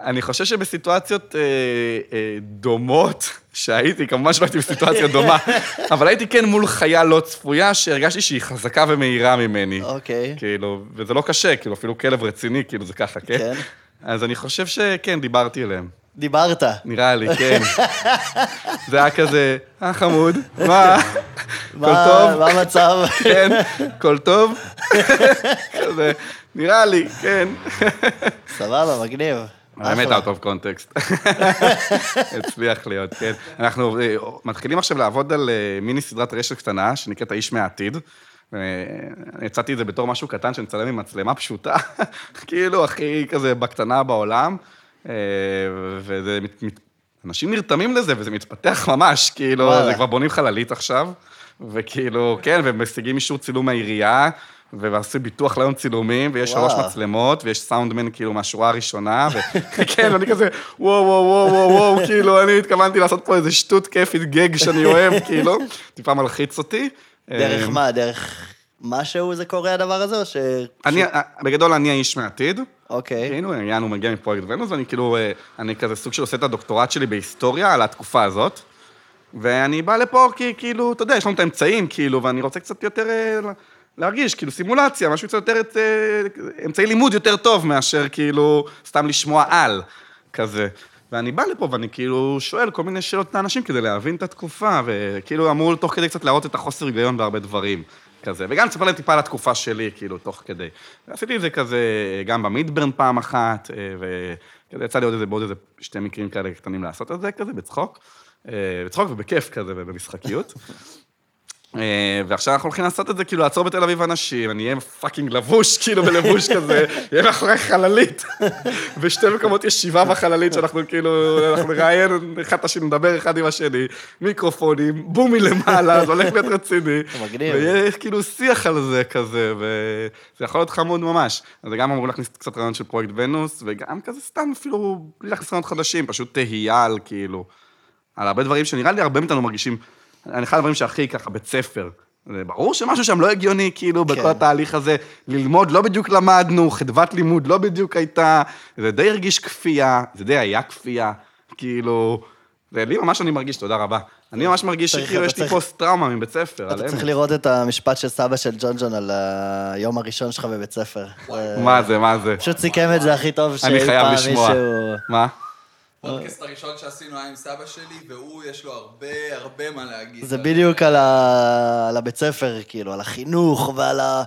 אני חושב שבסיטואציות אה, אה, דומות, שהייתי, כמובן שלא הייתי בסיטואציה דומה, אבל הייתי כן מול חיה לא צפויה, שהרגשתי שהיא חזקה ומהירה ממני. אוקיי. כאילו, וזה לא קשה, כאילו, אפילו כלב רציני, כאילו, זה ככה, כן? כן. אז אני חושב שכן, דיברתי אליהם. דיברת. נראה לי, כן. זה היה כזה, אה, חמוד, מה? הכל מה טוב? מה המצב? כן, הכל טוב? כזה, נראה לי, כן. סבבה, מגניב. אחלה. out of context. הצליח להיות, כן. אנחנו אה, מתחילים עכשיו לעבוד על אה, מיני סדרת רשת קטנה, שנקראת האיש מהעתיד. אה, הצעתי את זה בתור משהו קטן שנצלם עם מצלמה פשוטה, כאילו, הכי כזה בקטנה בעולם. אה, וזה... אנשים נרתמים לזה, וזה מתפתח ממש, כאילו, וואלה. זה כבר בונים חללית עכשיו, וכאילו, כן, ומשיגים אישור צילום מהעירייה, ועשו ביטוח ליום צילומים, ויש שלוש וואו. מצלמות, ויש סאונדמן כאילו מהשורה הראשונה, וכן, אני כזה, וואו, וואו, וואו, וואו, וואו, כאילו, אני התכוונתי לעשות פה איזה שטות כיפית גג שאני אוהב, כאילו, טיפה מלחיץ אותי. דרך אה, מה? דרך משהו זה קורה הדבר הזה, או ש... אני, בגדול, אני האיש מהעתיד. אוקיי. כאילו, יענו מגיע מפרויקט ונוס, ואני כאילו, אה, אני כזה סוג של עושה את הדוקטורט שלי בהיסטוריה על התקופה הזאת. ואני בא לפה כי כאילו, אתה יודע, יש לנו את האמצעים, כאילו, ואני רוצה קצת יותר אה, להרגיש, כאילו, סימולציה, משהו קצת יותר, אה, אמצעי לימוד יותר טוב מאשר כאילו, סתם לשמוע על, כזה. ואני בא לפה ואני כאילו שואל כל מיני שאלות לאנשים כדי להבין את התקופה, וכאילו אמור תוך כדי קצת להראות את החוסר היגיון בהרבה דברים. כזה, וגם לספר להם טיפה על התקופה שלי, כאילו, תוך כדי. ועשיתי את זה כזה גם במידברן פעם אחת, אה, וכזה יצא לי עוד איזה, בעוד איזה שתי מקרים כאלה קטנים לעשות את זה, כזה, בצחוק. אה, בצחוק ובכיף כזה, ובמשחקיות. אה, ועכשיו אנחנו הולכים לעשות את זה, כאילו, לעצור בתל אביב אנשים, אני אהיה fucking לבוש, כאילו, בלבוש כזה, אהיה מאחורי חללית. בשתי מקומות ישיבה בחללית, שאנחנו כאילו, אנחנו נראיין אחד את השני, נדבר אחד עם השני, מיקרופונים, בום מלמעלה, זה הולך להיות רציני. מגניב. ויהיה כאילו שיח על זה כזה, וזה יכול להיות חמוד ממש. אז גם אמור להכניס קצת רעיון של פרויקט ונוס, וגם כזה סתם אפילו, בלי להכניס רעיונות חדשים, פשוט תהייה על כאילו, על הרבה דברים שנראה לי הרבה מאיתנו מרגישים. אחד הדברים שהכי ככה, בית ספר. זה ברור שמשהו שם לא הגיוני, כאילו, כן. בכל התהליך הזה. ללמוד, לא בדיוק למדנו, חדוות לימוד לא בדיוק הייתה, זה די הרגיש כפייה, זה די היה כפייה, כאילו... ולי ממש אני מרגיש, תודה רבה. אני ממש מרגיש שכאילו יש לי פוסט-טראומה מבית ספר, אתה. צריך לראות את המשפט של סבא של ג'ון ג'ון על היום הראשון שלך בבית ספר. מה זה, מה זה? פשוט סיכם את זה הכי טוב שאי אני חייב פעם לשמוע. מישהו... מה? הפודקאסט הראשון שעשינו היה עם סבא שלי, והוא, יש לו הרבה הרבה מה להגיד. זה בדיוק על ה- על הבית ספר, כאילו, על החינוך ועל ה...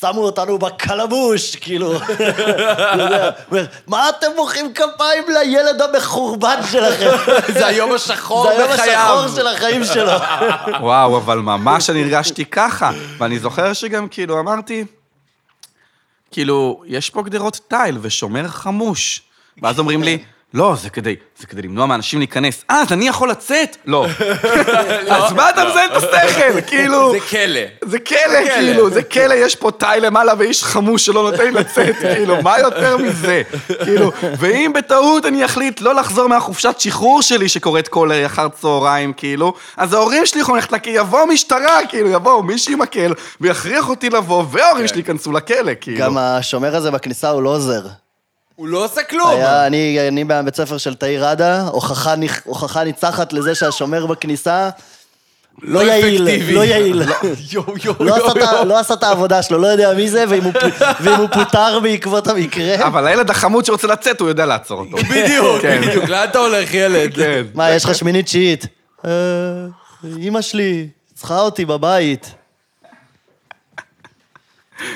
שמו אותנו בקלבוש, כאילו. מה אתם מוחאים כפיים לילד המחורבן שלכם? זה היום השחור זה היום בחייו. השחור של החיים שלו. וואו, אבל ממש אני הרגשתי ככה. ואני זוכר שגם כאילו אמרתי, כאילו, יש פה גדרות תיל ושומר חמוש. ואז אומרים לי, לא, זה כדי, זה כדי למנוע מאנשים להיכנס. אה, אז אני יכול לצאת? לא. אז מה אתה מזיין את השכל? כאילו... זה כלא. זה כלא, כאילו, זה כלא, יש פה תאי למעלה ואיש חמוש שלא נותן לי לצאת, כאילו, מה יותר מזה? כאילו, ואם בטעות אני אחליט לא לחזור מהחופשת שחרור שלי שקורית כל אחר צהריים, כאילו, אז ההורים שלי יכולים ללכת לכלא, יבוא משטרה, כאילו, יבוא מישהו עם מקל ויכריח אותי לבוא, וההורים שלי ייכנסו לכלא, כאילו. גם השומר הזה בכניסה הוא לא עוזר. הוא לא עושה כלום. היה, אני, אני מהבית ספר של תאיר ראדה, הוכחה, הוכחה ניצחת לזה שהשומר בכניסה לא יעיל, אפקטיבי. לא יעיל. יואו, יואו, לא יואו, עשה את ה- יואו. לא עשה את העבודה שלו, לא יודע מי זה, ואם הוא פוטר בעקבות המקרה. אבל הילד החמוד שרוצה לצאת, הוא יודע לעצור אותו. בדיוק, כן. בדיוק. לאן אתה הולך, ילד? כן. מה, יש לך שמינית תשיעית? אה, אמא שלי צריכה אותי בבית.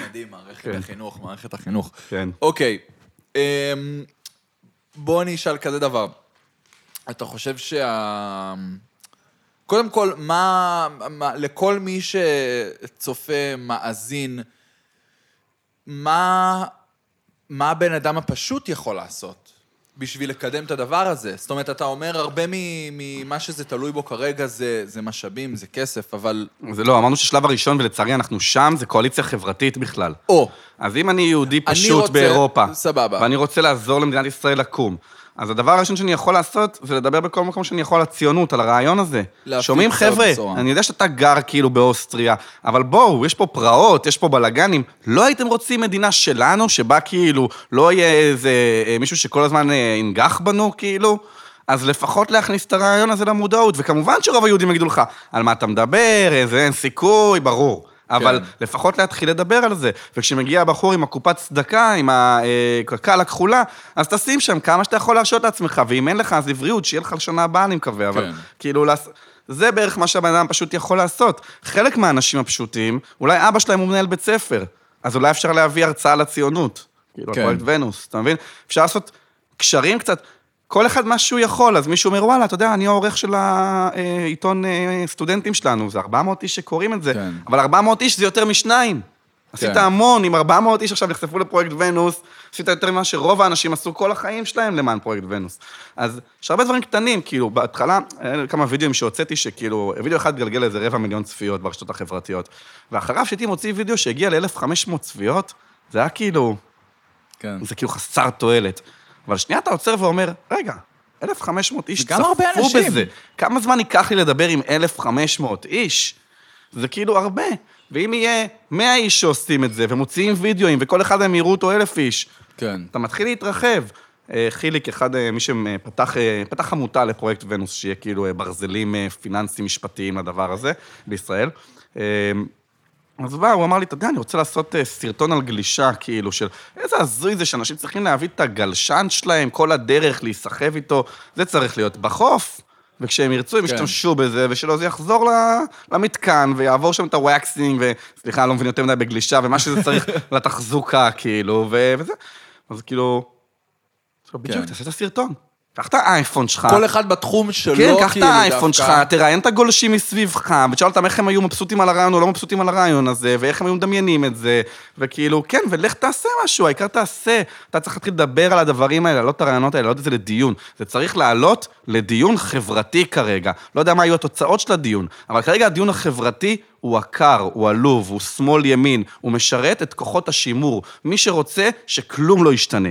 מדהים, מערכת החינוך, מערכת החינוך. כן. אוקיי, בוא אני אשאל כזה דבר. אתה חושב שה... קודם כל, מה, מה, לכל מי שצופה, מאזין, מה, מה הבן אדם הפשוט יכול לעשות בשביל לקדם את הדבר הזה? זאת אומרת, אתה אומר, הרבה ממה שזה תלוי בו כרגע זה, זה משאבים, זה כסף, אבל... זה לא, אמרנו ששלב הראשון, ולצערי אנחנו שם, זה קואליציה חברתית בכלל. או, אז אם אני יהודי אני פשוט רוצה- באירופה, סבבה. ואני רוצה לעזור למדינת ישראל לקום, אז הדבר הראשון שאני יכול לעשות, זה לדבר בכל מקום שאני יכול על הציונות, על הרעיון הזה. שומעים, חבר'ה. אני יודע שאתה גר כאילו באוסטריה, אבל בואו, יש פה פרעות, יש פה בלאגנים. לא הייתם רוצים מדינה שלנו, שבה כאילו לא יהיה איזה אה, מישהו שכל הזמן אה, ינגח בנו, כאילו? אז לפחות להכניס את הרעיון הזה למודעות, וכמובן שרוב היהודים יגידו לך, על מה אתה מדבר, איזה אין סיכוי, ברור. אבל כן. לפחות להתחיל לדבר על זה. וכשמגיע הבחור עם הקופת צדקה, עם הקק"ל הכחולה, אז תשים שם כמה שאתה יכול להרשות לעצמך, ואם אין לך, אז לבריאות, שיהיה לך לשנה הבאה, אני מקווה, אבל כן. כאילו, זה בערך מה שהבן אדם פשוט יכול לעשות. חלק מהאנשים הפשוטים, אולי אבא שלהם הוא מנהל בית ספר, אז אולי אפשר להביא הרצאה לציונות. כאילו, כן. הפרויקט ונוס, אתה מבין? אפשר לעשות קשרים קצת. כל אחד מה שהוא יכול, אז מישהו אומר, וואלה, אתה יודע, אני העורך של העיתון אה, סטודנטים שלנו, זה 400 איש שקוראים את זה, כן. אבל 400 איש זה יותר משניים. עשית כן. המון, אם 400 איש עכשיו נחשפו לפרויקט ונוס, עשית יותר ממה שרוב האנשים עשו כל החיים שלהם למען פרויקט ונוס. אז יש הרבה דברים קטנים, כאילו, בהתחלה, היה כמה וידאוים שהוצאתי, שכאילו, וידאו אחד גלגל איזה רבע מיליון צפיות ברשתות החברתיות. ואחריו שהייתי מוציא וידאו שהגיע ל-1,500 צפיות, זה היה כאילו, כן. זה כאילו חסר תועלת. אבל שנייה אתה עוצר ואומר, רגע, 1,500 איש צפו. בזה. כמה זמן ייקח לי לדבר עם 1,500 איש? זה כאילו הרבה. ואם יהיה 100 איש שעושים את זה, ומוציאים וידאוים, וכל אחד מהם יראו אותו 1,000 איש, כן. אתה מתחיל להתרחב. אה, חיליק, אחד, אה, מי שפתח אה, פתח עמותה לפרויקט ונוס, שיהיה כאילו ברזלים פיננסיים משפטיים לדבר הזה בישראל. אז בא, הוא אמר לי, אתה יודע, אני רוצה לעשות אה, סרטון על גלישה, כאילו, של איזה הזוי זה שאנשים צריכים להביא את הגלשן שלהם כל הדרך, להיסחב איתו, זה צריך להיות בחוף. וכשהם ירצו, הם כן. ישתמשו בזה, ושלא זה יחזור למתקן, ויעבור שם את הוואקסינג, וסליחה, אני לא מבין יותר מדי בגלישה, ומה שזה צריך לתחזוקה, כאילו, ו- וזה. אז כאילו, עכשיו, בדיוק, כן. תעשה את הסרטון. קח את האייפון שלך. כל אחד בתחום שלו, כן, כאילו, קח את האייפון דווקא- שלך, תראיין את הגולשים מסביבך, ותשאל אותם איך הם היו מבסוטים על הרעיון או לא מבסוטים על הרעיון הזה, ואיך הם היו מדמיינים את זה, וכאילו, כן, ולך תעשה משהו, העיקר תעשה. אתה צריך להתחיל לדבר על הדברים האלה, להעלות את הרעיונות האלה, להעלות את זה לדיון. זה צריך לעלות לדיון חברתי כרגע. לא יודע מה יהיו התוצאות של הדיון, אבל כרגע הדיון החברתי הוא עקר, הוא עלוב, הוא שמאל ימין, הוא משרת את כוחות השימור. מי שרוצה שכלום לא ישתנה.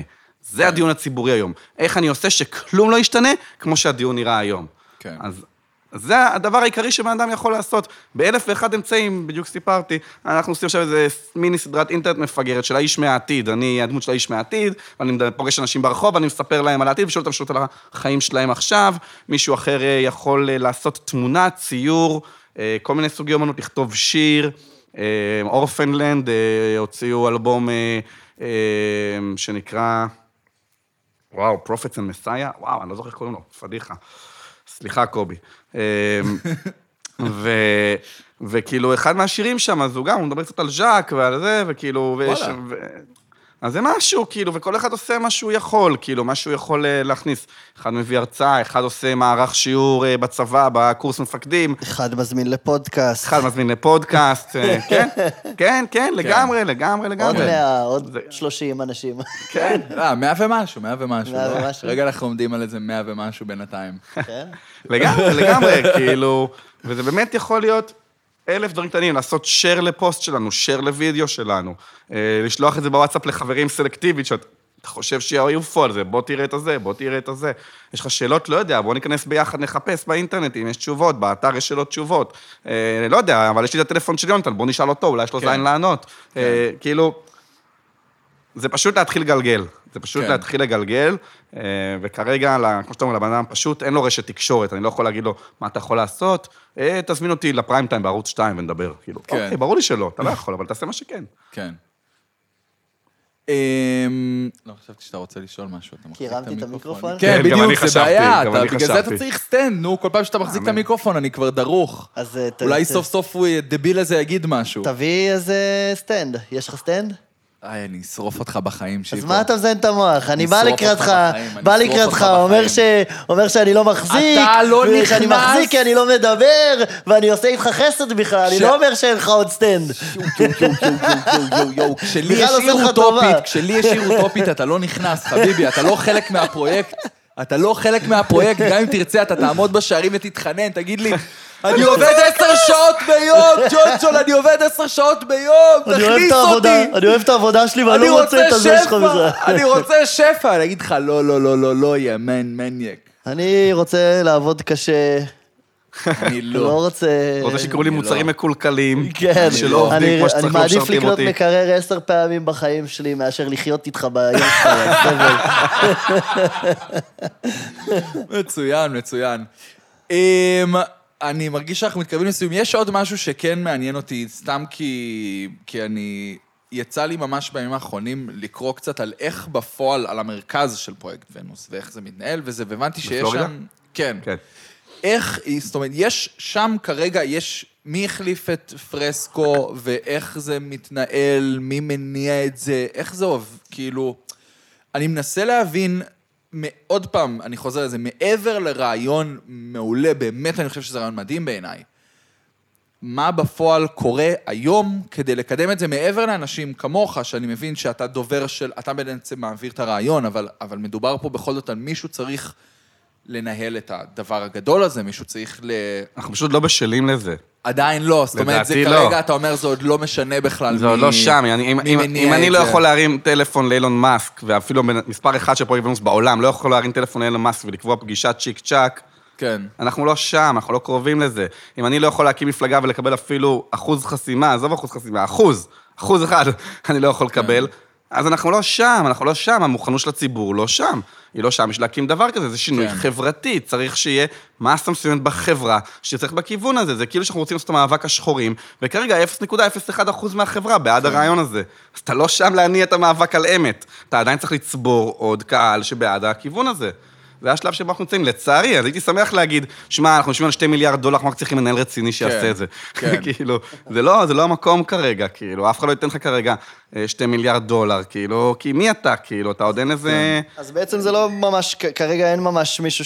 זה הדיון הציבורי היום. איך אני עושה שכלום לא ישתנה, כמו שהדיון נראה היום. כן. אז זה הדבר העיקרי שבן אדם יכול לעשות. באלף ואחד אמצעים, בדיוק סיפרתי, אנחנו עושים עכשיו איזה מיני סדרת אינטרנט מפגרת של האיש מהעתיד. אני הדמות של האיש מהעתיד, ואני פוגש אנשים ברחוב, ואני מספר להם על העתיד, ושואל אותם שאלות על החיים שלהם עכשיו. מישהו אחר אה, יכול אה, לעשות תמונה, ציור, אה, כל מיני סוגי אומנות, לכתוב שיר. אורפנלנד הוציאו אלבום שנקרא... וואו, Prophets and Messiah? וואו, אני לא זוכר איך קוראים לו, פדיחה. סליחה, קובי. אמ, ו... וכאילו, אחד מהשירים שם, אז הוא גם, הוא מדבר קצת על ז'אק ועל זה, וכאילו... ויש- וואלה. ו... אז זה משהו, כאילו, וכל אחד עושה מה שהוא יכול, כאילו, מה שהוא יכול אה, להכניס. אחד מביא הרצאה, אחד עושה מערך שיעור אה, בצבא, בקורס מפקדים, אחד מזמין לפודקאסט. אחד מזמין לפודקאסט, אה, כן, כן, כן, לגמרי, לגמרי, עוד לגמרי. 100, עוד זה- 30 אנשים. כן. אה, מאה ומשהו, מאה ומשהו. מאה לא? ומשהו. רגע אנחנו עומדים על איזה מאה ומשהו בינתיים. כן? לגמרי, לגמרי, כאילו, וזה באמת יכול להיות אלף דברים קטנים, לעשות share לפוסט שלנו, share לוידאו שלנו, אה, לשלוח את זה בוואטסאפ לחברים סלקטיבית, שאתה חושב שיעופו על זה, בוא תראה את הזה, בוא תראה את הזה. יש לך שאלות? לא יודע, בוא ניכנס ביחד, נחפש באינטרנט אם יש תשובות, באתר יש שאלות תשובות. אה, לא יודע, אבל יש לי את הטלפון של יונתן, בוא נשאל אותו, אולי יש לו כן. זין לענות. אה, כאילו, זה פשוט להתחיל לגלגל. זה פשוט כן. להתחיל לגלגל, אה, וכרגע, כמו שאתה אומר, לבן אדם פשוט אין לו רשת תקשורת, אני לא יכול להגיד לו, מה אתה יכול לעשות? אה, תזמין אותי ל prime time בערוץ 2 ונדבר. כאילו, כן. אוקיי, ברור לי שלא, אתה לא יכול, אבל תעשה מה שכן. כן. אמ, לא, חשבתי שאתה רוצה לשאול משהו, אתה מחזיק הרמתי את המיקרופון? כן, כן, בדיוק, זה בעיה, בגלל זה אתה. צריך stand, נו, כל פעם שאתה מחזיק את. המיקרופון, אני כבר דרוך. אז אה, אולי סוף סוף הוא דביל הזה יגיד משהו. תביא איזה stand. יש לך stand? איי, אני אשרוף אותך בחיים, אז שיפו. מה אתה מזיין את המוח? אני בא לקראתך, אני בא לקראתך, אומר. ש- אומר שאני לא מחזיק, אתה לא שאני נכנס. מחזיק כי אני לא מדבר, ואני עושה איתך חסד בכלל, אני ש- לא אומר שאין לך עוד סטנד. כשלי בכלל יש עושה עיר לך טובה. אוטופית, כשלי יש עיר אוטופית, אתה לא נכנס, חביבי, אתה לא חלק מהפרויקט. אתה לא חלק מהפרויקט, גם אם תרצה, אתה תעמוד בשערים ותתחנן, תגיד לי, אני עובד עשר שעות ביום, ג'ונג'ון, אני עובד עשר שעות ביום, תכניס אותי. אני אוהב את העבודה שלי ואני אני לא רוצה את הזה שלך בכלל. אני רוצה שפע. אני אגיד לך, לא, לא, לא, לא, לא, יא מן, מניאק. אני רוצה לעבוד קשה, אני לא לא. רוצה... רוצה שיקראו לי אני מוצרים לא. מקולקלים, כן, שלא עובדים אני- כמו אני שצריך, לא מעדיף משרתים לקנות אותי. מקרר עשר פעמים בחיים שלי מאשר לחיות איתך ביום שלך. מצוין, מצוין. אמ, אני מרגיש שאנחנו מתקרבים לסיום. יש עוד משהו שכן מעניין אותי, סתם כי, כי אני... יצא לי ממש בימים האחרונים לקרוא קצת על איך בפועל, על המרכז של פרויקט ונוס, ואיך זה מתנהל וזה, והבנתי שיש בפלורידה? שם... כן. כן. איך, זאת אומרת, יש שם כרגע, יש מי החליף את פרסקו, ואיך זה מתנהל, מי מניע את זה, איך זה עובד, כאילו... אני מנסה להבין, עוד פעם, אני חוזר לזה, מעבר לרעיון מעולה, באמת אני חושב שזה רעיון מדהים בעיניי. מה בפועל קורה היום כדי לקדם את זה מעבר לאנשים כמוך, שאני מבין שאתה דובר של, אתה בעצם מעביר את הרעיון, אבל, אבל מדובר פה בכל זאת על מישהו צריך לנהל את הדבר הגדול הזה, מישהו צריך ל... אנחנו פשוט לא בשלים לזה. עדיין לא, זאת אומרת, זה לא. כרגע, אתה אומר, זה עוד לא משנה בכלל זה עוד לא שם, אני- אם- אם אם אני לא. יכול להרים טלפון לאילון מאסק, ואפילו מספר אחד של פרויקט ונוס בעולם, לא יכול להרים טלפון לאילון מאסק ולקבוע פגישת צ'יק צ'אק, כן. אנחנו לא שם, אנחנו לא קרובים לזה. אם אני לא יכול להקים מפלגה ולקבל אפילו אחוז חסימה, עזוב אחוז חסימה, אחוז, אחוז אחד, אני לא יכול לקבל, אז אנחנו לא שם, אנחנו לא שם, המוכנות של הציבור לא שם. היא לא שם בשביל להקים דבר כזה, זה שינוי כן. חברתי, צריך שיהיה מסה מסוימת בחברה, שצריך בכיוון הזה, זה כאילו שאנחנו רוצים לעשות את המאבק השחורים, וכרגע 0.01% מהחברה בעד הרעיון הזה. אז אתה לא שם להניע את המאבק על אמת, אתה עדיין צריך לצבור עוד קהל שבעד הכיוון הזה. זה השלב שבו אנחנו נמצאים. לצערי, אז הייתי שמח להגיד, שמע, אנחנו יושבים על 2 מיליארד דולר, אנחנו רק צריכים מנהל רציני שיעשה כן, את זה. כן. כאילו, זה לא, זה לא המקום כרגע, כאילו, אף אחד לא ייתן לך כרגע 2 מיליארד דולר, כאילו, כי מי אתה, כאילו, אתה עוד אין איזה... אז בעצם זה לא ממש, כרגע אין ממש מישהו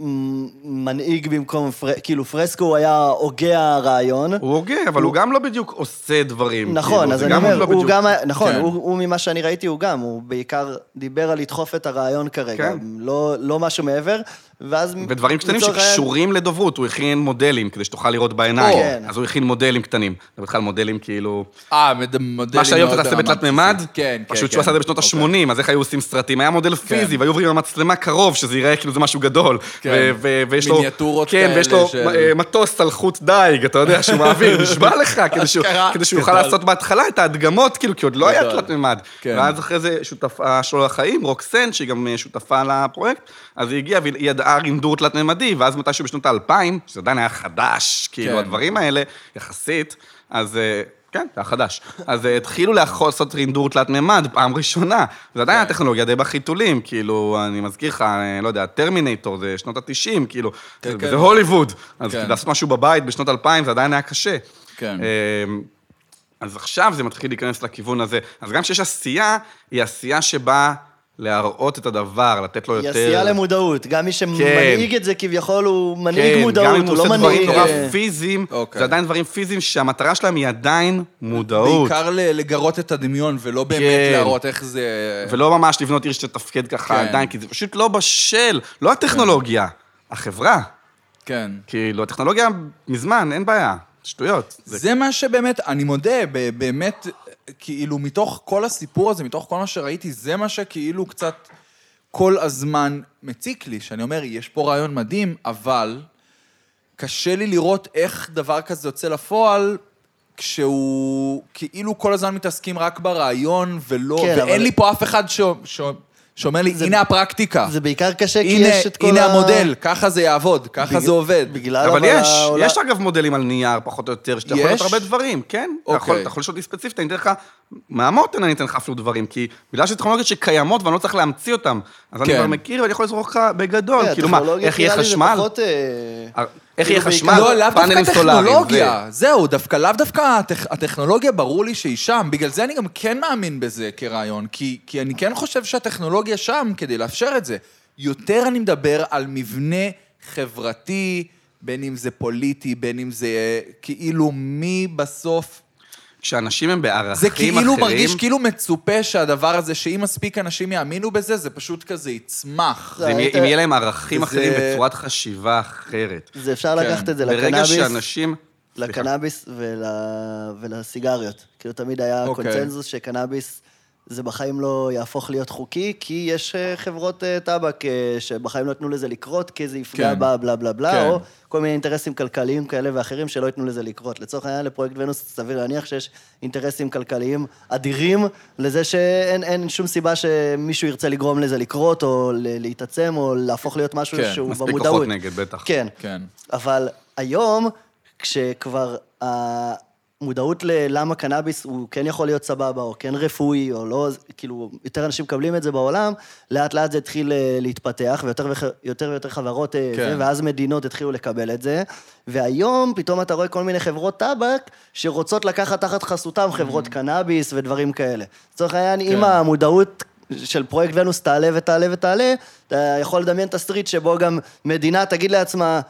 שמנהיג במקום, פר... כאילו פרסקו הוא היה הוגה הרעיון. הוא הוגה, אבל הוא גם לא בדיוק עושה דברים. נכון, כאילו, אז אני גם אומר, לא הוא בדיוק- גם, נכון, כן. הוא, הוא ממה שאני ראיתי, הוא גם, הוא בעיקר דיבר על לדחוף את הרעיון כרגע, כן. לא, לא משהו מעבר, ואז... ודברים קטנים שקשורים לדוברות, הוא הכין מודלים כדי שתוכל לראות בעיניים. כן. אז הוא הכין מודלים קטנים. זה בכלל מודלים כאילו... אה, מודלים מה שהיום אתה מאוד ברמה בתלת מימד. כן, כן, פשוט כן. שהוא עשה את זה בשנות אוקיי. ה-80, אז איך היו עושים סרטים? היה מודל פיזי, והיו עוברים עם המצלמה קרוב, שזה ייראה כאילו זה משהו גדול. כן. ו- ו- ויש לו... מיניאטורות כן, ויש כאלה לו של- אה, מטוס על חוט דייג, אתה יודע, שהוא מעביר, נשבע לך, כדי שהוא- אשכרה. כדי שהוא יוכל. לעשות בהתחלה את ההדגמות, כאילו, כי עוד לא היה. תלת מימד. כן. ואז אחרי זה שותפה שלו לחיים, רוקסן, שהיא גם אה, שותפה לפרויקט, אז היא הגיעה והיא ידעה רינדור תלת-ממדי, ואז מתישהו בשנות האלפיים, שזה עדיין היה חדש, כאילו, כן. הדברים האלה, יחסית, אז... אה, כן, זה היה חדש. אז אה, התחילו לעשות רינדור תלת-ממד פעם ראשונה. זה עדיין כן. הטכנולוגיה די בחיתולים, כאילו, אני מזכיר לך, אה, לא יודע, טרמינטור זה שנות ה-90, כאילו, כן, זה- כן. הוליווד. אז. לעשות משהו בבית בשנות 2000 זה עדיין היה קשה. כן. אמ, אז עכשיו זה מתחיל להיכנס לכיוון הזה. אז גם כשיש עשייה, היא עשייה שבאה להראות את הדבר, לתת לו היא יותר... עשייה למודעות, גם מי שמנהיג את זה כביכול הוא מנהיג כן, מודעות, גם אם הוא הוא לא עושה דברים מנהיג... נורא אה, פיזיים, אוקיי. זה עדיין דברים פיזיים שהמטרה שלהם היא עדיין מודעות. בעיקר ל- לגרות את הדמיון, ולא באמת כן. להראות איך זה... ולא ממש לבנות עיר שתתפקד ככה כן. עדיין, כי זה פשוט לא בשל, לא הטכנולוגיה, החברה. כן. כאילו, הטכנולוגיה מזמן, אין בעיה, שטויות. זה- זה מה שבאמת, אני מודה, ב- באמת, כאילו, מתוך כל הסיפור הזה, מתוך כל מה שראיתי, זה מה שכאילו קצת כל הזמן מציק לי, שאני אומר, יש פה רעיון מדהים, אבל קשה לי לראות איך דבר כזה יוצא לפועל, כשהוא כאילו כל הזמן מתעסקים רק ברעיון, ולא, כן, ואין אבל- לי פה אף אחד ש... ש... שאומר לי, זה- הנה הפרקטיקה. זה בעיקר קשה כי הנה, יש את כל הנה ה... המודל, ככה זה יעבוד, ככה בגלל- זה עובד. בגלל אבל יש, העולם- יש אגב מודלים על נייר, פחות או יותר, שאתה יכול? לעשות הרבה דברים, כן? אתה יכול- אוקיי. אתה יכול לשאול אותי ספציפית, אני אתן לך, מהמותן אני אתן לך אפילו דברים, כי בגלל שזה טכנולוגיות שקיימות ואני לא צריך להמציא אותן, אז אני כן. כבר מכיר ואני יכול לזרוק לך בגדול, כן, כאילו מה, איך יהיה חשמל? פחות, אה, איך כאילו יהיה בעיקר- חשמל? לא, לאו דווקא טכנולוגיה. זהו, דווקא לאו דווקא הטכ... הטכנולוגיה, ברור לי שהיא שם. בגלל זה אני גם כן מאמין בזה כרעיון, כי, כי אני כן חושב שהטכנולוגיה שם כדי לאפשר את זה. יותר אני מדבר על מבנה חברתי, בין אם זה פוליטי, בין אם זה אה, כאילו מי בסוף... כשאנשים הם בערכים זה אחרים... כאילו מרגיש כאילו מצופה שהדבר הזה, שאם מספיק אנשים יאמינו בזה, זה פשוט כזה יצמח. זה- זה אם יהיה- היית- אם יהיה להם ערכים וזה- אחרים בצורת חשיבה אחרת. זה אפשר כן. לקחת את זה ברגע לקנאביס, שאנשים... סליחה. לקנאביס ול... ולסיגריות. כאילו תמיד היה אוקיי. קונצנזוס שקנאביס זה בחיים לא יהפוך להיות חוקי, כי יש אה, חברות אה, טבק אה, שבחיים לא ייתנו לזה לקרות, כי זה יפגע כן. בה, בלה בלה בלה, כן. או כל מיני אינטרסים כלכליים כאלה ואחרים שלא ייתנו לזה לקרות. לצורך העניין, לפרויקט ונוס, סביר להניח שיש אינטרסים כלכליים אדירים לזה שאין אין שום סיבה שמישהו ירצה לגרום לזה לקרות, או ל- להתעצם, או להפוך להיות משהו כן, שהוא מספיק במודעות. כוחות נגד, בטח. כן. כן. אבל היום, כשכבר המודעות ללמה קנאביס הוא כן יכול להיות סבבה, או כן רפואי, או לא, כאילו, יותר אנשים מקבלים את זה בעולם, לאט לאט זה התחיל אה, להתפתח, ויותר ויותר, יותר ויותר חברות, אה, כן. זה, ואז מדינות התחילו לקבל את זה. והיום פתאום אתה רואה כל מיני חברות טבק שרוצות לקחת תחת חסותם חברות קנאביס ודברים כאלה. לצורך העניין, אם כן. המודעות של פרויקט ונוס תעלה ותעלה ותעלה, אתה יכול לדמיין תסריט שבו גם מדינה תגיד לעצמה,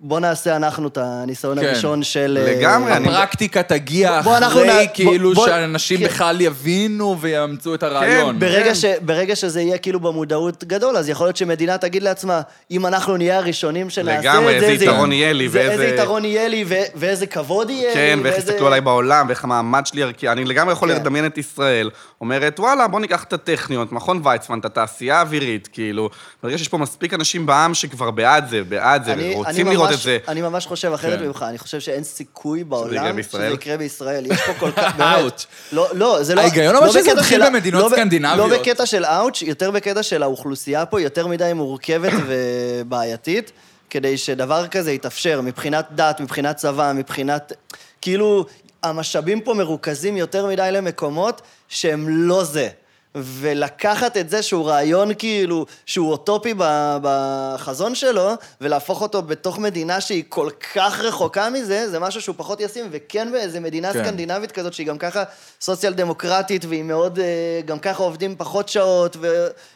בוא נעשה אנחנו את הניסיון כן. הראשון של... אה, לגמרי, אני- הפרקטיקה תגיע בוא, אחרי, כאילו בוא- בוא- שאנשים כן. בכלל יבינו ויאמצו את הרעיון. ברגע, כן. ש, ברגע שזה יהיה כאילו במודעות גדול, אז יכול להיות שמדינה תגיד לעצמה, אם אנחנו נהיה הראשונים שנעשה לגמרי, את זה, איזה זה- יתרון יהיה לי, זה- ואיזה- איזה יתרון יהיה לי, ו- ואיזה כבוד יהיה כן, לי, ואיך ואיזה- יסתכלו עליי בעולם, ואיך המעמד שלי ערכי. אני לגמרי יכול כן. לדמיין את ישראל, אומרת, וואלה, בוא ניקח את הטכניון, את מכון ויצמן, את התעשייה האווירית, כאילו. ברגע שיש פה מספיק אנשים בעם שכבר בעד זה, בעד זה, אני- אני ורוצים ממש- לראות ממש- את זה. אני ממש חושב אחרת כן. ממך, אני חושב שאין סיכוי בעולם? שזה יקרה בישראל. יש פה כל כך, באמת. לא, לא, זה לא... ההיגיון לא שזה בקטע התחיל במדינות לא סקנדינביות. לא בקטע של אאוץ', יותר בקטע של האוכלוסייה פה יותר מדי מורכבת ובעייתית, כדי שדבר כזה יתאפשר מבחינת דת, מבחינת צבא, מבחינת... כאילו, המשאבים פה מרוכזים יותר מדי למקומות שהם לא זה. ולקחת את זה שהוא רעיון כאילו, שהוא אוטופי בחזון שלו, ולהפוך אותו בתוך מדינה שהיא כל כך רחוקה מזה, זה משהו שהוא פחות ישים, וכן באיזה מדינה כן. סקנדינבית כזאת, שהיא גם ככה סוציאל דמוקרטית, והיא מאוד, אה, גם ככה עובדים פחות שעות,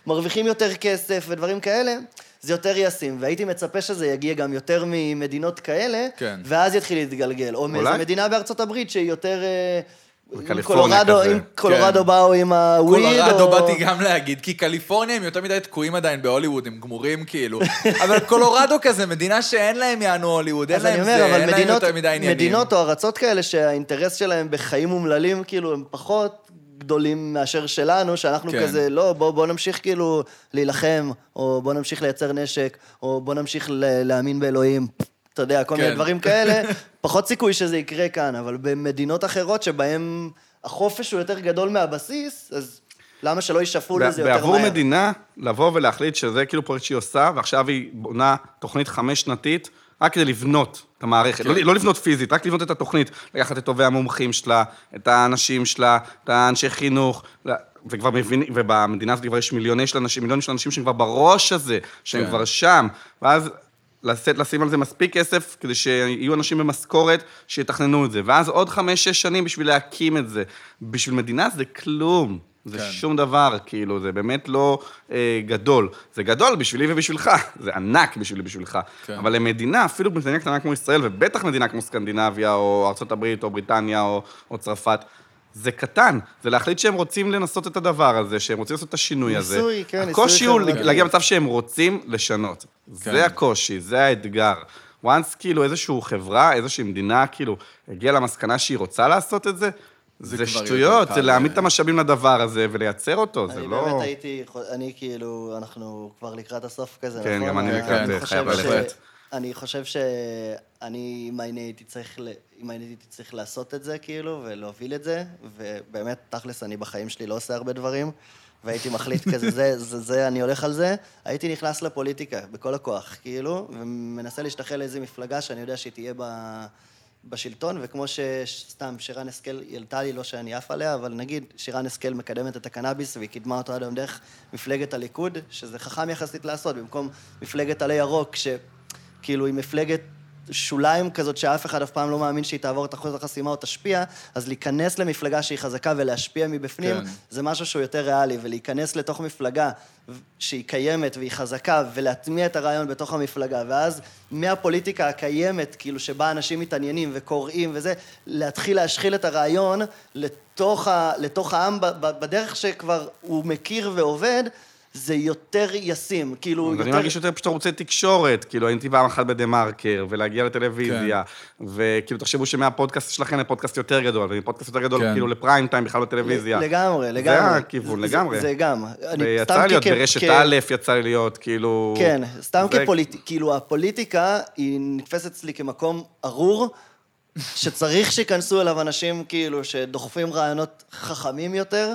ומרוויחים יותר כסף, ודברים כאלה. זה יותר ישים, והייתי מצפה שזה יגיע גם יותר ממדינות כאלה, כן. ואז יתחיל להתגלגל. או מאיזה אולי? מדינה בארצות הברית שהיא יותר... קולורדו- כזה. אם קולורדו כן. באו עם הוויד, קולורדו או... באתי גם להגיד, כי קליפורניה הם יותר מדי תקועים עדיין בהוליווד, הם גמורים כאילו. אבל קולורדו כזה, מדינה שאין להם יענו הוליווד, אין להם אומר, זה, אין להם יותר מדי עניינים. מדינות או ארצות כאלה שהאינטרס שלהם בחיים אומללים, כאילו, הם פחות גדולים מאשר שלנו, שאנחנו כן. כזה, לא, בוא, בוא נמשיך כאילו להילחם, או בוא נמשיך לייצר נשק, או בוא נמשיך להאמין באלוהים. אתה יודע, כל מיני כן. דברים כאלה, פחות סיכוי שזה יקרה כאן, אבל במדינות אחרות שבהן החופש הוא יותר גדול מהבסיס, אז למה שלא יישפעו לזה יותר מהר? בעבור מדינה, לבוא ולהחליט שזה כאילו פרויקט שהיא עושה, ועכשיו היא בונה תוכנית חמש-שנתית, רק כדי לבנות את המערכת. לא, לא לבנות פיזית, רק לבנות את התוכנית. לקחת את טובי המומחים שלה, את האנשים שלה, את האנשי חינוך, וכבר מבינים, ובמדינה הזאת כבר יש מיליוני של אנשים, מיליונים של אנשים שהם כבר בראש הזה, שהם כן. כבר שם, ואז... לשאת, לשים על זה מספיק כסף, כדי שיהיו אנשים במשכורת שיתכננו את זה. ואז עוד חמש-שש שנים בשביל להקים את זה. בשביל מדינה זה כלום. זה כן. שום דבר, כאילו, זה באמת לא אה, גדול. זה גדול בשבילי ובשבילך, זה ענק בשבילי ובשבילך. כן. אבל למדינה, אפילו במדינה קטנה כמו ישראל, ובטח מדינה כמו סקנדינביה, או ארה"ב, או בריטניה, או, או צרפת, זה קטן. זה להחליט שהם רוצים לנסות את הדבר הזה, שהם רוצים לעשות את השינוי הזה. ניסוי, כן, ניסוי הקושי הוא. להגיע למצב שהם רוצים לשנות. כן. זה הקושי, זה האתגר. once כאילו איזושהי חברה, איזושהי מדינה, כאילו, הגיעה למסקנה שהיא רוצה לעשות את זה, זה זה, שטויות, זה להעמיד. את המשאבים לדבר הזה ולייצר אותו, זה אני לא... באמת הייתי, אני כאילו, אנחנו כבר לקראת הסוף כזה, כן, נכון? גם אני לקראת, אני חייב חושב ש- ללכת. אני חושב שאני, אם אני הייתי צריך, ל- אם הייתי צריך לעשות את זה, כאילו, ולהוביל את זה, ובאמת, תכלס, אני בחיים שלי לא עושה הרבה דברים, והייתי מחליט כזה, זה, זה, זה, אני הולך על זה, הייתי נכנס לפוליטיקה, בכל הכוח, כאילו, ומנסה להשתחל לאיזו מפלגה שאני יודע שהיא תהיה ב... בשלטון, וכמו שסתם שרן השכל, היא העלתה לי, לא שאני עף עליה, אבל נגיד שרן השכל מקדמת את הקנאביס והיא קידמה אותו עד היום דרך מפלגת הליכוד, שזה חכם יחסית לעשות, במקום מפלגת עלי ירוק, שכאילו היא מפלגת שוליים כזאת שאף אחד אף פעם לא מאמין שהיא תעבור את אחוז החסימה או תשפיע, אז להיכנס למפלגה שהיא חזקה ולהשפיע מבפנים, כן. זה משהו שהוא יותר ריאלי, ולהיכנס לתוך מפלגה שהיא קיימת והיא חזקה, ולהטמיע את הרעיון בתוך המפלגה, ואז מהפוליטיקה הקיימת, כאילו שבה אנשים מתעניינים וקוראים וזה, להתחיל להשחיל את הרעיון לתוך, ה, לתוך העם בדרך שכבר הוא מכיר ועובד, זה יותר ישים, כאילו יותר... אני מרגיש יותר פשוט ערוצי תקשורת, כאילו הייתי פעם אחת בדה-מרקר, ולהגיע לטלוויזיה, כן. וכאילו תחשבו שמהפודקאסט שלכם לפודקאסט יותר גדול, ומפודקאסט יותר גדול כן. כאילו לפריים טיים בכלל בטלוויזיה. לגמרי, לגמרי. הכיוון, זה- לגמרי. זה גם. ויצא להיות כ- ברשת כ- א', יצא לי להיות, כאילו... כן, סתם זה- כפוליטיקה, כאילו הפוליטיקה היא נתפסת אצלי כמקום ארור, שצריך שייכנסו אליו אנשים כאילו שדוחפים רעיונות חכמים יותר,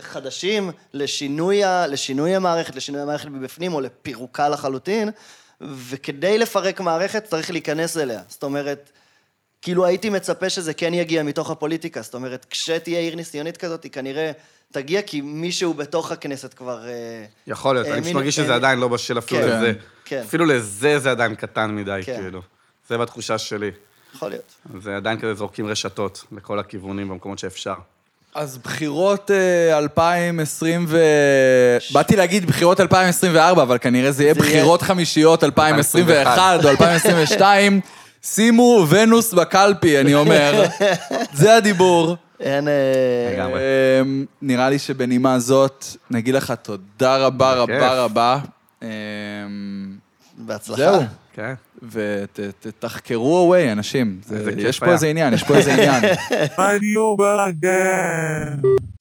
חדשים, לשינוי, לשינוי המערכת, לשינוי המערכת מבפנים או לפירוקה לחלוטין, וכדי לפרק מערכת צריך להיכנס אליה. זאת אומרת, כאילו הייתי מצפה שזה כן יגיע מתוך הפוליטיקה, זאת אומרת, כשתהיה עיר ניסיונית כזאת, היא כנראה תגיע כי מישהו בתוך הכנסת כבר... אה, יכול להיות, אני פשוט מרגיש שזה עדיין לא בשל אפילו כן, לזה. כן. אפילו לזה זה עדיין קטן מדי, כן. כאילו. זה בתחושה שלי. יכול להיות. זה עדיין כזה זורקים רשתות לכל הכיוונים במקומות שאפשר. אז בחירות אה, 2020 ו... באתי להגיד בחירות 2024, אבל כנראה זה יהיה זה יהיה- בחירות חמישיות 2021 או 2022. שימו ונוס בקלפי, אני אומר. זה הדיבור. אין... אה, לגמרי. אמ, נראה לי שבנימה זאת, נגיד לך תודה רבה. רבה רבה. אמ, בהצלחה. זהו. כן. ותחקרו away, אנשים. יש פה. איזה עניין, יש פה איזה עניין.